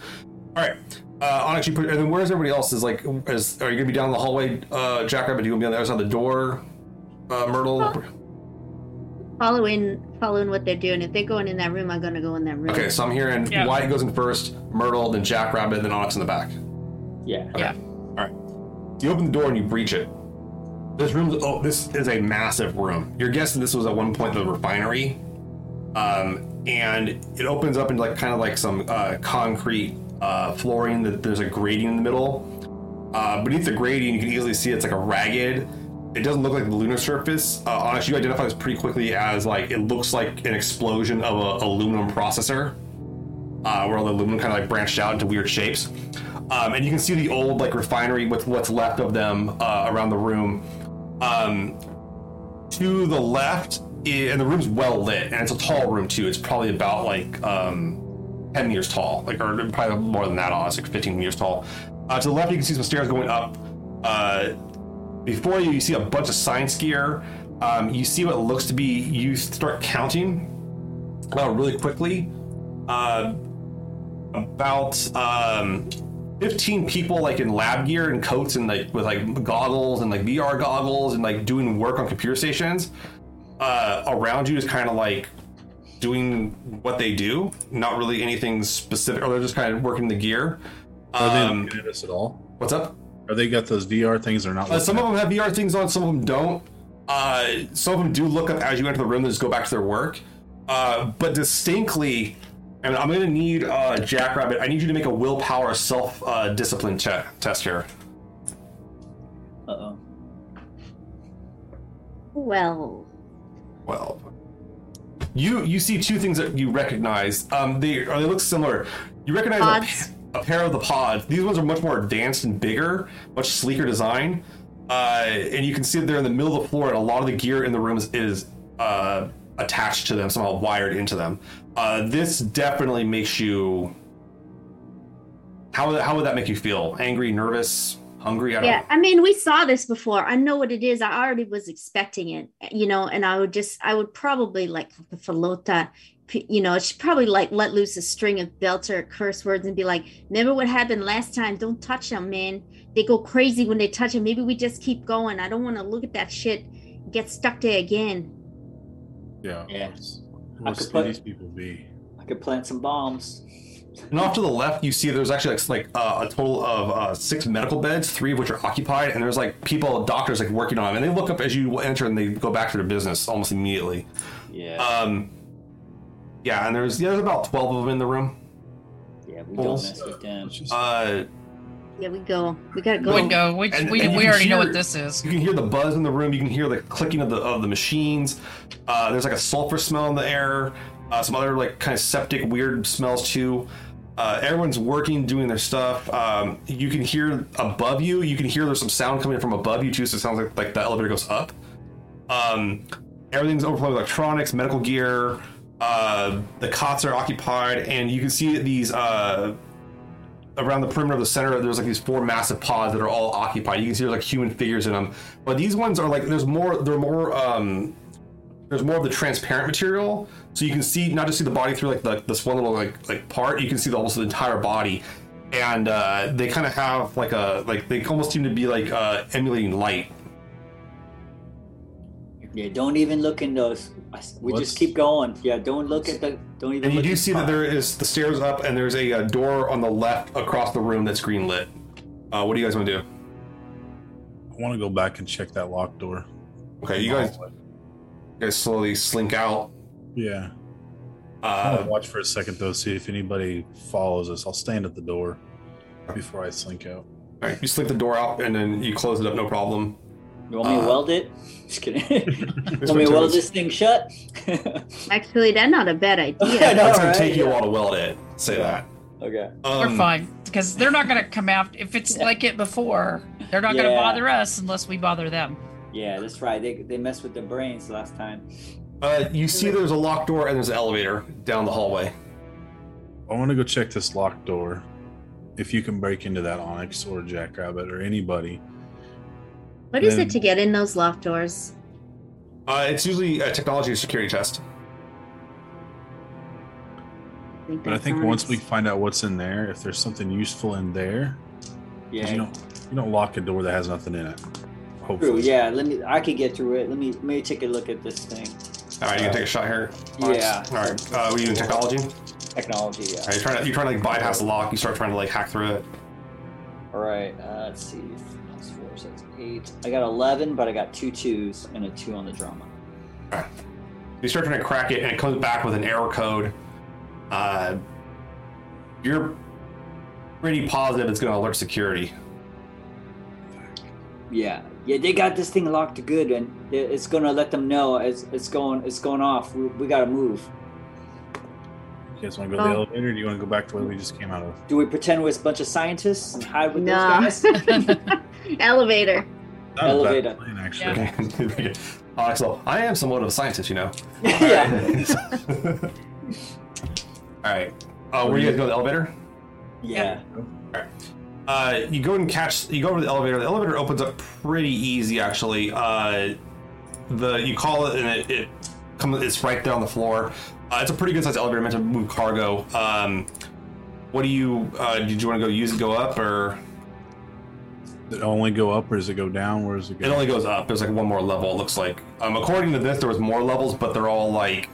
All right, uh, Onyx, you put and then where's everybody else? Is like is are you gonna be down the hallway, uh, Jackrabbit? Are you gonna be on the other side of the door, uh, Myrtle? Following, following what they're doing. If they're going in that room, I'm gonna go in that room. Okay, so I'm hearing Yeah. Wyatt goes in first, Myrtle, then Jackrabbit, then Onyx in the back. Yeah. Yeah. All right. You open the door and you breach it. This room, oh, this is a massive room. You're guessing this was at one point the refinery, um, and it opens up into like kind of like some uh, concrete uh, flooring. That there's a grating in the middle. Uh, beneath the grating, you can easily see it's like a ragged. It doesn't look like the lunar surface. Uh, honestly, you identify this pretty quickly as like it looks like an explosion of a aluminum processor uh, where all the aluminum kind of like branched out into weird shapes. Um, and you can see the old like refinery with what's left of them uh, around the room. Um, to the left, i- and the room's well lit, and it's a tall room too. It's probably about like um, 10 meters tall, like or probably more than that. Honestly, like 15 meters tall. Uh, to the left, you can see some stairs going up. Uh, before you, you see a bunch of science gear. Um, you see what looks to be. You start counting uh, really quickly. Uh, about um, 15 people like in lab gear and coats and like with like goggles and like VR goggles and like doing work on computer stations. Uh, around you is kind of like doing what they do, not really anything specific, or they're just kind of working the gear. Are they Um, looking at us at all? what's up? Are they got those VR things? Or not? Uh, some of them have VR things on, some of them don't. Uh, some of them do look up as you enter the room and just go back to their work. Uh, but distinctly, and I'm going to need uh, Jackrabbit. I need you to make a willpower self uh, discipline che- test here. Uh oh. Well, Well, you you see two things that you recognize. Um, they or they look similar. You recognize a, pa- a pair of the pods. These ones are much more advanced and bigger, much sleeker design. Uh, and you can see that they're in the middle of the floor, and a lot of the gear in the rooms is uh, attached to them, somehow wired into them. Uh, this definitely makes you. How would, how would that make you feel? Angry, nervous, hungry? I don't yeah. I mean, we saw this before. I know what it is. I already was expecting it, you know, and I would just, I would probably like the Falota, you know, she'd probably like let loose a string of belter curse words and be like, remember what happened last time? Don't touch them, man. They go crazy when they touch them. Maybe we just keep going. I don't want to look at that shit, get stuck there again. Yeah. Yeah. What's, I could put- these people be? I could plant some bombs. And off to the left, you see there's actually like, like uh, a total of uh, six medical beds, three of which are occupied, and there's like people, doctors, like working on them. And they look up as you enter, and they go back to their business almost immediately. Yeah. Um, yeah, and there's yeah, there's about twelve of them in the room. yeah, we well, don't mess with them. Uh, Yeah, we go. We gotta go. We go. We, And- we, and we can already know what this is. you can hear the buzz in the room. You can hear the clicking of the of the machines. Uh, there's like a sulfur smell in the air. Uh, some other like kind of septic weird smells too. Uh, everyone's working, doing their stuff. Um, you can hear above you. You can hear there's some sound coming from above you too. So it sounds like like the elevator goes up. Um, everything's overflowing with electronics, medical gear. Uh, the cots are occupied, and you can see these uh, around the perimeter of the center. There's like these four massive pods that are all occupied. You can see there's like human figures in them, but these ones are like there's more. They're more. Um, there's more of the transparent material, so you can see not just see the body through like the, this one little like like part. You can see the, almost the entire body, and uh, they kind of have like a like they almost seem to be like uh, emulating light. Yeah, don't even look in those. I- We What's- just keep going. Yeah, don't look at the. Don't even. And you look do see that there is the stairs up, and there's a, uh door on the left across the room that's green lit. Uh, what do you guys want to do? I want to go back and check that locked door. Okay, you guys, you guys slowly slink out. Yeah. I'll Uh, watch for a second though, see if anybody follows us. I'll stand at the door before I slink out. all right, you slink the door out, and then you close it up, no problem. You want me to uh, weld it? Just kidding. [laughs] This want me to weld this thing shut? [laughs] Actually, that's not a bad [laughs] I idea. know. It's gonna take you a while to weld it. Say that. okay. We're Um, fine because they're not going to come after. If it's like it before, they're not going to bother us unless we bother them. Yeah, that's right. They they messed with their brains last time. Uh, you see, there's a locked door and there's an elevator down the hallway. I want to go check this locked door. If you can break into that Onyx or Jackrabbit or anybody. What is Then- it to get in those locked doors? Uh, it's usually a technology or security test. think But I think once we find out what's in there, if there's something useful in there, Yeah. you don't you don't lock a door that has nothing in it. True. Yeah. Let me. I could get through it. Let me. Let me take a look at this thing. All right, you gonna take a shot here? Yeah. All right. Uh, what are you doing technology? Technology. Yeah. right, you're trying to you trying to like bypass the lock. You start trying to like hack through it. All right. Uh, let's see. Eight. I got eleven, but I got two twos and a two on the drama. You start trying to crack it, and it comes back with an error code. Uh, you're pretty positive it's gonna alert security. Yeah. Yeah. They got this thing locked good, and it's gonna let them know it's it's going it's going off. We, we gotta move. You guys want to go to the Oh. elevator or do you want to go back to where we just came out of? Do we pretend we're a bunch of scientists and hide with No. those guys? [laughs] [laughs] Elevator. Not a bad Elevator. plan, actually. Yeah. [laughs] Okay. so I am somewhat of a scientist, you know. [laughs] yeah. [laughs] All right. Uh, where do you guys go? To the elevator? Yeah. All right. Uh, you go and catch. You go over the elevator. The elevator opens up pretty easy, actually. Uh, the you call it and it, it comes. It's right there on the floor. Uh, it's a pretty good sized elevator meant to move cargo. Um, what do you? Uh, did you want to go use it, go up, or Does it only go up or does it go down? Where does it go? it only goes up? There's like one more level. It looks like. Um, according to this, there was more levels, but they're all like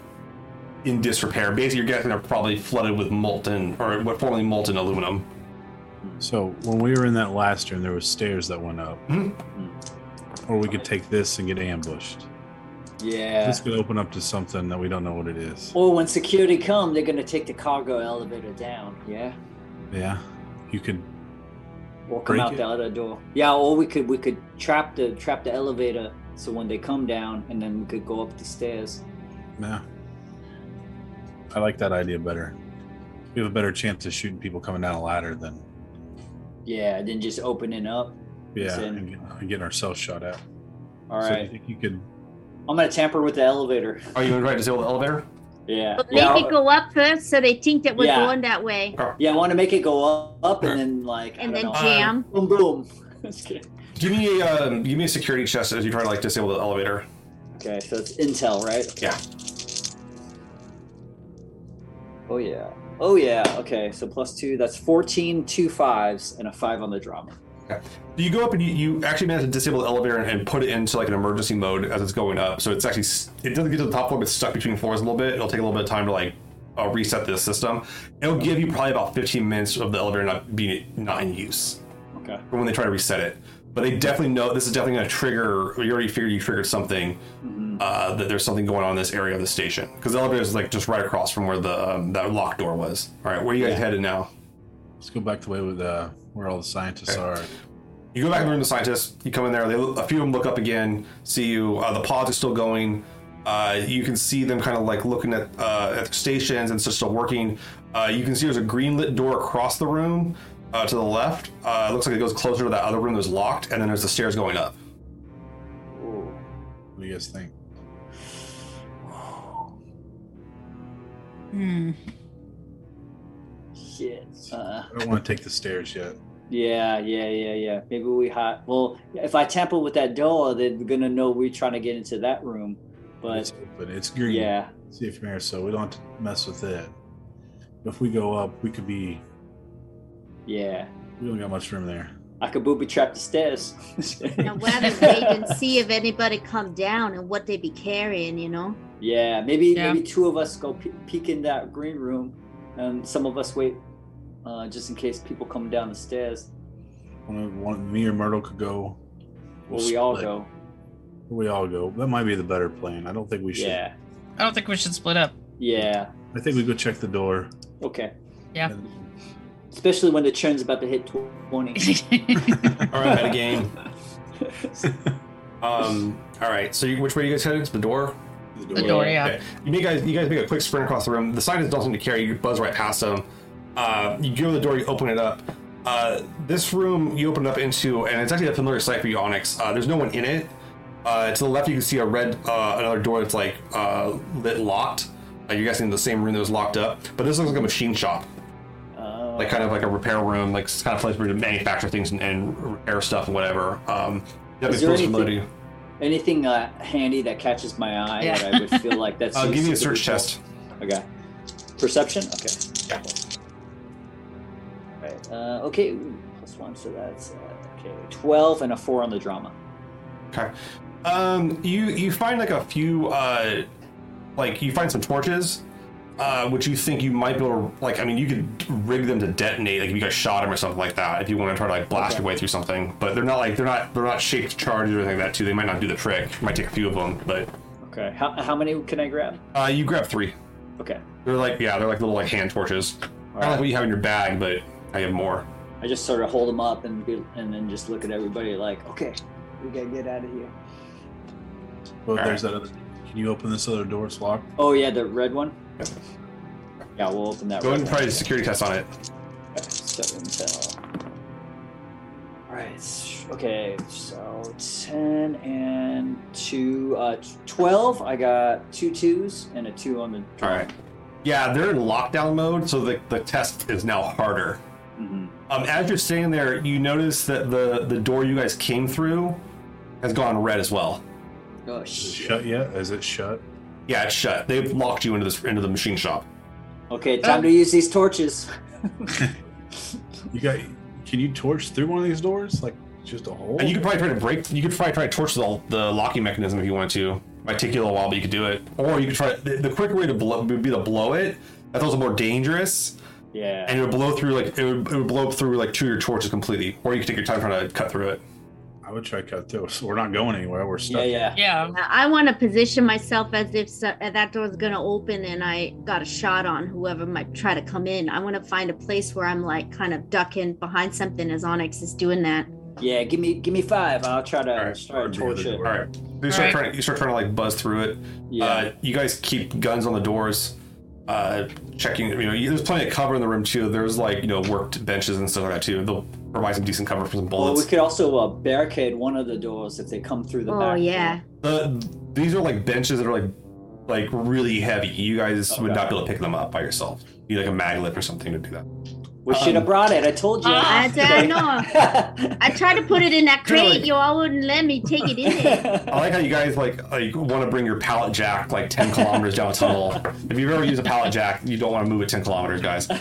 in disrepair. Basically, you're guessing they're probably flooded with molten or what formerly molten aluminum. So when we were in that last room, there was stairs that went up, Mhm. or we could take this and get ambushed. Yeah. This could open up to something that we don't know what it is. Or when security come, they're gonna take the cargo elevator down. Yeah. Yeah, you could. Or come Break out it? the other door. Yeah. Or we could we could trap the trap the elevator so when they come down, and then we could go up the stairs. Yeah, I like that idea better. We have a better chance of shooting people coming down a ladder than Yeah. Then just opening up. yeah, and, and getting ourselves shot at. All so right. you think you could? I'm gonna tamper with the elevator. Are you ready to disable the elevator? Yeah. But yeah. make it go up first so they think that we're Yeah. going that way. Yeah. I want to make it go up, up and then like And I then don't know, jam. boom boom. [laughs] Just kidding. Give me a um, give me a security chest as you try to like disable the elevator. Okay, so it's intel, right? Yeah. Oh yeah. Oh yeah. Okay, so plus two. That's 14 two fives and a five on the drama. You go up and you, you actually manage to disable the elevator and, and put it into like an emergency mode as it's going up. So it's actually it doesn't get to the top floor, but it's stuck between floors a little bit. It'll take a little bit of time to like uh, reset the system. It'll give you probably about 15 minutes of the elevator not being not in use Okay. when they try to reset it. But they definitely know this is definitely going to trigger. You already figured you triggered something Mhm. uh, that there's something going on in this area of the station because the elevator is like just right across from where the um, that locked door was. All right, where are you guys Yeah. headed now? Let's go back the way with uh, where all the scientists Okay. are. You go back in the room, the scientists. You come in there. They, a few of them look up again, see you. Uh, the pods are still going. Uh, you can see them kind of like looking at uh, at the stations and it's just still working. Uh, you can see there's a green lit door across the room uh, to the left. Uh, it looks like it goes closer to that other room that's locked, and then there's the stairs going up. Ooh. What do you guys think? Hmm. Shit. Uh, I don't want to take the stairs yet. yeah, yeah, yeah, yeah. Maybe we hot. Well, if I tamper with that door, they're gonna know we're trying to get into that room. It's But open. It's green. yeah, See from here, so we don't have to mess with it. If we go up, we could be. yeah. We don't got much room there. I could booby trap the stairs. I'd rather wait and see if anybody come down and what they be carrying, you know? Yeah, maybe Yeah. maybe two of us go pe- peek in that green room, and some of us wait, uh, just in case people come down the stairs. One, one, me or Myrtle could go. Well, we all go. We all go. That might be the better plan. I don't think we should. Yeah, I don't think we should split up. yeah. I think we go check the door. Okay. Yeah. and- Especially when the churn's about to hit twenty. [laughs] All right, metagame. [laughs] Um, all right, so you, which way are you guys headed? To the door. the door, yeah. Okay. You guys, you guys make a quick sprint across the room. The scientists don't seem to care. You buzz right past them. Uh, you go to the door. You open it up. Uh, this room you open it up into, and it's actually a familiar sight for you, Onyx. Uh, there's no one in it. Uh, to the left, you can see a red uh, another door that's like uh, lit locked. Uh, you're guessing the same room that was locked up, but this looks like a machine shop, Uh, like kind of like a repair room, like kind of place where you manufacture things and, and repair stuff and whatever. Um, that Is makes there anything- familiar to you. anything uh, handy that catches my eye Yeah. that I would [laughs] feel like that's. Uh, give me a search cool? test. Okay. Perception. Okay. Yeah. Uh, okay. Ooh, plus one, so that's uh, okay. Twelve and a four on the drama. Okay. Um, you you find like a few uh, like you find some torches, uh, which you think you might be able to like. I mean, you could rig them to detonate, like if you guys shot them or something like that. If you want to try to like blast Okay. your way through something, but they're not like they're not they're not shaped charges or anything like that too. They might not do the trick. Might take a few of them, but Okay. How, how many can I grab? uh, you grab three. Okay. They're like yeah, they're like little like hand torches. Kind of like what you have in your bag, but I have more. I just sort of hold them up and be, and then just look at everybody like, okay, we gotta get out of here. Well, All there's that other. Can you open this other door? It's locked. Oh yeah, the red one. Yeah, we'll open that. Go ahead and try a security test on it. Okay, so intel. All right. Okay, so ten and two, uh, twelve. I got two twos and a two on the. All right. Yeah, they're in lockdown mode, so the, the test is now harder. Hmm Um, as you're sitting there, you notice that the the door you guys came through has gone red as well. Oh Is it shit. shut yet? Is it shut? Yeah, it's shut. They've locked you into this into the machine shop. Okay, time to use these torches. [laughs] You got? Can you torch through one of these doors? Like just a hole? And you could probably try to break. You could probably try to torch the, the locking mechanism if you want to. Might take you a little while, but you could do it. Or you could try. The, the quicker way to blow would be to blow it. I That's also more dangerous, Yeah. and it would blow through like it would, it would blow through like two of your torches completely. Or you could take your time trying to cut through it. I would try cut through. So we're not going anywhere. We're stuck. yeah, yeah. Yeah. I want to position myself as if so, that door's gonna open and I got a shot on whoever might try to come in. I want to find a place where I'm like kind of ducking behind something as Onyx is doing that. Yeah, give me give me five. I'll try to Alright. start Or torch it. All right. You start Alright. trying. You start trying to like buzz through it. Yeah. Uh, you guys keep guns on the doors, uh, checking. You know, there's plenty of cover in the room too. There's like you know worked benches and stuff like that too. They'll provide some decent cover for some bullets. well, we could also uh, barricade one of the doors if they come through the Oh back. yeah. The, these are like benches that are like like really heavy. You guys would not be able to pick them up by yourself. You need like a maglet or something to do that. We should have Um, brought it. I told you. That's I know. [laughs] I tried to put it in that Really? crate. You all wouldn't let me take it in there. I like how you guys like like want to bring your pallet jack like ten kilometers down a tunnel. If you've ever used a pallet jack, you don't want to move it ten kilometers, guys. Um,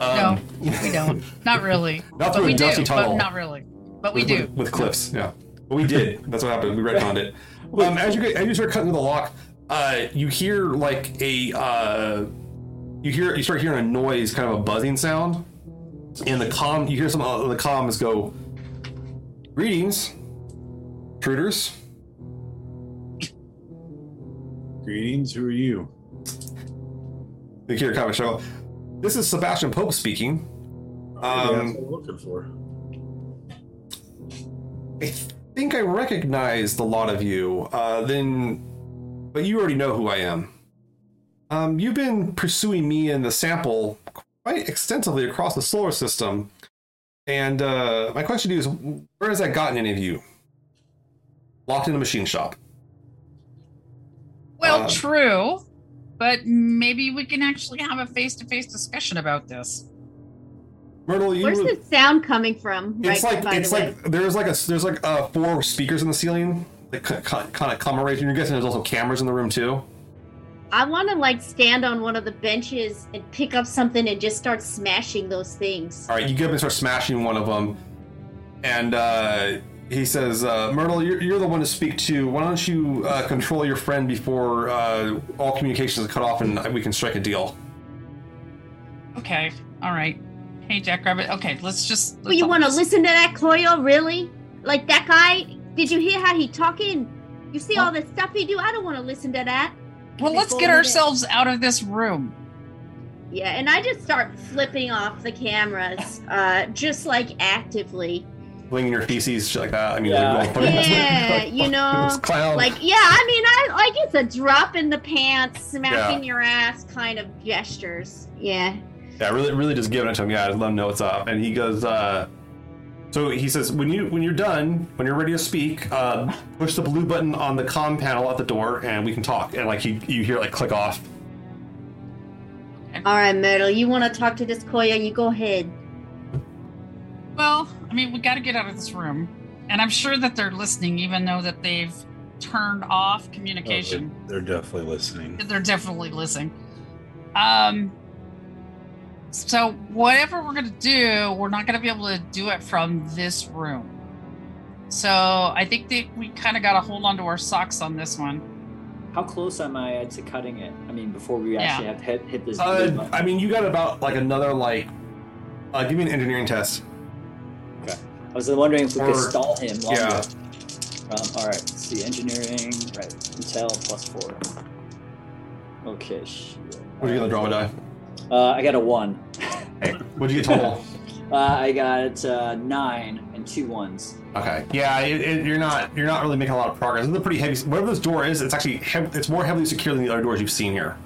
No, we don't. Not really. [laughs] Not but through we a dusty do, tunnel. but not really. But we with, do. with, with cliffs. Yeah, but we did. That's what happened. We retconned it. [laughs] Um, as you as you start cutting through the lock, uh, you hear like a uh, you hear you start hearing a noise, kind of a buzzing sound, and the com you hear some of the comms go, "Greetings, intruders." Greetings. Who are you? You hear of show. This is Sebastian Pope speaking. Um, looking for. I think I recognized a lot of you. Uh, then, but you already know who I am. Um, you've been pursuing me and the sample quite extensively across the solar system, and uh, my question to you is, where has that gotten any of you? Locked in a machine shop. Well, Uh, true. But maybe we can actually have a face-to-face discussion about this. Myrtle, you. Where's the sound coming from? it's right, like it's the like there's like a there's like uh, four speakers in the ceiling that kind of commemorate. You're guessing there's also cameras in the room too. I want to like stand on one of the benches and pick up something and just start smashing those things. All right, you get up and start smashing one of them, and uh, he says, uh, "Myrtle, you're, you're the one to speak to. Why don't you uh, control your friend before uh, all communications are cut off and we can strike a deal?" Okay. All right. Hey, Jack Jackrabbit. Okay, let's just. But you let's- want to listen to that coyo, really? Like that guy? Did you hear how he talking? You see all the stuff he do? I don't want to listen to that. Well, let's get ourselves out of this room. Yeah, and I just start flipping off the cameras, uh, just like actively. Flinging your feces, shit like that. I mean, Yeah. like, [laughs] going- Yeah, you know, Like, yeah, I mean, I like it's a drop in the pants, smacking Yeah. your ass kind of gestures. Yeah. yeah, really, really, just giving it to him. Yeah, just let him know what's up. And he goes, uh, so he says, when you when you're done, when you're ready to speak, uh, push the blue button on the comm panel at the door, and we can talk. And like he, you hear like click off. All right, Myrtle, you want to talk to this Koya? You go ahead. Well, I mean, we got to get out of this room, and I'm sure that they're listening, even though that they've turned off Oh, communication. they're, they're definitely listening. they're definitely listening. Um. So whatever we're gonna do, we're not gonna be able to do it from this room. So I think that we kind of got to hold on to our socks on this one. How close am I to cutting it? I mean, before we Yeah. actually have hit, hit this. Uh. I mean, you got about like another like. Uh, give me an engineering test. Okay. I was wondering if we could stall him longer. Yeah. Um, all right. Let's see, engineering, right? Intel plus four. Okay. Shit. What are you gonna draw a die? Uh, I got a one. Hey, what'd you get total? [laughs] Uh, I got uh, nine and two ones. okay. Yeah, it, it, you're not you're not really making a lot of progress. It's a pretty heavy. Whatever this door is, it's actually hev- it's more heavily secure than the other doors you've seen here.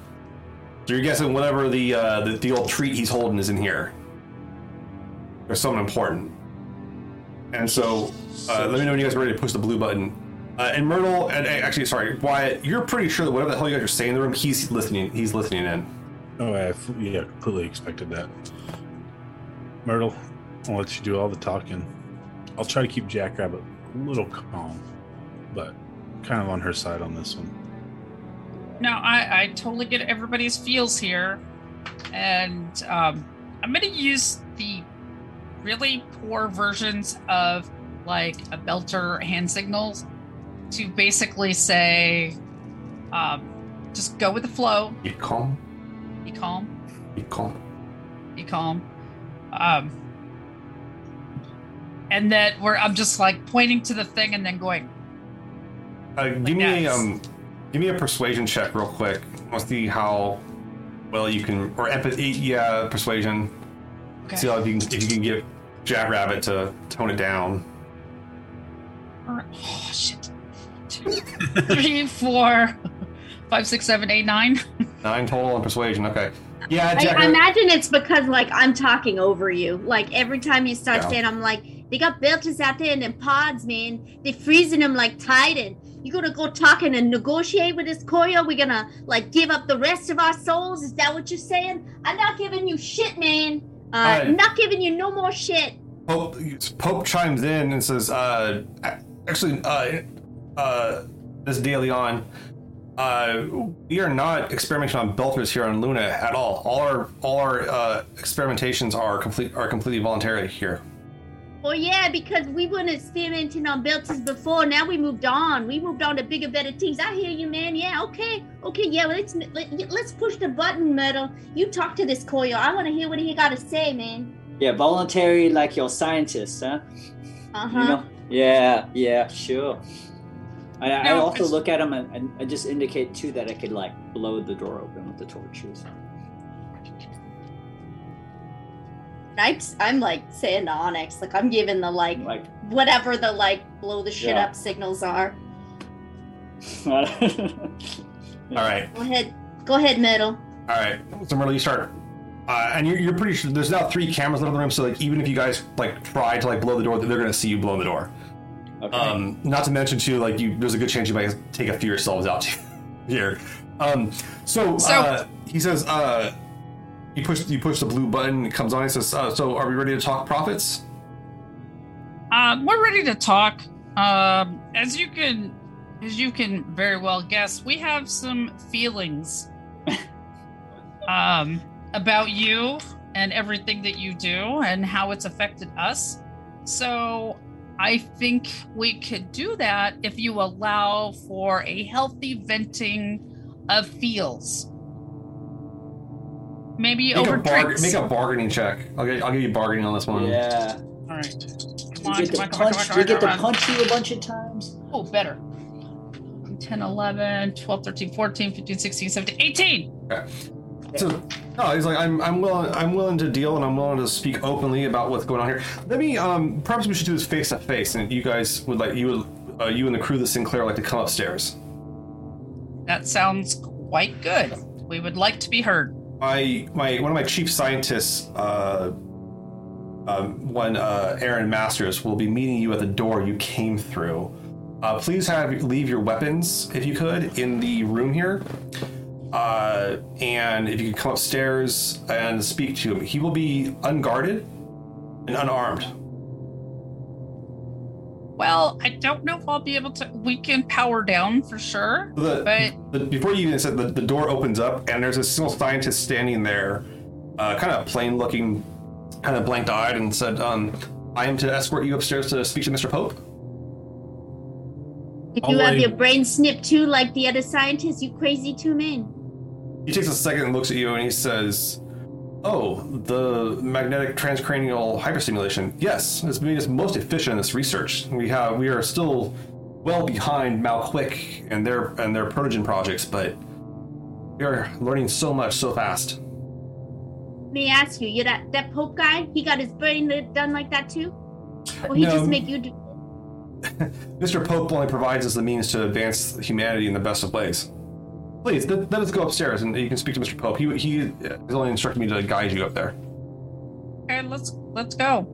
So you're guessing whatever the uh, the, the old treat he's holding is in here. There's something important. And so, uh, let me know when you guys are ready to push the blue button. Uh, and Myrtle, and actually, sorry, Wyatt, you're pretty sure that whatever the hell you guys are saying in the room, he's listening. He's listening in. Oh, I f- yeah, completely expected that. Myrtle, I'll let you do all the talking. I'll try to keep Jackrabbit a little calm, but kind of on her side on this one. No, I, I totally get everybody's feels here, and um, I'm gonna use the really poor versions of like a belter hand signals to basically say, um, just go with the flow, Be calm. Be calm, Be calm. be calm. Um, and that where I'm just like pointing to the thing and then going, Uh, give me a um, give me a persuasion check real quick. Let's see how well you can, or empathy. Yeah, persuasion. okay. See how if you can, if you can get Jackrabbit to tone it down. Oh shit. Two, three, four, five, six, seven, eight, nine. [laughs] Nine total on persuasion. Okay. Yeah, I, I imagine it's because like I'm talking over you. Like every time you start Yeah. saying, I'm like, they got belters out there and them pods, man. They freezing them like Titan. You gonna go talking and negotiate with this coyo? We're gonna like give up the rest of our souls? Is that what you're saying? I'm not giving you shit, man. Uh, Alright. not giving you no more shit. Pope, Pope chimes in and says, uh, actually, uh, uh, this D'Leon, uh, we are not experimenting on belters here on Luna at all. All our all our uh, experimentations are complete are completely voluntary here. Well, yeah, because we weren't experimenting on belters before. Now we moved on. We moved on to bigger, better things. I hear you, man. Yeah, okay, okay, yeah. Well, let's let, let's push the button, Metal. You talk to this coyo. I want to hear what he got to say, man. Yeah, voluntary like your scientists, huh? Uh You huh. know? Yeah, yeah, sure. I, I No, also look at them and, and I just indicate too that I could like blow the door open with the torches. I'm, I'm like saying to Onyx, like I'm giving the like Like, whatever the like blow the shit Yeah. up signals are. [laughs] All right, Go ahead, go ahead, Metal. all right. So Myrtle, you start, uh, and you're, you're pretty sure there's now three cameras in the room. So like, even if you guys like try to like blow the door, they're gonna see you blow the door. Okay. Um, not to mention too, like you, there's a good chance you might take a few yourselves out [laughs] here. Um, so, So- uh, he says, uh, you push you push the blue button. It comes on. He says, uh, "So, are we ready to talk profits?" Um, we're ready to talk. Um, as you can, as you can very well guess, we have some feelings, [laughs] um, about you and everything that you do and how it's affected us. So, I think we could do that if you allow for a healthy venting of feels. Maybe Make over a, barg- drinks. make a bargaining check. I'll get I'll give you bargaining on this one. yeah. All right. Come We on, get to come on, come on, punch, come on, we get come to punch you a bunch of times. Oh, better. 10, 11, 12, 13, 14, 15, 16, 17, 18. So, no, he's like, I'm, I'm willing, I'm willing to deal, and I'm willing to speak openly about what's going on here. Let me, um, perhaps we should do this face to face, and you guys would like, you would, uh, you and the crew of the Sinclair like to come upstairs. That sounds quite good. We would like to be heard. my my one of my chief scientists, uh, um, one uh, Aaron Masters, will be meeting you at the door you came through. Uh, please have leave your weapons if you could in the room here, uh, and if you could come upstairs and speak to him, he will be unguarded and unarmed. Well, I don't know if I'll be able to. We can power down for sure. The, But- the, before you even said the, the door opens up and there's a single scientist standing there, uh, kind of plain looking, kind of blanked eyed, and said, um, "I am to escort you upstairs to speak to Mr. Pope." Did I'll you have lay- your brain snipped too, like the other scientists? You crazy two men. He takes a second and looks at you and he says, "Oh, the magnetic transcranial hyperstimulation. Yes, it's made us most efficient in this research. We have we are still well behind Mao-Kwik and their and their protogen projects, but we are learning so much so fast." May I ask you, you that that Pope guy? He got his brain done like that too? Or he No. just make you? Do- [laughs] [laughs] Mr. Pope only provides us the means to advance humanity in the best of ways. Please, let, let us go upstairs and you can speak to Mr. Pope. He, he uh, has only instructed me to guide you up there. Okay, let's let's go.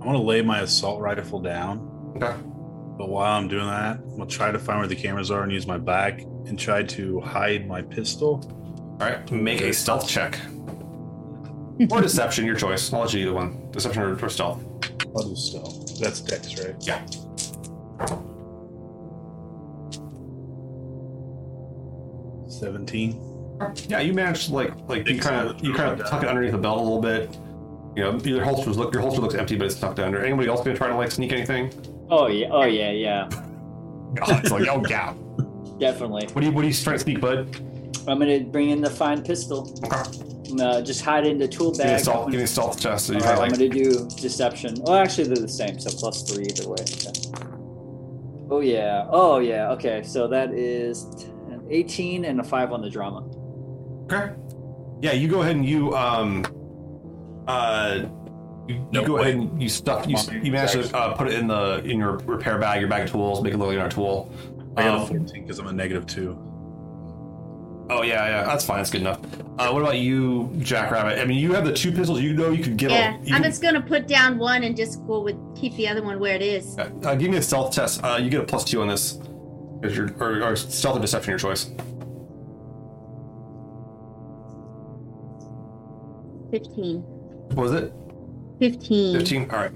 I want to lay my assault rifle down, Okay. but while I'm doing that, I'll try to find where the cameras are and use my back and try to hide my pistol. All right. Make a stealth check. or [laughs] deception, your choice. I'll let you either one. Deception or, or stealth. I'll do stealth. That's Dex, right? Yeah. Seventeen. Yeah, you managed to like like you kind of you kind of tuck it underneath the belt a little bit. You know, your holsters look your holster looks empty, but it's tucked under. Anybody else gonna try to like sneak anything? Oh yeah, oh yeah, yeah, [laughs] Oh, it's like oh yeah. definitely. What do you what are you trying to sneak, bud? I'm gonna bring in the fine pistol. Okay. I'm gonna just hide it in the tool Give me a bag. stealth, give me a stealth test. So you Alright, got I'm gonna do deception. Well, actually, they're the same, so plus three either way. Okay. Oh yeah. Oh yeah. Okay, so that is 10, 18 and a five on the drama. Okay. Yeah, you go ahead and you um uh you, you No, go wait. ahead and you stuff you, you manage to uh, put it in the in your repair bag, your bag of tools, make it look like your tool. I got Um, a 14 because I'm a negative two. Oh yeah, yeah, that's fine. That's good enough. Uh, what about you, Jackrabbit? I mean, you have the two pistols. You know you could give. Yeah, a, you I'm can- just gonna put down one and just go with keep the other one where it is. uh, give me a stealth test. Uh, you get a plus two on this. Is your or, or stealth or deception your choice? Fifteen. What was it? Fifteen. Fifteen. All right.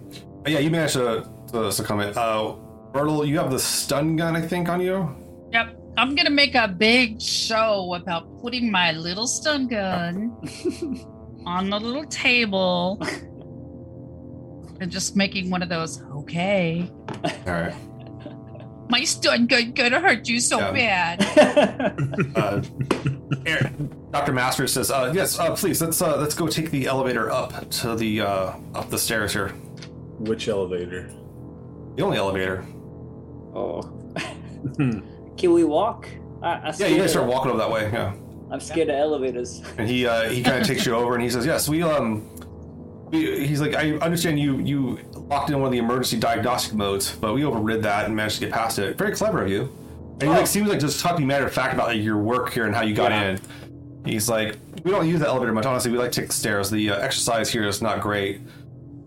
Uh, yeah, you managed to, to succumb it. Uh, Myrtle, you have the stun gun, I think, on you. Yep. I'm gonna make a big show about putting my little stun gun [laughs] on the little table and just making one of those. Okay, All right. My stun gun gonna hurt you so Yeah. bad. [laughs] Uh, Aaron, Dr. Masters says, uh, "Yes, uh, please let's uh, let's go take the elevator up to the uh, up the stairs here. Which elevator? The only elevator. oh. [laughs] Can we walk? I, I Yeah, you guys start walking up that way. Yeah, I'm scared of elevators. and he uh, he kind of takes you over and he says, "Yes, we um." He's like, I understand you you locked in one of the emergency diagnostic modes, but we overrid that and managed to get past it. Very clever of you. And he Oh. like seems like just talking matter of fact about like, your work here and how you got Yeah. in. He's like, we don't use the elevator much. Honestly, we like to take the stairs. The uh, exercise here is not great.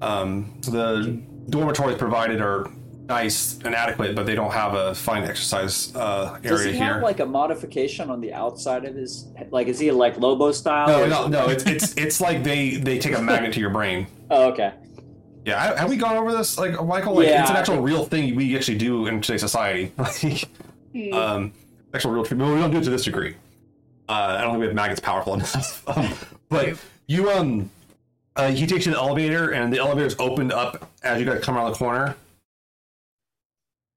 Um, the dormitories provided are nice and adequate, but they don't have a fine exercise uh, Does area he here. have like a modification on the outside of his? Like, is he like Lobo style? no, or- no, no. It's it's it's like they they take a magnet to your brain. [laughs] Oh, okay. Yeah, I- have we gone over this? Like Michael, like Yeah, it's an actual real thing we actually do in today's society. [laughs] Like, Hmm. um, actual real treatment. We don't do it to this degree. Uh, I don't think we have magnets powerful [laughs] enough. um, but you um, uh, he takes you to the elevator, and the elevator's opened up as you guys come around the corner.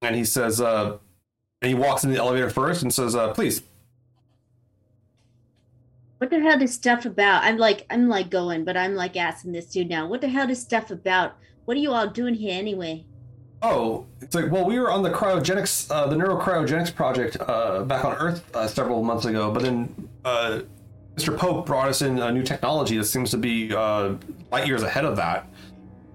And he says, uh, and he walks in the elevator first and says, uh, "Please, What the hell is stuff about? I'm like I'm like going, but I'm like asking this dude now. What the hell is stuff about? What are you all doing here anyway? Oh, it's like, well, we were on the cryogenics, uh, the neurocryogenics project uh, back on Earth uh, several months ago, but then uh, Mr. Pope brought us in a new technology that seems to be uh, light years ahead of that.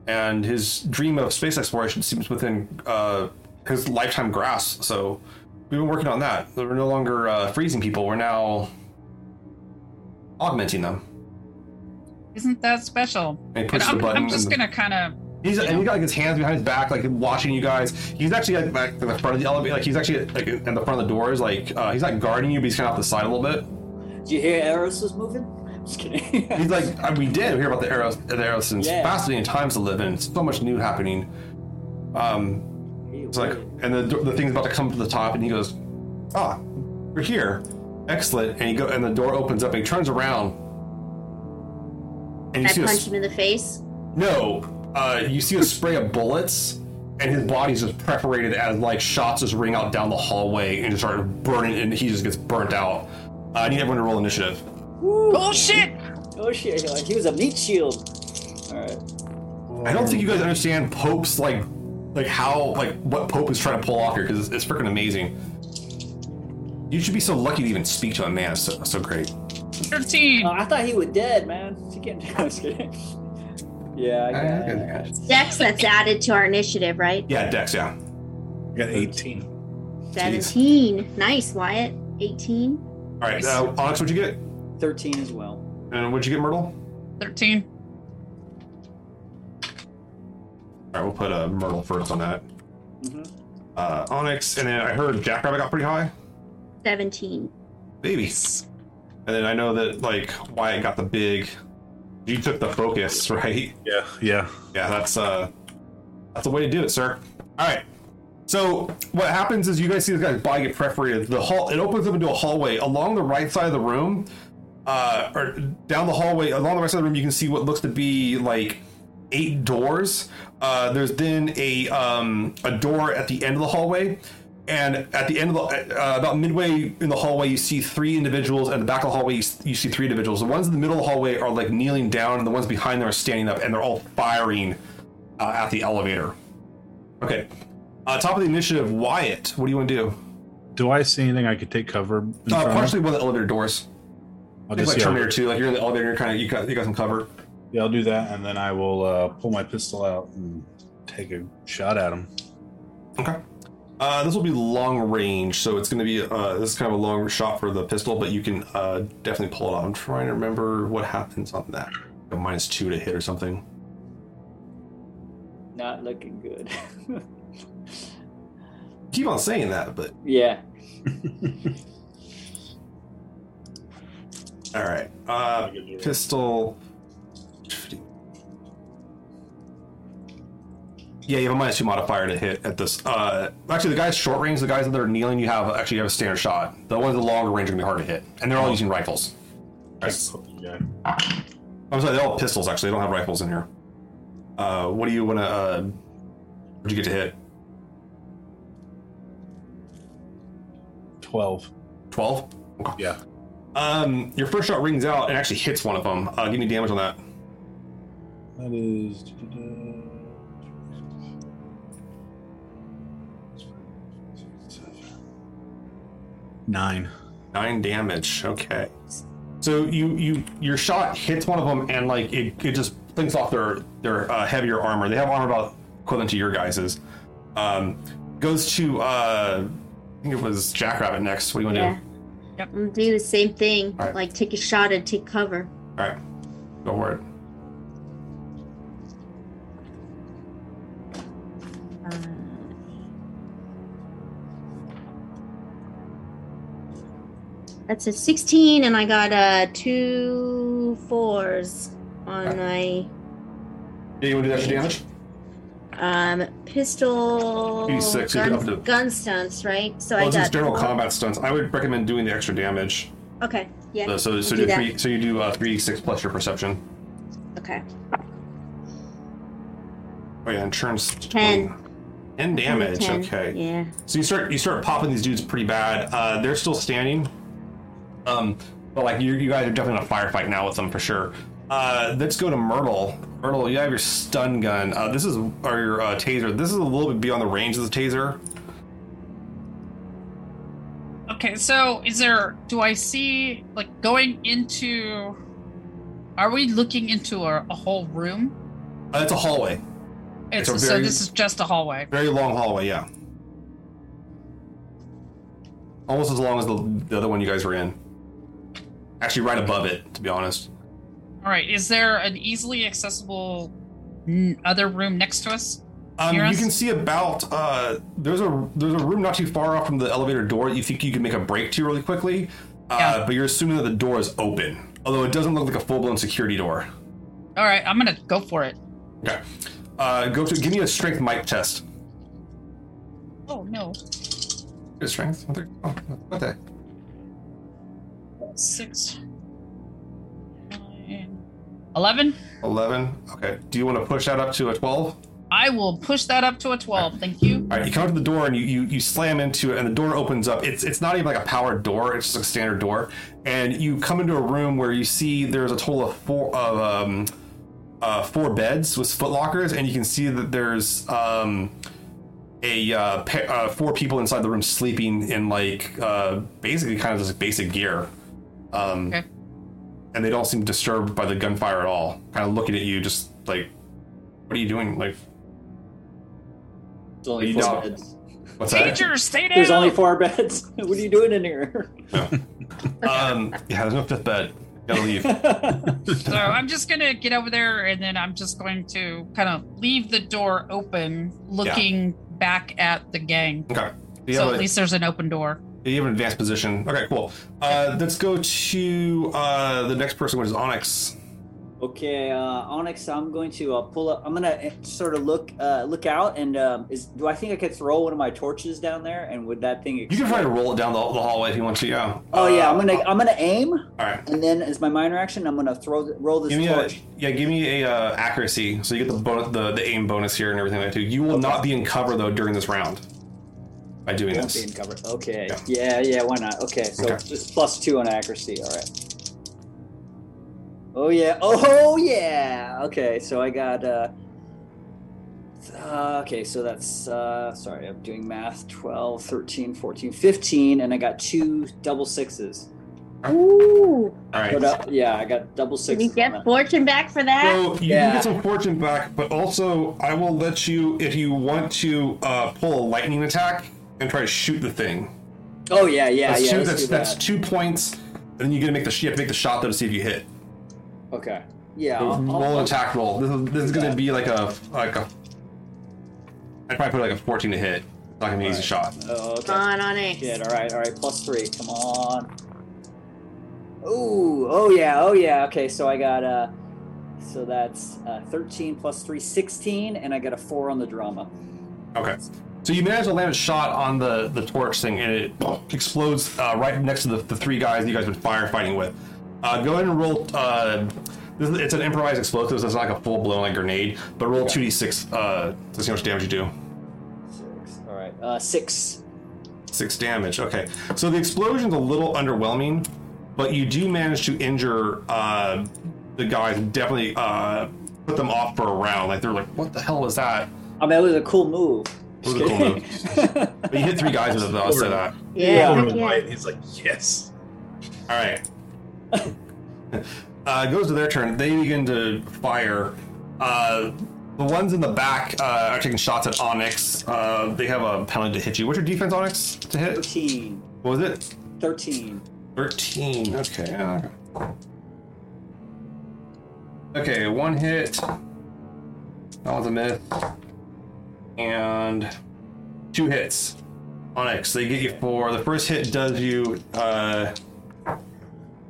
And his dream of space exploration seems within uh, his lifetime grass. So we've been working on that. We're no longer uh, freezing people, we're now augmenting them. Isn't that special? And he pushes the I'm, button. I'm just and gonna kind of. He's and he got like his hands behind his back, like watching you guys. He's actually like back in the front of the elevator, like he's actually like in the front of the doors, like uh, he's not guarding you, but he's kind of off the side a little bit. Did you hear Eros was moving? I'm just kidding. [laughs] He's like, uh, we did hear about the Eros, the Eros since Yeah. fascinating times to live in. So much new happening. Um, it's like, and the the thing's about to come to the top, and he goes, "Ah, we're here, excellent." And he go, and the door opens up, and he turns around, and you I see a punch him in the face. No, uh, you see a spray of bullets, and his body's just perforated as like shots just ring out down the hallway and just start burning, and he just gets burnt out. Uh, I need everyone to roll initiative. Oh shit! Oh shit! Like he was a meat shield. All right. I don't think you guys understand Pope's like, like how like what Pope is trying to pull off here because it's, it's freaking amazing. You should be so lucky to even speak to a man. It's so, so great. Thirteen. Oh, I thought he was dead, man. He can't. I'm just kidding. Yeah, I got Dex that's added to our initiative, right? Yeah, Dex. Yeah. I got 18. Seventeen. Nice, Wyatt. Eighteen. All right, uh, Onyx, what'd you get? 13 as well. And what'd you get, Myrtle? Thirteen. All right, we'll put a Myrtle first on that. Mhm. Uh, Onyx, and then I heard Jackrabbit got pretty high. Seventeen. Baby. And then I know that like Wyatt got the big. You took the focus, [laughs] right? Yeah, yeah. Yeah, that's uh, that's the way to do it, sir. All right. So what happens is you guys see this guy's body get perforated. The hall it opens up into a hallway along the right side of the room. uh, or down the hallway along the rest of the room, you can see what looks to be like eight doors. Uh, there's then a um, a door at the end of the hallway, and at the end of the uh, about midway in the hallway, you see three individuals. At the back of the hallway, you, you see three individuals. The ones in the middle of the hallway are like kneeling down, and the ones behind them are standing up, and they're all firing uh, at the elevator. Okay, uh, top of the initiative, Wyatt. What do you want to do? Do I see anything I could take cover? In Uh, partially one of the elevator doors. I'll just like Terminator 2. Like you're in the elevator, you're kind of you got you got some cover. Yeah, I'll do that, and then I will uh, pull my pistol out and take a shot at him. Okay. Uh, this will be long range, so it's going to be uh, this is kind of a long shot for the pistol, but you can uh, definitely pull it off. I'm trying to remember what happens on that. A minus two to hit or something. Not looking good. [laughs] Keep on saying that, but [laughs] yeah. all right. Uh, pistol. Yeah, you have a minus two modifier to hit at this. Uh, actually, the guys short range, the guys that are kneeling, you have actually have a standard shot. The ones at the longer range are gonna be hard to hit, and they're all using rifles. Yeah. I'm sorry, they're all pistols. Actually, they don't have rifles in here. Uh, what do you want to? Uh, what'd you get to hit? Twelve. Twelve. Yeah. Um, your first shot rings out and actually hits one of them. Uh, give me damage on that. That is. Nine. Nine damage. Okay. So you you your shot hits one of them and like it, it just flings off their their uh, heavier armor. They have armor about equivalent to your guys's. Um, goes to uh, I think it was Jackrabbit next. What do you want to Yeah. do? Yep. I'm gonna do the same thing. Alright. Like take a shot and take cover. All right, go for it. That's a 16, and I got uh, two fours on my Yeah, you want to do extra damage? um, pistol Maybe six, you gun, up to- gun stunts, right? So Well, I got just general combat stunts. I would recommend doing the extra damage. Okay, yeah. So, so, so do three. So you do uh, three six plus your perception. Okay. Oh yeah, and turns Ten. Ten damage. 10, Okay. Yeah. So you start you start popping these dudes pretty bad. Uh, they're still standing. Um, but like you, you guys are definitely in a firefight now with them for sure. Uh, let's go to Myrtle. Myrtle, you have your stun gun. Uh, this is or your uh, taser. This is a little bit beyond the range of the taser. Okay, so is there? Do I see like going into? Are we looking into a, a whole room? Uh, it's a hallway, It's, a so this is just a hallway. very long hallway. Yeah, almost as long as the, the other one you guys were in. Actually, right above it, to be honest. All right. Is there an easily accessible n- other room next to us? Um, you us? can see about uh, there's a there's a room not too far off from the elevator door that you think you can make a break to really quickly, uh, Yeah. but you're assuming that the door is open, although it doesn't look like a full blown security door. All right, I'm gonna go for it. Okay, uh, go to give me a strength might test. Oh no, Good strength. Oh, what the? Six, nine, eleven. Eleven. Okay. Do you want to push that up to a twelve? I will push that up to a twelve. Thank you. All right. You come to the door and you, you you slam into it, and the door opens up. It's it's not even like a powered door. It's just a standard door, and you come into a room where you see there's a total of four of um, uh, four beds with foot lockers, and you can see that there's um, a uh, pa- uh, four people inside the room sleeping in like uh, basically kind of just basic gear. Um, Okay. And they don't seem disturbed by the gunfire at all. Kind of looking at you, just like, what are you doing? Like, There's only You four beds. what's that? Danger, stay down. There's only four beds. [laughs] what are you doing in here? Um, yeah, there's no fifth bed. Gotta leave. [laughs] So I'm just gonna get over there, and then I'm just going to kind of leave the door open, looking back at the gang. Okay. You so at a, least there's an open door. You have an advanced position. Okay, cool. Uh, let's go to uh, the next person, which is Onyx. Okay, uh, Onyx, I'm going to uh, pull up. I'm gonna uh, sort of look uh, look out, and um, is do I think I could throw one of my torches down there, and would that thing? You can try to roll it down the, the hallway if you want to. Yeah. Oh yeah, I'm Uh, gonna I'm gonna aim, All right. and then as my minor action, I'm gonna throw the, roll this Give me a torch. yeah. Give me a uh, accuracy, so you get the bonus, the the aim bonus here and everything like that too. You will not be in cover though during this round. By doing Won't be this. in cover. Okay. Yeah. Yeah, yeah. Why not? Okay, so Okay. just plus two on accuracy. All right. Oh yeah. Oh yeah. Okay, so I got. uh uh, okay, so that's, uh, sorry, I'm doing math 12, 13, 14, 15, and I got two double sixes. Ooh. All right. But, uh, yeah, I got double Can sixes. you get fortune back for that? So you Yeah. can get some fortune back, but also I will let you if you want to uh, pull a lightning attack and try to shoot the thing. Oh, yeah, yeah, That's yeah. two, let's that's, do that's two points. And then you get to make the you have to make the shot though to see if you hit. Okay. Yeah. So I'll- roll I'll- an attack roll. This is, this is going to that. be like a like a. I'd probably put like a fourteen to hit. It's not gonna be an easy shot. Oh, okay. Come on, Onyx. Shit, all right, all right, plus three. Come on. Ooh, oh yeah, oh yeah. Okay, so I got uh so that's uh, 13 plus 3, 16, and I got a 4 on the drama. Okay. So you manage to land a shot on the the torch thing, and it explodes uh, right next to the, the three guys that you guys have been firefighting with. Uh, go ahead and roll. Uh, this is, it's an improvised explosive, so it's not like a full blown like grenade. But roll two d six uh, to see how much damage you do. 6. All right. Uh 6. Six damage. Okay. So the explosion's a little underwhelming, but you do manage to injure uh, the guys. and Definitely uh, put them off for a round. Like they're like, "What the hell was that?" I mean, it was a cool move. It cool move. [laughs] But you hit three guys with a Though, I'll. Yeah, Over heck to yeah. Wyatt, He's like, yes. All right. [laughs] uh, it goes to their turn. They begin to fire. Uh, the ones in the back uh, are taking shots at Onyx. Uh, they have a penalty to hit you. What's your defense, Onyx, to hit? 13. What was it? 13. 13. Okay. yeah, okay. Okay, one hit. That was a miss. And two hits. Onyx, they get you for the first hit does you uh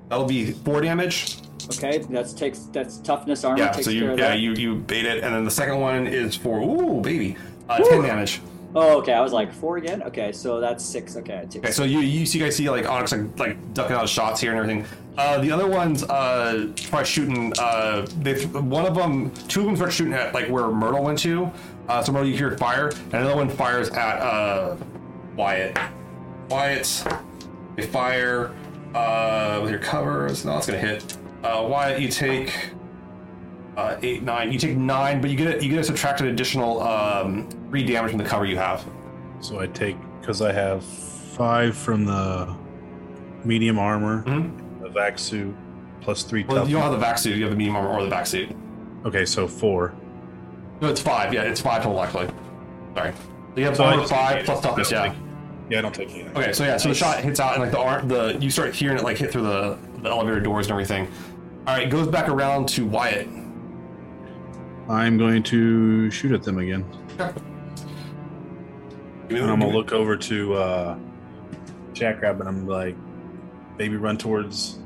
that'll be four damage. Okay, that's takes that's toughness armor Yeah, takes so you yeah, that. you you bait it, and then the second one is for ooh baby. Uh, ten damage. Oh, okay. I was like 4 again. Okay, so that's 6. Okay, Okay, so you you see guys see like Onyx like, like ducking out of shots here and everything. Uh, the other ones uh try shooting. Uh, they one of them, two of them start shooting at like where Myrtle went to. Uh, you hear fire, and another one fires at uh Wyatt. Wyatt, they fire uh with your covers. No, It's gonna hit. Uh, Wyatt, you take uh, eight, nine. You take nine, but you get you get a subtracted additional um, three damage from the cover you have. So I take because I have five from the medium armor, Mhm. the vac suit, plus three Well, you don't have the vac suit. You have the medium armor or the vac suit. Okay, so four. No, it's five. Yeah, it's five total actually. Sorry. So you have So armor five plus toughness. Yeah. take- Yeah, I don't take any. Okay, so yeah, so the shot hits out and like the arm, the you start hearing it like hit through the, the elevator doors and everything. All right, goes back around to Wyatt. I'm going to shoot at them again, me and I'm gonna look over to uh, Jackrabbit. and I'm like, maybe run towards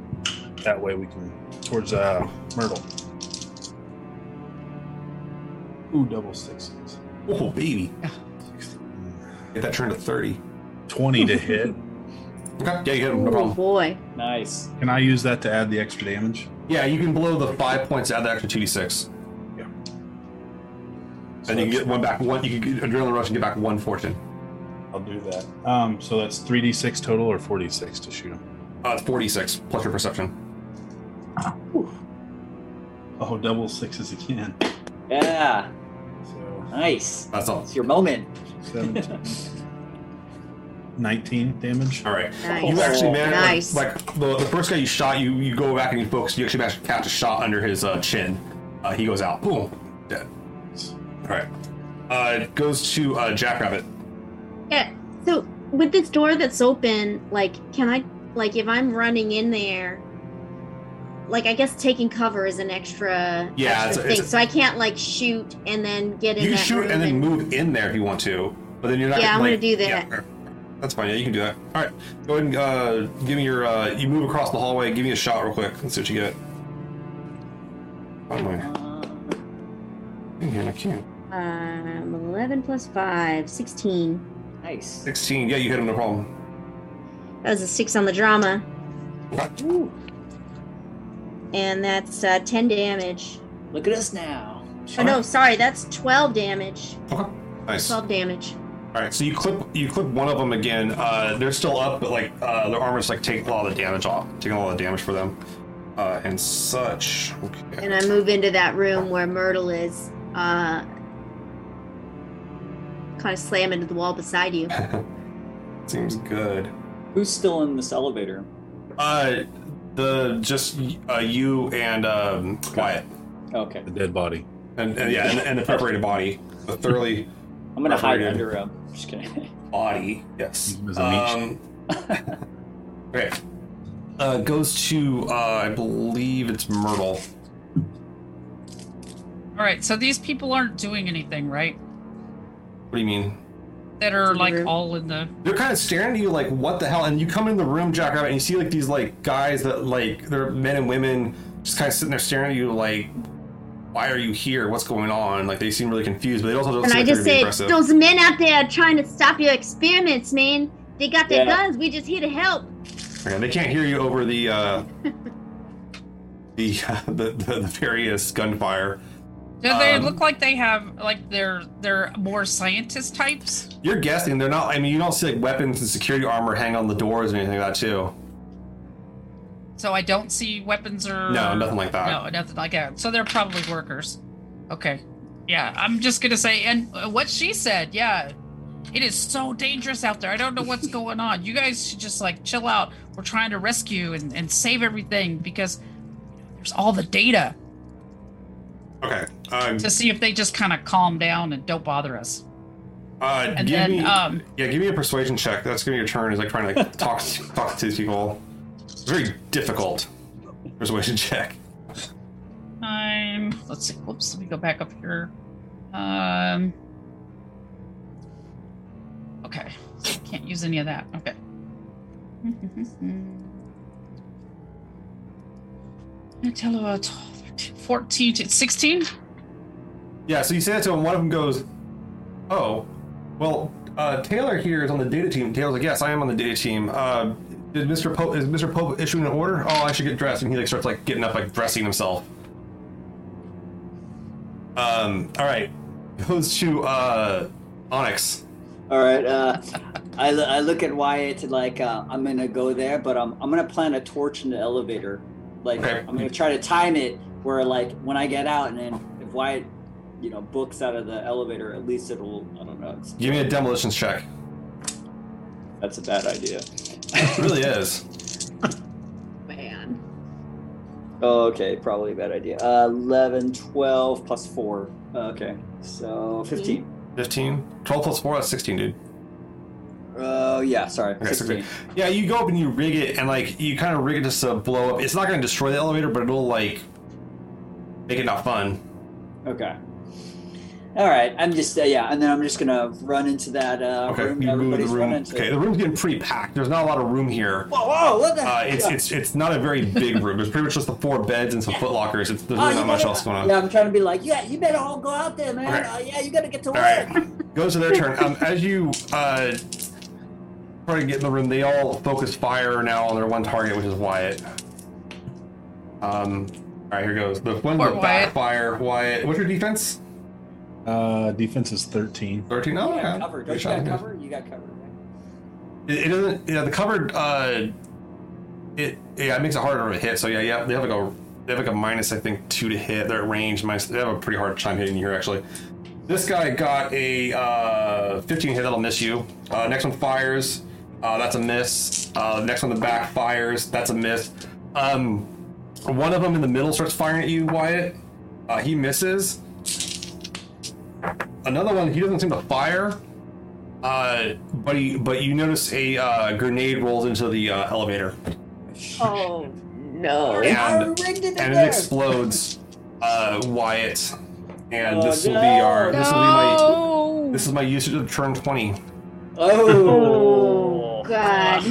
that way. We can towards uh, Myrtle." Ooh, double sixes. Oh baby, get that turned to thirty. Twenty to hit. [laughs] Okay, yeah, you get him. No Oh problem. boy. Nice. Can I use that to add the extra damage? Yeah, you can blow the five points to add the extra two d six, Yeah. and you can get one back. One you can get adrenaline rush and get back one fortune. I'll do that. Um, so that's three d six total or four d six to shoot him. Uh, it's four d six plus your perception. Oh, double sixes again. Yeah. So Nice. That's all. It's your moment. 17. [laughs] 19 damage. All right. Nice. You actually managed, Nice. like, like the, the first guy you shot, you you go back and you focus. You actually managed to catch a shot under his uh, chin. Uh, he goes out. Boom. Dead. All right. Uh, it goes to uh, Jackrabbit. Yeah. So with this door that's open, like, can I, like, if I'm running in there, like, I guess taking cover is an extra, Yeah, extra it's a- thing. it's a- so I can't like shoot and then get in You can that shoot room and then move in there if you want to, but then you're not. Yeah, I'm like, gonna do that. yeah, that's fine. Yeah, you can do that. All right. Go ahead and uh, give me your. Uh, you move across the hallway. Give me a shot real quick. Let's see what you get. Oh my. Man, I can't. Um, 11 plus 5, 16. Nice. 16. Yeah, you hit him, no problem. That was a 6 on the drama. Ooh, And that's uh, 10 damage. look at us now. Oh, no, sorry, that's 12 damage. Okay. Nice. 12 damage. All right, so you clip you clip one of them again. Uh, they're still up, but like uh, their armor's like taking a lot of the damage off, taking a lot of damage for them, uh, and such. Okay. And I move into that room where Myrtle is. Uh, kind of slam into the wall beside you. [laughs] Seems good. Who's still in this elevator? Uh, the just uh, you and um, Wyatt, Okay. The dead body. and, and yeah, and, and the preparated body, the thoroughly [laughs] I'm gonna hide Operated. under him. Just kidding. body. Yes. Use him as a meat. Um, okay. Uh, goes to uh, I believe it's Myrtle. All right, so these people aren't doing anything, right? What do you mean? That are like Room. all in the. they're kind of staring at you like what the hell and you come in the room jackrabbit and you see like these like guys that like they're men and women just kind of sitting there staring at you like why are you here what's going on like they seem really confused but they also don't And seem I like they're just being say, aggressive those men out there are trying to stop your experiments, man. They got their Yeah. guns. We just here to help. okay, they can't hear you over the uh [laughs] the, uh, the, the the various gunfire Do they Um, look like they have like they're they're more scientist types? you're guessing they're not i mean you don't see like weapons and security armor hang on the doors or anything like that too So I don't see weapons or No, nothing like that. No, nothing like that. So they're probably workers. Okay. Yeah, I'm just gonna say, and uh, what she said, yeah, it is so dangerous out there. I don't know what's [laughs] going on. You guys should just like chill out. We're trying to rescue and, and save everything because there's all the data okay uh, to see if they just kind of calm down and don't bother us. uh And give then, me um, yeah give me a persuasion check that's gonna be your turn is like trying to like talk [laughs] talk to these people it's very difficult persuasion check I'm. Let's see. Whoops. Let me go back up here. Um. Okay. So can't use any of that. Okay. [laughs] I tell what. 14 to 16? Yeah, so you say that to him. One of them goes, "Oh, well, uh, Taylor here is on the data team." Taylor's like, "Yes, I am on the data team. Uh, did Mr. Pope is Mr. Pope issuing an order? Oh, I should get dressed." And he like starts like getting up, like dressing himself. Um. All right. [laughs] Goes to uh, Onyx. All right. Uh, I, I look at Wyatt like uh, I'm gonna go there, but I'm I'm gonna plant a torch in the elevator. Like Okay. I'm gonna try to time it where like when I get out, and then if Wyatt, you know, books out of the elevator, at least it'll I don't know. It's, Give me a demolitions check. that's a bad idea. It really is. [laughs] Man. Oh, okay, probably a bad idea. Uh, 11, 12 plus 4. Uh, okay, so 15. 15. 12 plus 4, that's 16, dude. Oh, yeah, sorry. Okay, so 16. Yeah, you go up and you rig it, and like you kind of rig it just to blow up. It's not going to destroy the elevator, but it'll like make it not fun. Okay. All right, I'm just, uh, yeah, and then I'm just gonna run into that uh, Okay, room you move the room. Okay, the room's getting pretty packed. There's not a lot of room here. Whoa, whoa, what the Uh, it's it's it's not a very big room. There's pretty much just the four beds and some foot lockers. It's, there's Oh, really you not much else going on. Yeah, I'm trying to be like, yeah, you better all go out there, man. Okay. Uh, yeah, you gotta get to All work. right, goes to their turn. Um, as you uh, try to get in the room, they all focus fire now on their one target, which is Wyatt. Um, all right, here goes. The one Poor the Wyatt. backfire. Wyatt, what's your defense? Uh, defense is 13. Thirteen. Oh, got okay. covered. Don't you shot, got guys. covered? You got covered. right? It, it doesn't. Yeah, the covered. Uh, it yeah, it makes it harder to hit. So yeah, yeah, they have like a they have like a minus I think two to hit. They're at range. Minus they have a pretty hard time hitting you here actually. This guy got a uh, 15 hit. That'll miss you. Uh, next one fires. Uh, that's a miss. Uh, next one the back fires. That's a miss. Um, one of them in the middle starts firing at you, Wyatt. Uh, he misses. Another one, he doesn't seem to fire. Uh, but he, but you notice a uh, grenade rolls into the uh, elevator Oh no. I and it and it explodes. Uh, Wyatt, and Oh, this will be our this will be my this is my usage of churn twenty. Oh, Oh God.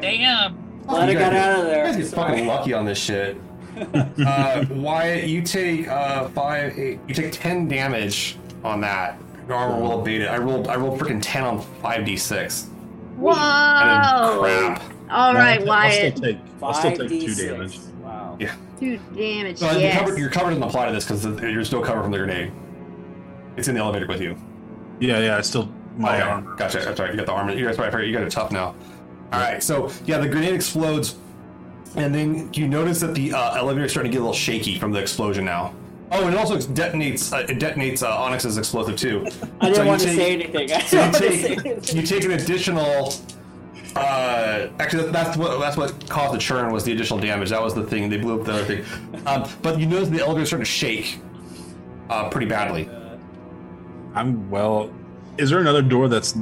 Damn. Glad I You got guys- out of there. You there. guys get Sorry. fucking lucky on this shit. [laughs] uh, Wyatt, you take uh, five, eight. You take ten damage on that. Your armor will abate it. I rolled. I rolled freaking ten on five d six. Whoa! Crap. All right, I'll, Wyatt. still take. I'll still take two 5d6. damage. Wow. Yeah. Two damage. So you're yes. covered. You're covered in the apply to this because you're still covered from the grenade. It's in the elevator with you. Yeah, yeah. I still my Okay, armor. Gotcha. That's right. You got the armor. You guys, right, you got it tough now. All right. So yeah, the grenade explodes, and then you notice that the uh, elevator is starting to get a little shaky from the explosion now. Oh, and it also detonates. Uh, it detonates uh, Onyx's explosive too. I didn't So want to take- say anything. I So didn't you to say [laughs] take anything. you take an additional. Uh, actually, that's what that's what caused the churn was the additional damage. That was the thing. They blew up the other thing. Um, but you notice the elevator starting to shake, uh, pretty badly. I'm well. Is there another door that's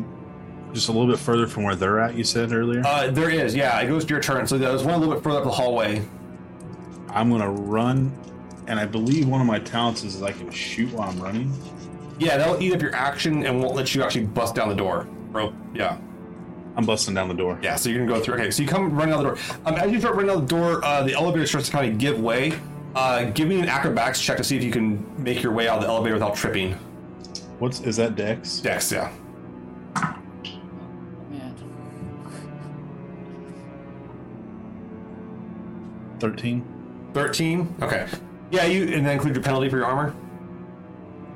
just a little bit further from where they're at? You said earlier. Uh, there is, yeah. It goes to your turn. So there's one a little bit further up the hallway. I'm gonna run, and I believe one of my talents is I can shoot while I'm running. Yeah, that'll eat up your action and won't let you actually bust down the door. Bro, yeah, I'm busting down the door. yeah. So you're gonna go through. Okay, so you come running out the door. Um, as you start running out the door, uh, the elevator starts to kind of give way. Uh, give me an acrobatics check to see if you can make your way out of the elevator without tripping. What's is that Dex? Dex, yeah. 13. 13? Okay. Yeah, you and that include your penalty for your armor?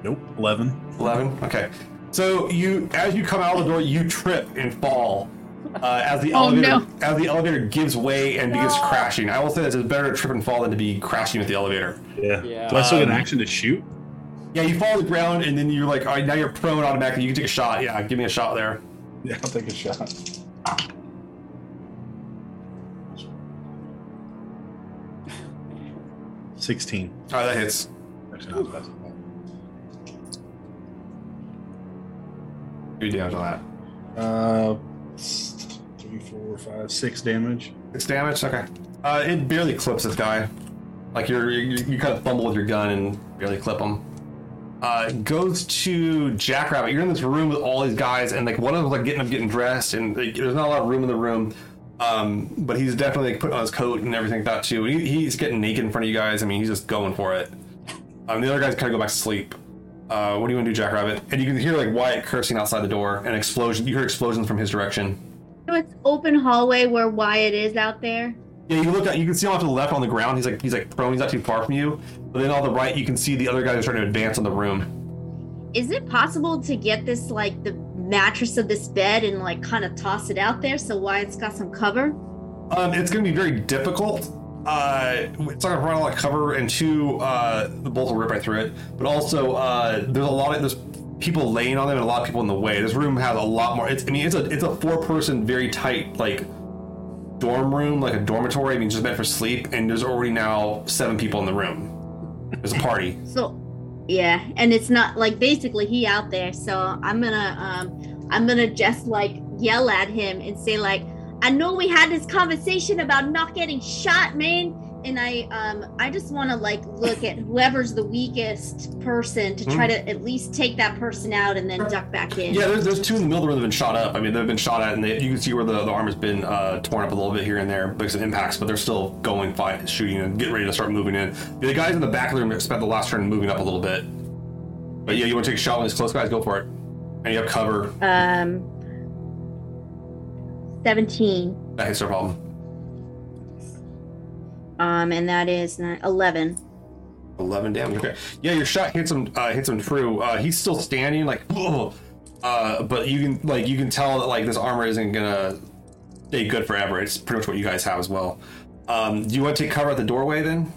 Nope. 11. 11? Okay. So you, as you come out of the door, you trip and fall uh, as the Oh, elevator no. as the elevator gives way and begins crashing. I will say this is better to trip and fall than to be crashing with the elevator. Yeah. Yeah. Do I still get an um, action to shoot? Yeah, you fall to the ground and then you're like, all right, now you're prone automatically. You can take a shot. Yeah, give me a shot there. [laughs] Yeah, I'll take a shot. Sixteen. All right, that hits. Actually, not bad. Three damage on that. Uh, s- three, four, five, six damage. Six damage. Okay. Uh, it barely clips this guy. Like you're you, you kind of fumble with your gun and barely clip him. Uh, goes to Jackrabbit. You're in this room with all these guys, and like one of them's like getting up, getting dressed, and like, there's not a lot of room in the room. Um, but he's definitely like, putting on his coat and everything like that too. He, he's getting naked in front of you guys. I mean, he's just going for it. Um, the other guys kind of go back to sleep. Uh, what do you want to do, Jackrabbit? And you can hear like Wyatt cursing outside the door, and explosion. You hear explosions from his direction. So it's open hallway where Wyatt is out there. Yeah, you look at you can see him off to the left on the ground. He's like he's like prone. He's not too far from you. But then on the right, you can see the other guys are starting to advance on the room. Is it possible to get this like the mattress of this bed and like kind of toss it out there so Wyatt's got some cover? Um, it's going to be very difficult. Uh, it's not going to provide a lot of cover, and two, uh, the bolts will rip right through it. But also, uh, there's a lot of there's people laying on them and a lot of people in the way. This room has a lot more. It's I mean it's a it's a four person very tight like dorm room like a dormitory. I mean just meant for sleep, and there's already now seven people in the room. There's a party. So yeah, and it's not like basically he out there. So I'm gonna um I'm gonna just like yell at him and say like I know we had this conversation about not getting shot, man. And I um I just want to like look at whoever's the weakest person to try to at least take that person out and then duck back in. Yeah, there's, there's two in the middle of the room that have been shot up. I mean, they've been shot at, and they, you can see where the, the arm has been uh, torn up a little bit here and there because of impacts, but they're still going, fight, shooting, and getting ready to start moving in. The guys in the back of the room spent the last turn moving up a little bit. But yeah, you want to take a shot with these close guys? Go for it. And you have cover. Um 17. That hits no problem. Um and that is nine, 11. 11 damage. Okay. Yeah, your shot hits him. Uh, hits him true. Uh, he's still standing, like, "Ugh." [clears throat] uh, but you can like you can tell that like this armor isn't gonna stay good forever. It's pretty much what you guys have as well. Um, do you want to take cover at the doorway then?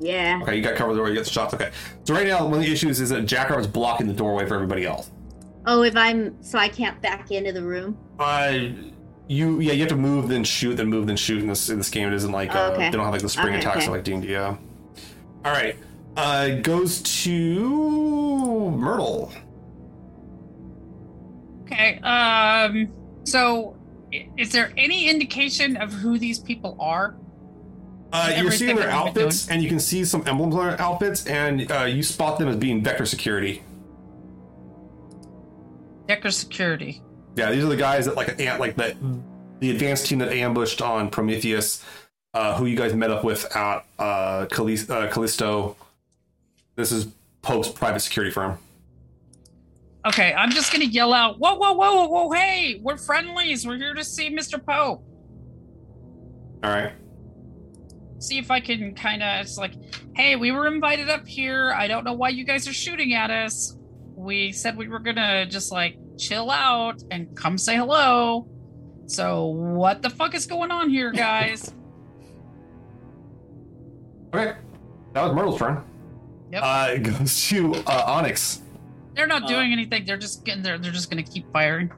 Yeah. Okay, you got cover the doorway. You got the shots. Okay. So right now, one of the issues is that Jackrabbit's blocking the doorway for everybody else. Oh, if I'm so I can't back into the room. Uh, you yeah, you have to move then shoot then move then shoot in this in this game. It isn't like uh, Oh, okay. they don't have like the spring Okay, attacks okay. like D and D. All right. Uh, goes to Myrtle. Okay. Um. So, is there any indication of who these people are? Uh, you're seeing their that we've been outfits, and you can see some emblems on their outfits, and uh, you spot them as being Vector Security. Vector Security. Yeah, these are the guys that like ant like the the advanced team that ambushed on Prometheus. uh, who you guys met up with at uh, Callis- uh, Callisto. This is Pope's private security firm. Okay, I'm just gonna yell out, whoa, whoa, whoa, whoa, whoa, hey, we're friendlies. We're here to see Mr. Pope. All right. See if I can kind of, it's like, hey, we were invited up here. I don't know why you guys are shooting at us. We said we were gonna just like chill out and come say hello. So what the fuck is going on here, [laughs] guys? Okay. That was Myrtle's turn. Yep. Uh, it goes to uh, Onyx. They're not Uh, doing anything. They're just getting there. They're just gonna keep firing.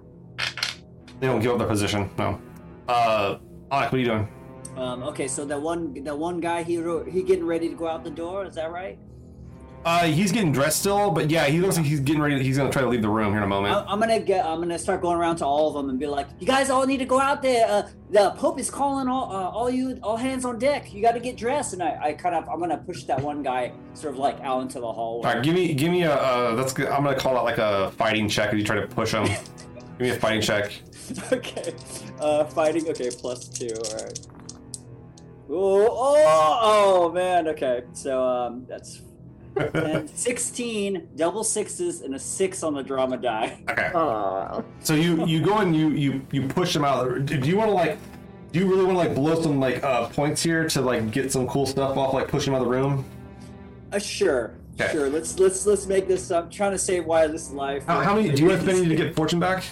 They don't give up their position. No. Uh, Onyx, what are you doing? Um, okay, so that one, that one guy, he wrote, he getting ready to go out the door. Is that right? Uh, he's getting dressed still, but yeah, he looks like he's getting ready. He's gonna try to leave the room here in a moment. I, I'm gonna get, I'm gonna start going around to all of them and be like, "You guys all need to go out there. Uh, the Pope is calling all, uh, all you, all hands on deck. You got to get dressed." And I, I kind of, I'm gonna push that one guy sort of like out into the hallway. All right, give me, give me a. Uh, that's. good. I'm gonna call that like a fighting check as you try to push him. [laughs] give me a fighting check. okay. Uh, fighting. Okay, plus two. All right. Oh, oh, oh man. Okay, so um, that's 10, 16 double sixes and a six on the drama die. Okay. Oh. So you you go and you you you push them out. Do you want to like? Do you really want to like blow some like uh points here to like get some cool stuff off? Like push him out of the room. Uh, sure. Okay. Sure. Let's let's let's make this up. I'm trying to save Wyatt's life. How, how many? Do you want to spend any to get fortune back?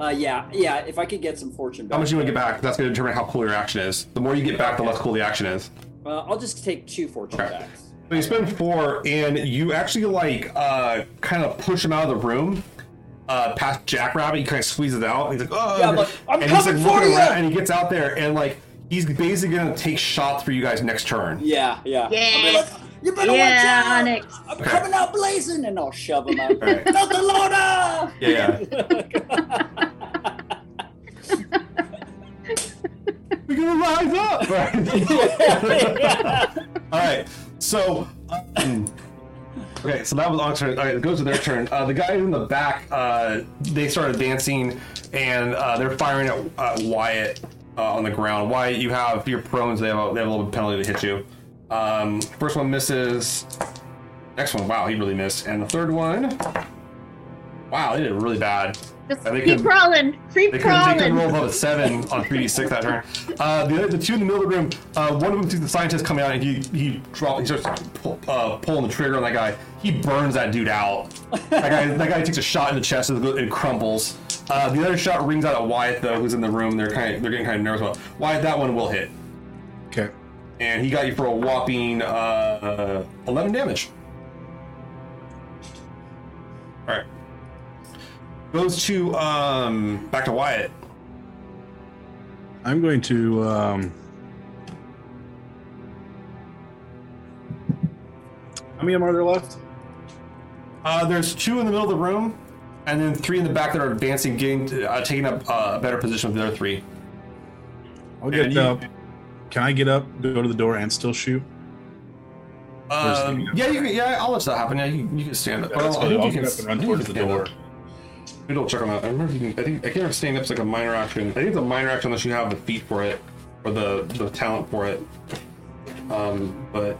Uh, yeah, yeah. If I could get some fortune back. How much do you want to get back? That's going to determine how cool your action is. The more you get back, the less cool the action is. Uh, I'll just take two fortune Okay. backs. So you spend four, and you actually like uh kind of push him out of the room. Uh, past Jackrabbit, he kind of squeezes it out. He's like, "Oh!" Yeah, I'm like, "I'm and he's like coming for looking around, and he gets out there, and like he's basically gonna take shots for you guys next turn. Yeah, yeah. Yeah. Like, you better Yeah, watch out. Onyx. I'm Okay. coming out blazing, and I'll shove him out. Alright. Not the loader. Yeah, [laughs] We're gonna rise up. [laughs] [laughs] Right. All right. So, [clears throat] okay. So that was on. All right, it goes to their turn. Uh, the guy in the back, uh, they started dancing, and uh, they're firing at uh, Wyatt uh, on the ground. Wyatt, you have your prones. They have a, they have a little penalty to hit you. Um, first one misses. Next one, wow, he really missed. And the third one, wow, they did really bad. Just I think keep it- crawling. Keep They couldn't, they couldn't roll crawling. above a seven on 3d6 that turn. Uh, the, other, the two in the middle of the room, uh, one of them sees the scientist coming out and he he drop, he starts pull, uh, pulling the trigger on that guy. He burns that dude out. That guy, that guy takes a shot in the chest and it crumbles. Uh, the other shot rings out at Wyatt though, who's in the room. They're kind of they're getting kind of nervous about Wyatt. That one will hit, Okay. and he got you for a whopping uh, 11 damage. All right. Goes to um back to Wyatt. I'm going to. Um, how many are there left? Uh, there's two in the middle of the room, and then three in the back that are advancing, getting uh, taking up uh, a better position with the other three. I'll get And you- Can I get up, go to the door, and still shoot? Um, yeah, you can, yeah, I'll let that happen. Yeah, you, you can stand up. Yeah, that's Well, I good. think I'll you can, up and run I think you towards the door. up. We don't check on that. I remember you can. I think I can't remember standing up's like a minor action. I think it's a minor action unless you have the feat for it or the the talent for it. Um, but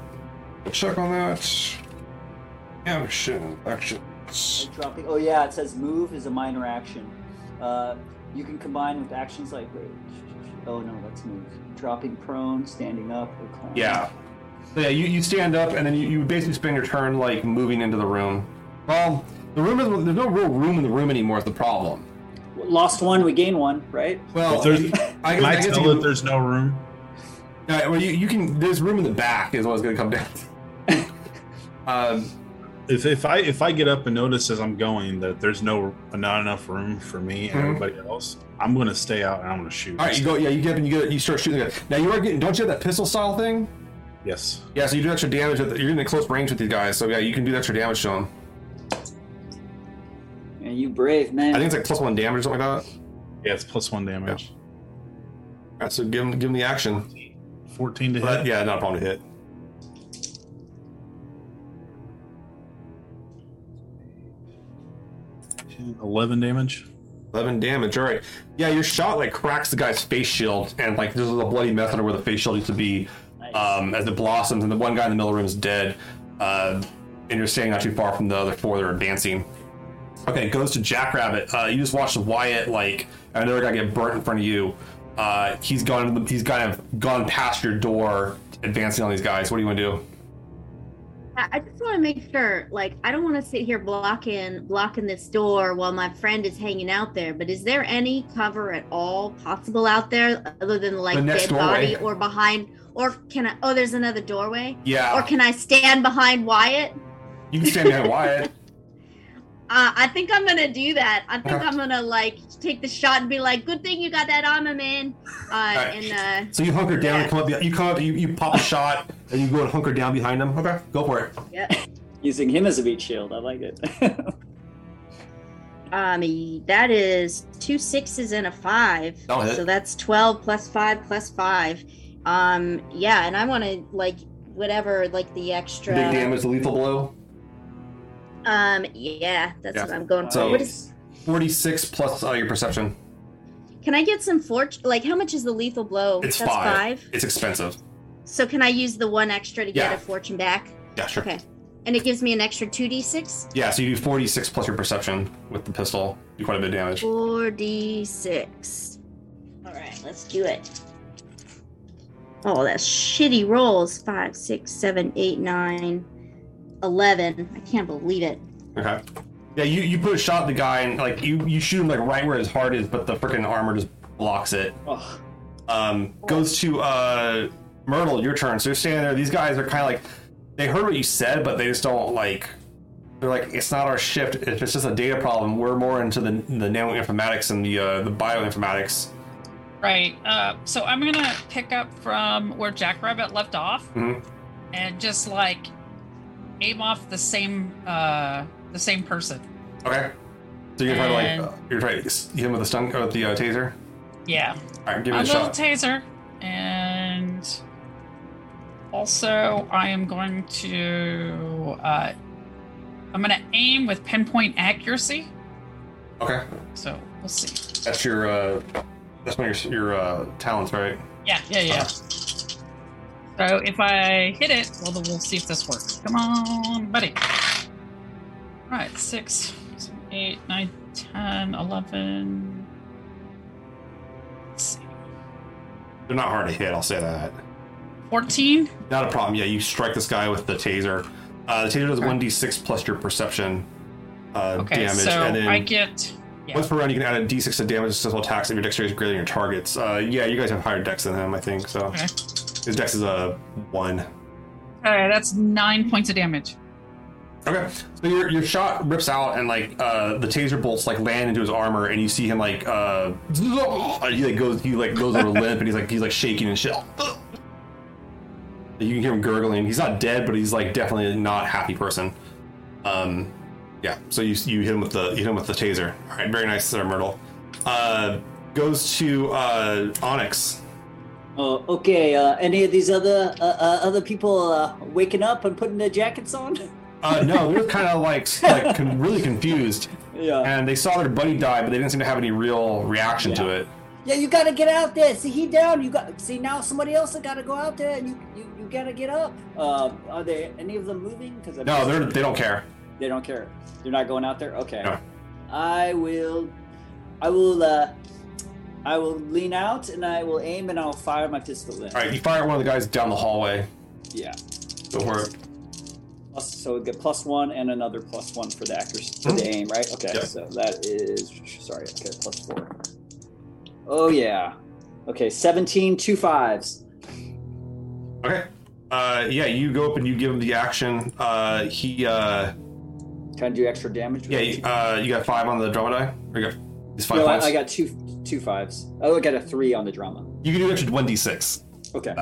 we'll check on that. Shit, actions. Dropping. Oh yeah, it says move is a minor action. Uh, you can combine with actions like wait. Oh no, that's move. Dropping prone, standing up, or climbing. Yeah. So yeah, you, you stand up and then you, you basically spend your turn like moving into the room. Well, the room is there's no real room in the room anymore. Is the problem? Lost one, we gain one, right? Well, there's- [laughs] I, Can I, guess you tell can- that there's no room? Yeah, well, you, you can. There's room in the back is what's going to come down. [laughs] um, If, if I if I get up and notice as I'm going that there's no not enough room for me and Mhm. everybody else, I'm going to stay out and I'm going to shoot. all right, you go. Yeah, you get up and you get you start shooting. Now you are getting. Don't you have that pistol style thing? Yes. Yeah, so you do extra damage. With, you're getting close range with these guys, so yeah, you can do extra damage to them. And you brave man. I think it's like plus one damage or something like that. Yeah, it's plus one damage. All right, so give him give him the action. 14 to But hit. yeah, not a problem to hit. Eleven damage. 11 damage. All right. Yeah, your shot like cracks the guy's face shield, and like this is a bloody mess under where the face shield used to be. Nice. Um, as it blossoms, and the one guy in the middle of the room is dead. Uh, and you're standing not too far from the other four that are advancing. Okay, it goes to Jackrabbit. Uh, you just watched Wyatt like another guy get burnt in front of you. Uh, he's gone. He's kind of gone past your door, advancing on these guys. What do you want to do? I just want to make sure, like, I don't want to sit here blocking blocking this door while my friend is hanging out there. But is there any cover at all possible out there other than like The dead body or behind? Or can I? Oh, there's another doorway. Yeah, Or can I stand behind Wyatt? you can stand behind [laughs] Wyatt. Uh, I think I'm gonna do that. I think Okay. I'm gonna like take the shot and be like, "Good thing you got that armor, man." Uh, Alright. And uh, So you hunker down, Yeah. and come up. You come up, you, you pop a shot, and you go and hunker down behind them. Okay, go for it. yeah, Using him as a beat shield. I like it. [laughs] um, that is two sixes and a five. That'll hit. So that's twelve plus five plus five. Um, yeah, and I want to like whatever, like the extra. Big damage, the lethal blow. Um, yeah, that's Yeah. what I'm going for. So- what is? Four d six plus uh, your perception. Can I get some fortune? Like, how much is the lethal blow? It's that's five. It's expensive. So can I use the one extra to get a fortune back? Yeah, sure. Okay. And it gives me an extra 2d6? Yeah, so you do four d six plus your perception with the pistol. Do quite a bit of damage. 4d6. All right, let's do it. Oh, that's shitty rolls. 5, 6, 7, 8, 9, 11. I can't believe it. Okay. Yeah, you, you put a shot at the guy, and like you you shoot him like right where his heart is, but the freaking armor just blocks it. oh, um, goes to uh, Myrtle. Your turn. So you're standing there. These guys are kind of like they heard what you said, but they just don't like. They're like, it's not our shift. If it's just a data problem, we're more into the the nano informatics and the uh, the bioinformatics. Right. Uh, so I'm gonna pick up from where Jackrabbit left off, Mhm. and just like aim off the same uh, the same person. Okay. So you're gonna try to like uh, you're trying to hit him with the stun uh, with the uh, taser. Yeah. All right, give a it a little shot. taser, and also I am going to uh, I'm gonna aim with pinpoint accuracy. okay, So we'll see. that's your uh, that's one of your your uh, talents, right? Yeah, yeah, yeah. So if I hit it, well, then we'll see if this works. Come on, buddy. All right, six, seven, eight, nine, ten, eleven. Let's see. They're not hard to hit. I'll say that. 14. Not a problem. Yeah, you strike this guy with the taser. Uh, the taser does one d six plus your perception uh, Okay, damage, so and then I get. Yeah. once per round you can add a d6 to damage successful attacks if your dexterity is greater than your targets. Uh, yeah, you guys have higher dex than him, I think. So Okay. His dex is a one. All right, that's nine points of damage. Okay, so your your shot rips out and like uh, the taser bolts like land into his armor, and you see him like uh, [laughs] he like goes he like goes over limp, and he's like he's like shaking and shit. You can hear him gurgling. He's not dead, but he's like definitely not a happy person. Um, yeah. So you you hit him with the you hit him with the taser. All right, very nice, Sir Myrtle. Uh, goes to uh, Onyx. Oh, okay. Uh, any of these other uh, uh, other people uh, waking up and putting their jackets on? Uh, no, they're kind of like [laughs] like con- really confused, yeah. and they saw their buddy die, but they didn't seem to have any real reaction to it. Yeah, you gotta get out there. See, he down. You got see now. Somebody else has got to go out there, and you you, you gotta get up. Uh, are there any of them moving? Because No, they're they don't care. they don't care. They're not going out there. Okay. No. I will. I will. I will lean out and I will aim and I'll fire my pistol in. All right, you fire at one of the guys down the hallway. Yeah. Go for it. Plus, so we get plus one and another plus one for the accuracy for the aim, right? Okay. Yep. So that is sorry. Okay, plus four. Oh yeah. Okay, 17, two fives. Okay. Uh, yeah, you go up and you give him the action. Uh, he uh, Can I do extra damage? with yeah, it? you, uh, you got five on the drama die. Or you got these five no, I. I got two two fives. Oh, I got a three on the drama. You can do extra one d six Okay.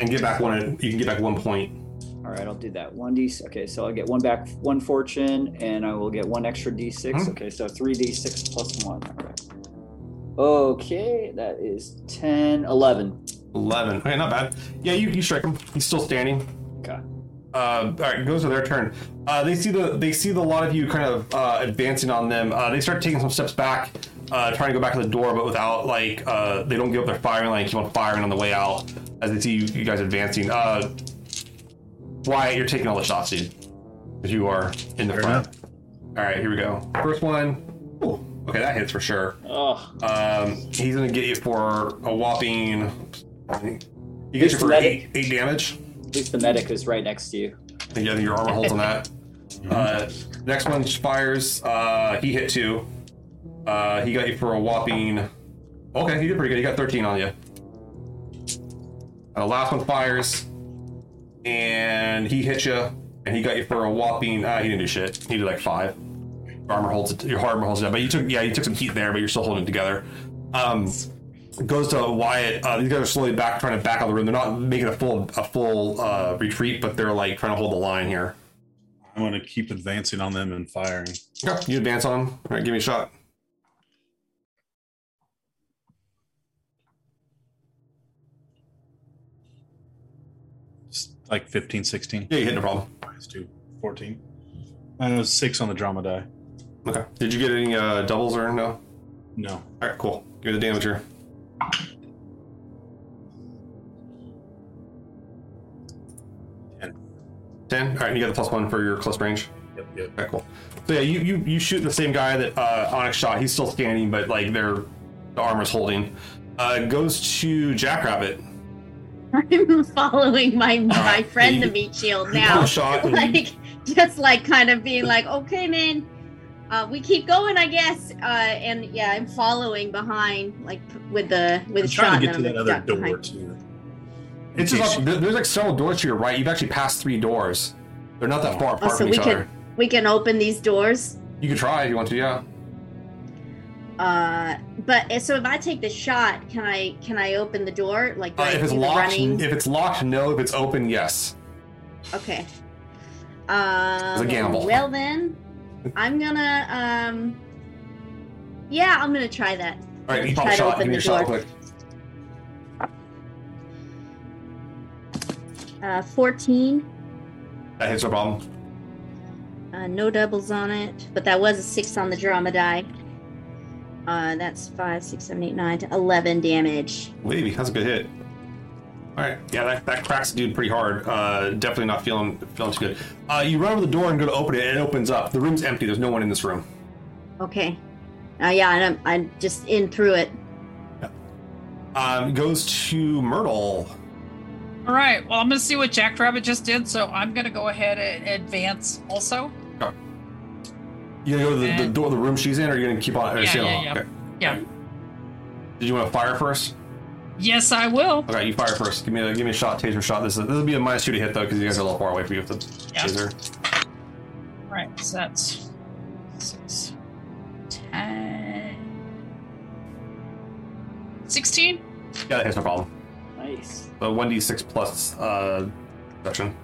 and get back one. You can get back one point. All right, I'll do that. One d. Okay, so I'll get one back, one fortune, and I will get one extra d6. Mhm. Okay, so three d6 plus one. All right. Okay, that is 10, 11. Eleven. Okay, not bad. Yeah, you, you strike him. He's still standing. Okay. Uh, all right, it goes to their turn. Uh, they see the they see the lot of you kind of uh, advancing on them. Uh, they start taking some steps back. Uh, trying to go back to the door, but without like uh, they don't give up their firing line. Keep on firing on the way out as they see you, you guys advancing. Uh, Wyatt, you're taking all the shots, dude. Because you are in the Fair front. enough. All right, here we go. First one. Ooh, okay, that hits for sure. Oh, Um, he's gonna get you for a whopping. He gets you for Just eight, eight damage. at least the medic is right next to you. I think, I think your armor holds on that. [laughs] Uh, next one fires. Uh, he hit two. Uh, he got you for a whopping. Okay, he did pretty good. He got 13 on you. Uh, the last one fires, and he hit you, and he got you for a whopping. Uh, he didn't do shit. He did like five. Your armor holds it. Your armor holds it down, but you took yeah, you took some heat there, but you're still holding it together. Um, goes to Wyatt. Uh, these guys are slowly back, trying to back out of the room. They're not making a full a full uh, retreat, but they're like trying to hold the line here. I'm going to keep advancing on them and firing. Okay, you advance on them. All right, give me a shot. Like 15, 16. Yeah, you hit no problem. Minus 2, 14. And it was 6 on the drama die. Okay. Did you get any uh, doubles or no? No. All right, cool. Give me the damage here. Ten. Ten. All right, and you got the plus one for your close range. Yep, yep. Okay, cool. So yeah, you you, you shoot the same guy that uh, Onyx shot. He's still standing, but like their the armor's holding. Uh, goes to Jackrabbit. I'm following my my friend you- the meat shield now. shot [laughs] like just like kind of being like, okay, man, uh, we keep going, I guess. Uh, and yeah, I'm following behind, like with the with I'm the trying shot. to get to and that other duck door, behind. too. It's just like, there's like several doors to your right. You've actually passed three doors. They're not that far apart Oh, so from we each can other. we can open these doors. You can try if you want to. Yeah. Uh, but uh, so if I take the shot, can I can I open the door like Uh, if it's locked, if it's locked, no. If it's open, yes. Okay. Um, gamble. Well then, I'm gonna um. Yeah, I'm gonna try that. All right, you pop a shot. Give me your shot quick. Uh, 14. That hits no problem. Uh, no doubles on it, but that was a six on the drama die. Uh, that's five, six, seven, eight, nine, 10, 11 damage. Wavy, that's a good hit. All right, yeah, that, that cracks the dude pretty hard. Uh, definitely not feeling feeling too good. Uh, you run over the door and go to open it, and it opens up. The room's empty. There's no one in this room. Okay. Uh, yeah, and I'm, I'm just in through it. Yeah. Um, goes to Myrtle. All right. Well, I'm gonna see what Jackrabbit just did, so I'm gonna go ahead and advance also. You gonna go to the, the door, the room she's in, or are you gonna keep on? Yeah, yeah, on- yeah. Okay. Yeah. Did you want to fire first? Yes, I will. Okay, you fire first. Give me a give me a shot, taser shot. This is, this will be a minus two to hit though, because you guys are a little far away from you with the taser. All right. So that's six, ten, sixteen. Yeah, that hits no problem. Nice. So one d six plus uh, section.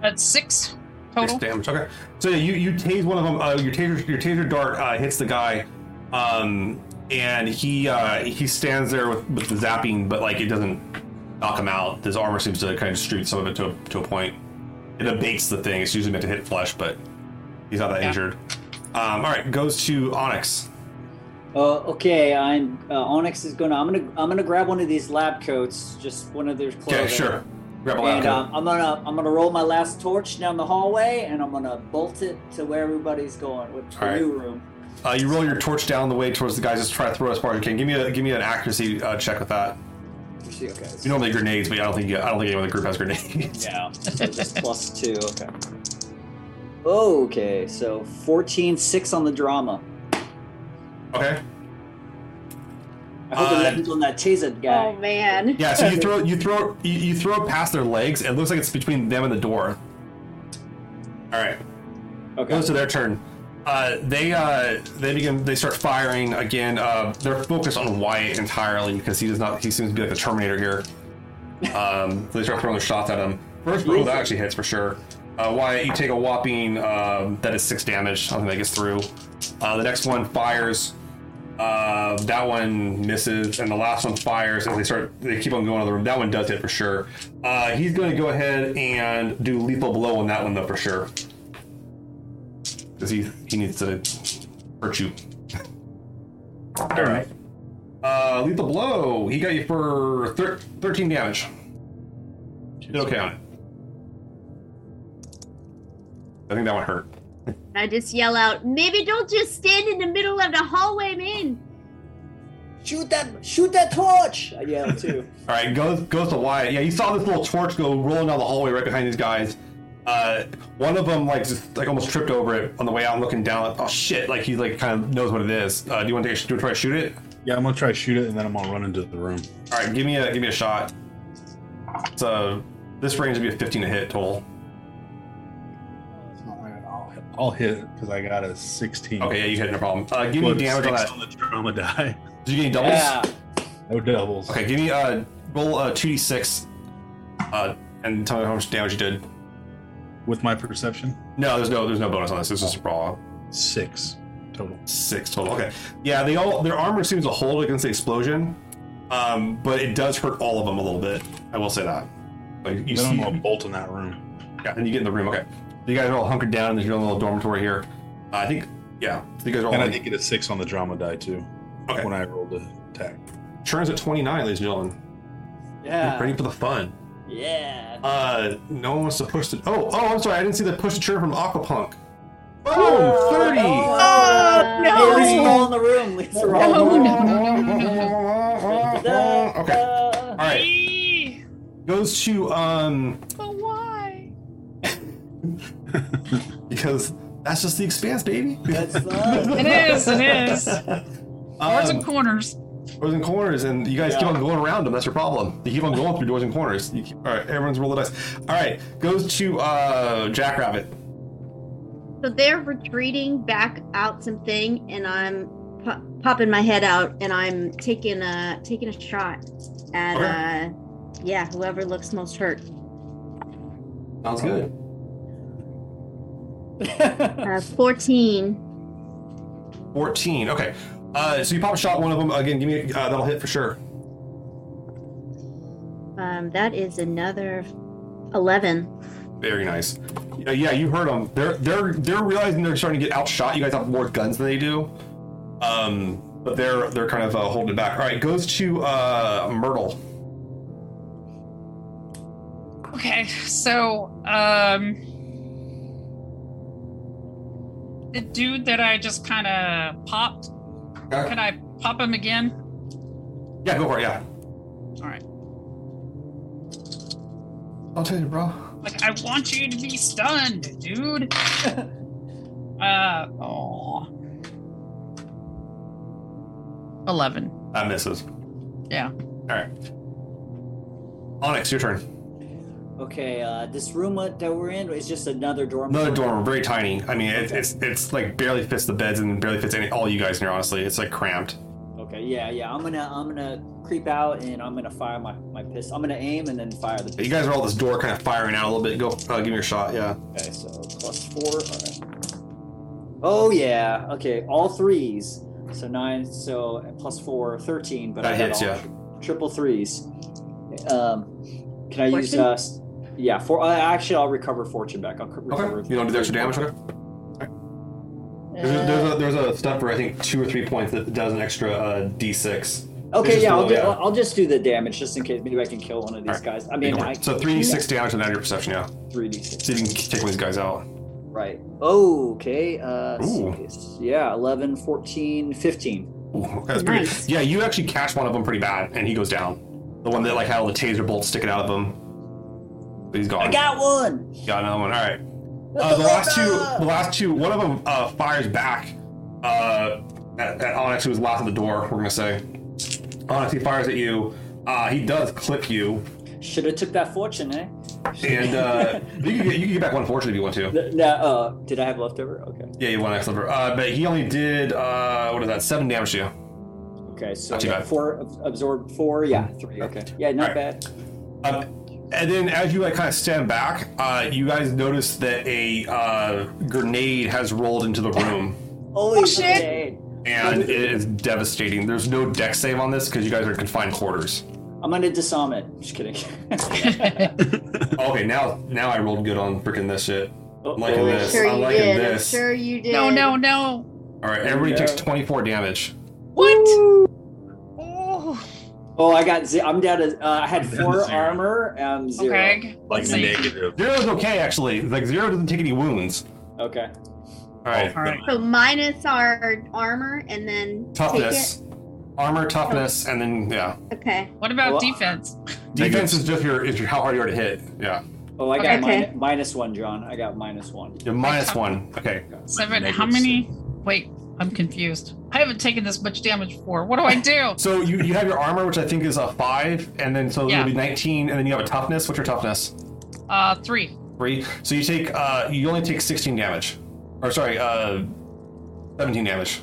That's six Six damage. Okay. So yeah, you you tase one of them. Uh, your taser your taser dart uh, hits the guy, um, and he uh, he stands there with, with the zapping, but like it doesn't knock him out. His armor seems to kind of distribute some of it to a, to a point. It abates the thing. It's usually meant to hit flesh, but he's not that Yeah. injured. Um, all right, goes to Onyx. Uh, okay, I'm uh, Onyx is gonna. I'm gonna. I'm gonna grab one of these lab coats, just one of their clothes. Okay, sure. Lab And um, I'm gonna. I'm gonna roll my last torch down the hallway, and I'm gonna bolt it to where everybody's going, with the right. new room. Uh, you roll your torch down the way towards the guys. Just try to throw as far as you can. Give me a give me an accuracy uh, check with that. Okay. You normally grenades, but I don't think you, I don't think anyone in the group has grenades. Yeah. So [laughs] just plus two. Okay. Okay, so 14, 6 on the drama. Okay. I hope lands on that taser guy. Oh man. Yeah, so you throw you throw you, you throw it past their legs. It looks like it's between them and the door. All right, okay. goes to their turn. Uh, they uh, they begin they start firing again. Uh, they're focused on Wyatt entirely because he does not he seems to be like the Terminator here. [laughs] Um, so they start throwing their shots at him. First roll that actually hits for sure. Uh, Wyatt, you take a whopping um, that is six damage. I don't think that gets through. Uh, the next one fires. Uh, that one misses, and the last one fires. As they start, they keep on going to the room. That one does hit for sure. Uh, he's going to go ahead and do lethal blow on that one though for sure, because he he needs to hurt you. All right. Uh, lethal blow. He got you for thir- 13 damage. Did okay on it. I think that one hurt. I just yell out, maybe don't just stand in the middle of the hallway, man. Shoot that! Shoot that torch! I yell too. [laughs] All right, goes goes to Wyatt. Yeah, you saw this little torch go rolling down the hallway right behind these guys. Uh, one of them like just like almost tripped over it on the way out, and looking down. Like, oh shit! Like he like kind of knows what it is. Uh, do you want to take a, do you want to try to shoot it? Yeah, I'm gonna try to shoot it, and then I'm gonna run into the room. All right, give me a give me a shot. So this range would be a 15 to hit total. It's not like I'll, hit- it because I got a 16. Okay, yeah, you hit no problem. Uh, give me damage on six that. on the drama die. Did you get any doubles? Yeah. No doubles. Okay, give me uh roll uh 2d6 uh and tell me how much damage you did. With my perception, No, there's no there's no bonus on this. This is just raw. six total. Six total. Okay. Yeah, they all their armor seems to hold against the explosion. Um, but it does hurt all of them a little bit. I will say that. Like you then see, I'm gonna bolt in that room. yeah, and you get in the room. Okay, you guys are all hunkered down in this little dormitory here. Uh, I think, yeah, so you guys are all. And I like- did get a six on the drama die too. Okay. When I rolled the attack. Turns at 29, ladies and gentlemen. Yeah. Ready for the fun. Yeah. Uh, no one wants to push the. Oh, oh, I'm sorry. I didn't see the push the trigger from Aquapunk. Boom! 30! Oh, Hey, Lisa, roll in the room. Lisa, roll. No, no, no, no, no, [laughs] Okay. All right. Goes to um But why? [laughs] because that's just the expanse, baby. That's fun. [laughs] It is, it is. Doors Um, and corners. doors and corners, and you guys keep on going around them. That's your problem. You keep on going through doors and corners. You keep, all right, everyone's roll the dice. All right, goes to uh Jackrabbit. So they're retreating back out something, and I'm po- popping my head out, and I'm taking a taking a shot at Okay. uh, yeah, whoever looks most hurt. Sounds good. [laughs] Uh, Fourteen. 14. Okay. Uh, so you pop a shot one of them again. Give me uh, that'll hit for sure. Um, that is another eleven. Very nice. Yeah, yeah, you heard them. They're they're they're realizing they're starting to get outshot. You guys have more guns than they do. Um, but they're they're kind of uh, holding it back. All right, goes to uh Myrtle. Okay, so um the dude that I just kind of popped, Okay. can I pop him again? Yeah, go for it. Yeah. All right. I'll tell you, bro. Like I want you to be stunned, dude. [laughs] uh oh. 11. That misses. Yeah. All right. Onyx, your turn. Okay, uh, this room that we're in is just another dorm. Another dorm, very tiny. I mean, it, it's it's like barely fits the beds and barely fits any all you guys in here. Honestly, it's like cramped. Okay, yeah, yeah. I'm gonna, I'm gonna creep out and I'm gonna fire my my pistol. I'm gonna aim and then fire the. You guys are all this door, kind of firing out a little bit. Go, uh, give me your shot. Yeah. Okay, so plus four. All right. Oh yeah. Okay, all threes. So nine. So and plus four, 13. But That I had hits, all yeah. tri- triple threes. Um, can I use Fortune? uh? S- Yeah. For uh, actually, I'll recover fortune back. I'll recover. Okay. You don't do the extra damage. Okay. There's a, there's a there's a step for I think two or three points that does an extra uh, d6. Okay, It's just yeah, I'll, do, yeah. I'll I'll just do the damage just in case. Maybe I can kill one of these Alright. guys. I mean, I so three d six damage and out of your perception. Yeah. three d six. See if you can take one of these guys out. Right. Oh, okay. Uh, Ooh. yeah, 11, 14, 15. Ooh, okay, that's pretty Nice. Yeah, you actually catch one of them pretty bad, and he goes down. The one that like had all the taser bolts sticking out of him. He's gone. I got one. Got another one. All right. Uh, the last two, the last two, one of them uh, fires back uh, at, at Onyx, who was last at the door. We're gonna say, Onyx, he fires at you. Uh, he does clip you, Should have took that fortune, eh? and uh, [laughs] you, can get, you can get back one fortune if you want to. N- No, uh, did I have leftover? Okay. Yeah, you want number. Uh, but he only did uh, what is that? Seven damage to you. Okay, so Not too bad. four ab- absorb four. Yeah, three. Okay. Yeah, not Alright. bad. Um, and then as you like kind of stand back, uh, you guys notice that a uh, grenade has rolled into the room. [laughs] Holy Oh, shit. shit. and it is devastating. There's no deck save on this because you guys are in confined quarters. I'm gonna disarm it. Just kidding. [laughs] Okay, now now I rolled good on freaking this shit. I'm liking Uh-oh. this. Sure I'm liking did. this. I'm sure you did. no, no, no. All right, everybody No. takes 24 damage. What? Oh, Oh, I got. ze- I'm down to. Uh, I had I'm down four zero. armor. Um, zero. okay. Like Let's see. negative. Zero is okay, actually. Like zero doesn't take any wounds. Okay. All right. All right. So minus our armor and then Toughness, armor, toughness, and then yeah. Okay. What about Well, defense? Defense is just your is your how hard you are to hit. Yeah. Oh, I got Okay. minu- minus one, John. I got minus one. You're minus one. Okay. Seven. Negative How many? Wait, I'm confused. I haven't taken this much damage before. What do I do? [laughs] So you, you have your armor, which I think is a five, and then so Yeah. it'll be 19, and then you have a toughness. What's your toughness? Uh, three. Three. So you take uh you only take 16 damage. Or sorry, uh 17 damage.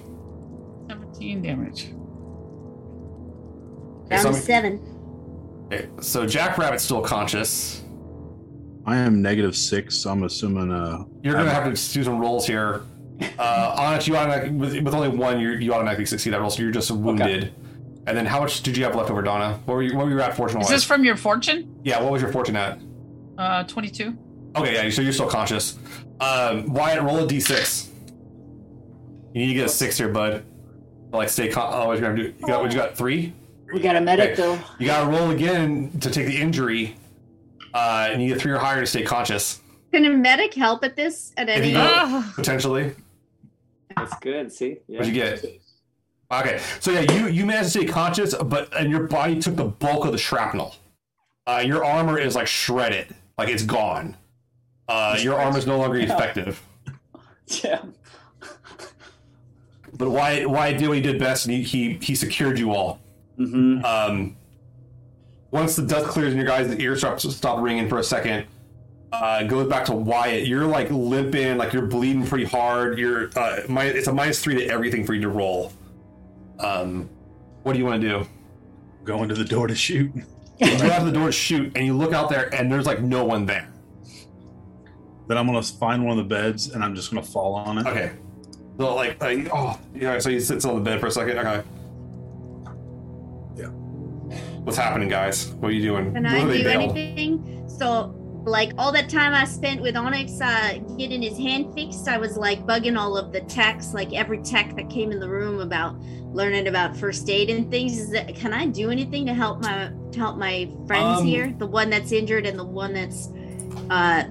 17 damage. Okay, Down so, to seven. okay, so Jackrabbit's still conscious. I am negative six, so I'm assuming uh You're gonna have to do some rolls here. Uh, Onyx, you automatically with, with only one, you you automatically succeed that roll, so you're just wounded. And then how much did you have left over, Donna? What were you what were you at fortune Is wise? this from your fortune? yeah, what was your fortune at? Uh, 22. Okay, yeah, so you're still conscious. Um, Wyatt, roll a d6. You need to get a six here, bud. Like stay con- oh, what you gonna do? You got what you got three? We got a medic Okay. though. You gotta roll again to take the injury. Uh, and you get three or higher to stay conscious, Can a medic help at this at any? you go- potentially. That's good. See. Yeah. What'd you get? Okay, so yeah, you you managed to stay conscious, but and your body took the bulk of the shrapnel. Uh, your armor is like shredded, like it's gone. Uh, your armor is no longer effective. Yeah. But why why did what he did best, and he he, he secured you all. Mm-hmm. Um, once the dust clears and your guys' ears stop, stop ringing for a second, uh, it goes back to Wyatt. You're like limping, like you're bleeding pretty hard. You're uh, mi- it's a minus three to everything for you to roll. Um, what do you want to do? Go into the door to shoot. [laughs] You go out to the door to shoot, and you look out there, and there's like no one there. Then I'm gonna find one of the beds and I'm just gonna fall on it. Okay. So like, like oh yeah. So he sits on the bed for a second. Okay. Yeah. What's happening, guys? What are you doing? Can I do anything? So, like all that time I spent with Onyx uh, getting his hand fixed, I was like bugging all of the techs, like every tech that came in the room about learning about first aid and things. Is that can I do anything to help my to help my friends Um, here? The one that's injured and the one that's uh,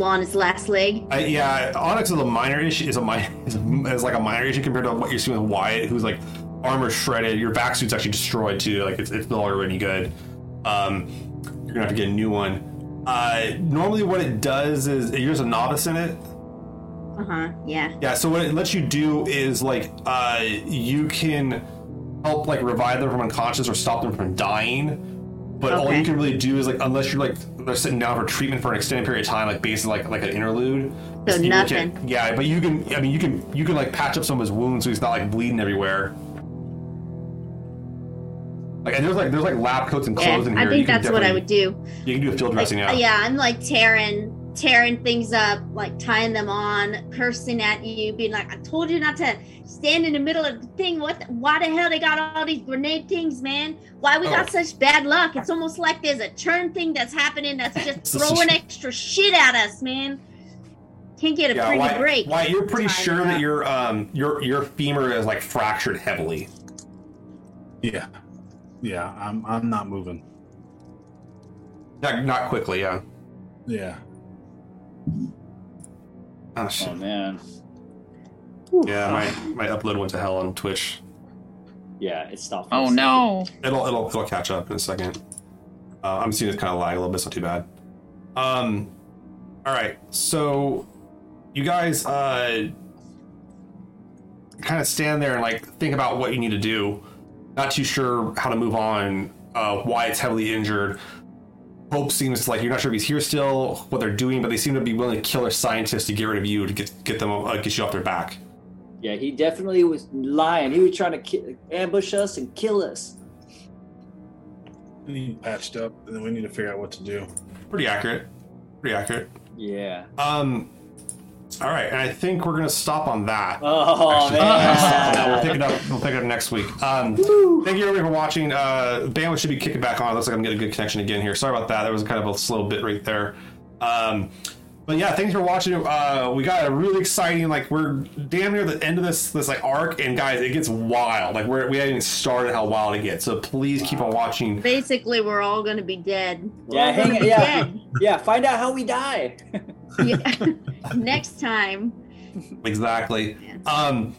on his last leg. I, yeah, Onyx is a minor issue. Is a minor is, is like a minor issue compared to what you're seeing with Wyatt, who's like armor shredded. Your vac suit's actually destroyed too. Like it's it's no longer any good. Um, you're gonna have to get a new one. Uh, normally, what it does is you're just a novice in it. Uh huh. Yeah. Yeah. So what it lets you do is like uh, you can help like revive them from unconscious or stop them from dying. But all you can really do is like unless you're like they're sitting down for treatment for an extended period of time, like basically like like an interlude. So nothing. yeah, but you can. I mean, you can you can like patch up some of his wounds so he's not like bleeding everywhere. Like and there's like there's like lab coats and Yeah. clothes in I think You that's what I would do. You can do a field dressing. uh, yeah. yeah, I'm like tearing tearing things up, like tying them on, cursing at you, being like, "I told you not to stand in the middle of the thing. What? The, why the hell they got all these grenade things, man? Why we got Oh. such bad luck? It's almost like there's a churn thing that's happening that's just [laughs] throwing extra shit at us, man. Can't get a Yeah, pretty why, break. why you're pretty Time sure that up. your um your your femur is like fractured heavily. Yeah. Yeah, I'm I'm not moving. Not, not quickly, yeah. Yeah. Oh shit. Oh man. Yeah, my my upload went to hell on Twitch. Yeah, it stopped. oh no. It'll it'll it'll catch up in a second. Uh, I'm seeing it kind of lag a little bit. It's not too bad. Um, all right. So, you guys uh, kind of stand there and like think about what you need to do. Not too sure how to move on. Uh, Wyatt's heavily injured. Pope seems like you're not sure if he's here still, what they're doing, but they seem to be willing to kill their scientists to get rid of you to get get them uh, get you off their back. Yeah, he definitely was lying. He was trying to ki- ambush us and kill us. We need patched up and then we need to figure out what to do. Pretty accurate. Pretty accurate. Yeah. Um. All right, and I think we're gonna stop on that. Oh Actually, on that. [laughs] We'll pick it up. We'll pick it up next week. Um, thank you everybody for watching. Uh, bandwidth should be kicking back on. It looks like I'm getting a good connection again here. Sorry about that. There was kind of a slow bit right there. Um, but yeah, thanks for watching. Uh, we got a really exciting, like we're damn near the end of this this like arc, and guys, it gets wild. Like we're we haven't even started how wild it gets. So please keep on watching. Basically, we're all gonna be dead. We're Yeah, hang- be yeah. dead. [laughs] Yeah, find out how we die. [laughs] Yeah. [laughs] Next time. Exactly. Um,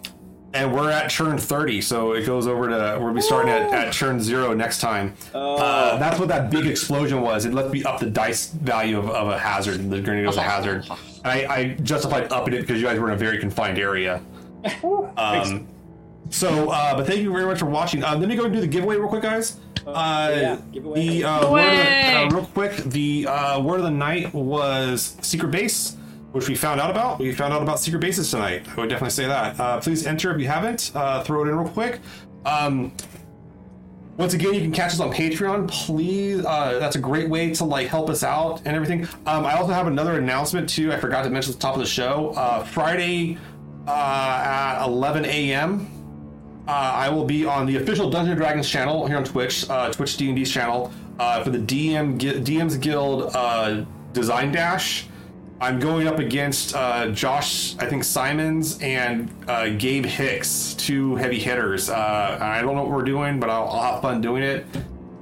and we're at turn thirty, so it goes over to we'll be starting at, at turn zero next time. Oh, Uh, that's what that big explosion was. It let me up the dice value of, of a hazard. The grenade was a hazard. And I, I justified upping it because you guys were in a very confined area. Um, so, uh, but thank you very much for watching. Uh, let me go and do the giveaway real quick, guys. Uh, yeah, giveaway. the uh, word of the, uh, real quick, the uh, word of the night was secret base, which we found out about. We found out about secret bases tonight. I would definitely say that. Uh, please enter if you haven't. Uh, throw it in real quick. Um, once again, you can catch us on Patreon. Please, uh, that's a great way to like help us out and everything. Um, I also have another announcement too. I forgot to mention at the top of the show. Uh, Friday uh, at 11 a.m. Uh, I will be on the official Dungeon Dragons channel here on Twitch, Twitch D and D's channel for the DM DM's Guild Design Dash. I'm going up against uh, Josh, I think Simons and uh, Gabe Hicks, two heavy hitters. Uh, I don't know what we're doing, but I'll, I'll have fun doing it.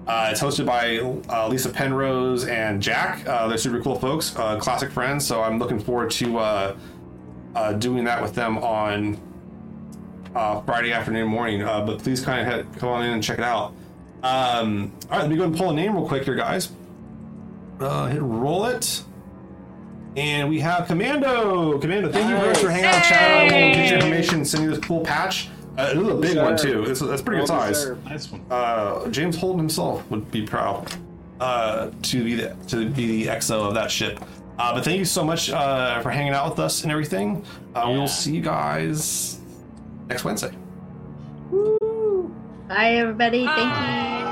Uh, it's hosted by uh, Lisa Penrose and Jack. Uh, they're super cool folks, classic friends. So I'm looking forward to doing that with them on Friday afternoon, morning. But please kind of head, come on in and check it out. Um, all right, let me go and pull a name real quick here, guys. Hit roll it. And we have Commando. Commando, thank you very much for hanging out, chat. Hey! We'll get your information, send you this cool patch. Uh, this is a big one too. It's, that's pretty good size. deserved. Nice one. Uh, James Holden himself would be proud uh, to be the to be the XO of that ship. Uh, but thank you so much uh, for hanging out with us and everything. Uh, We'll see you guys next Wednesday. Bye, everybody. Thank you.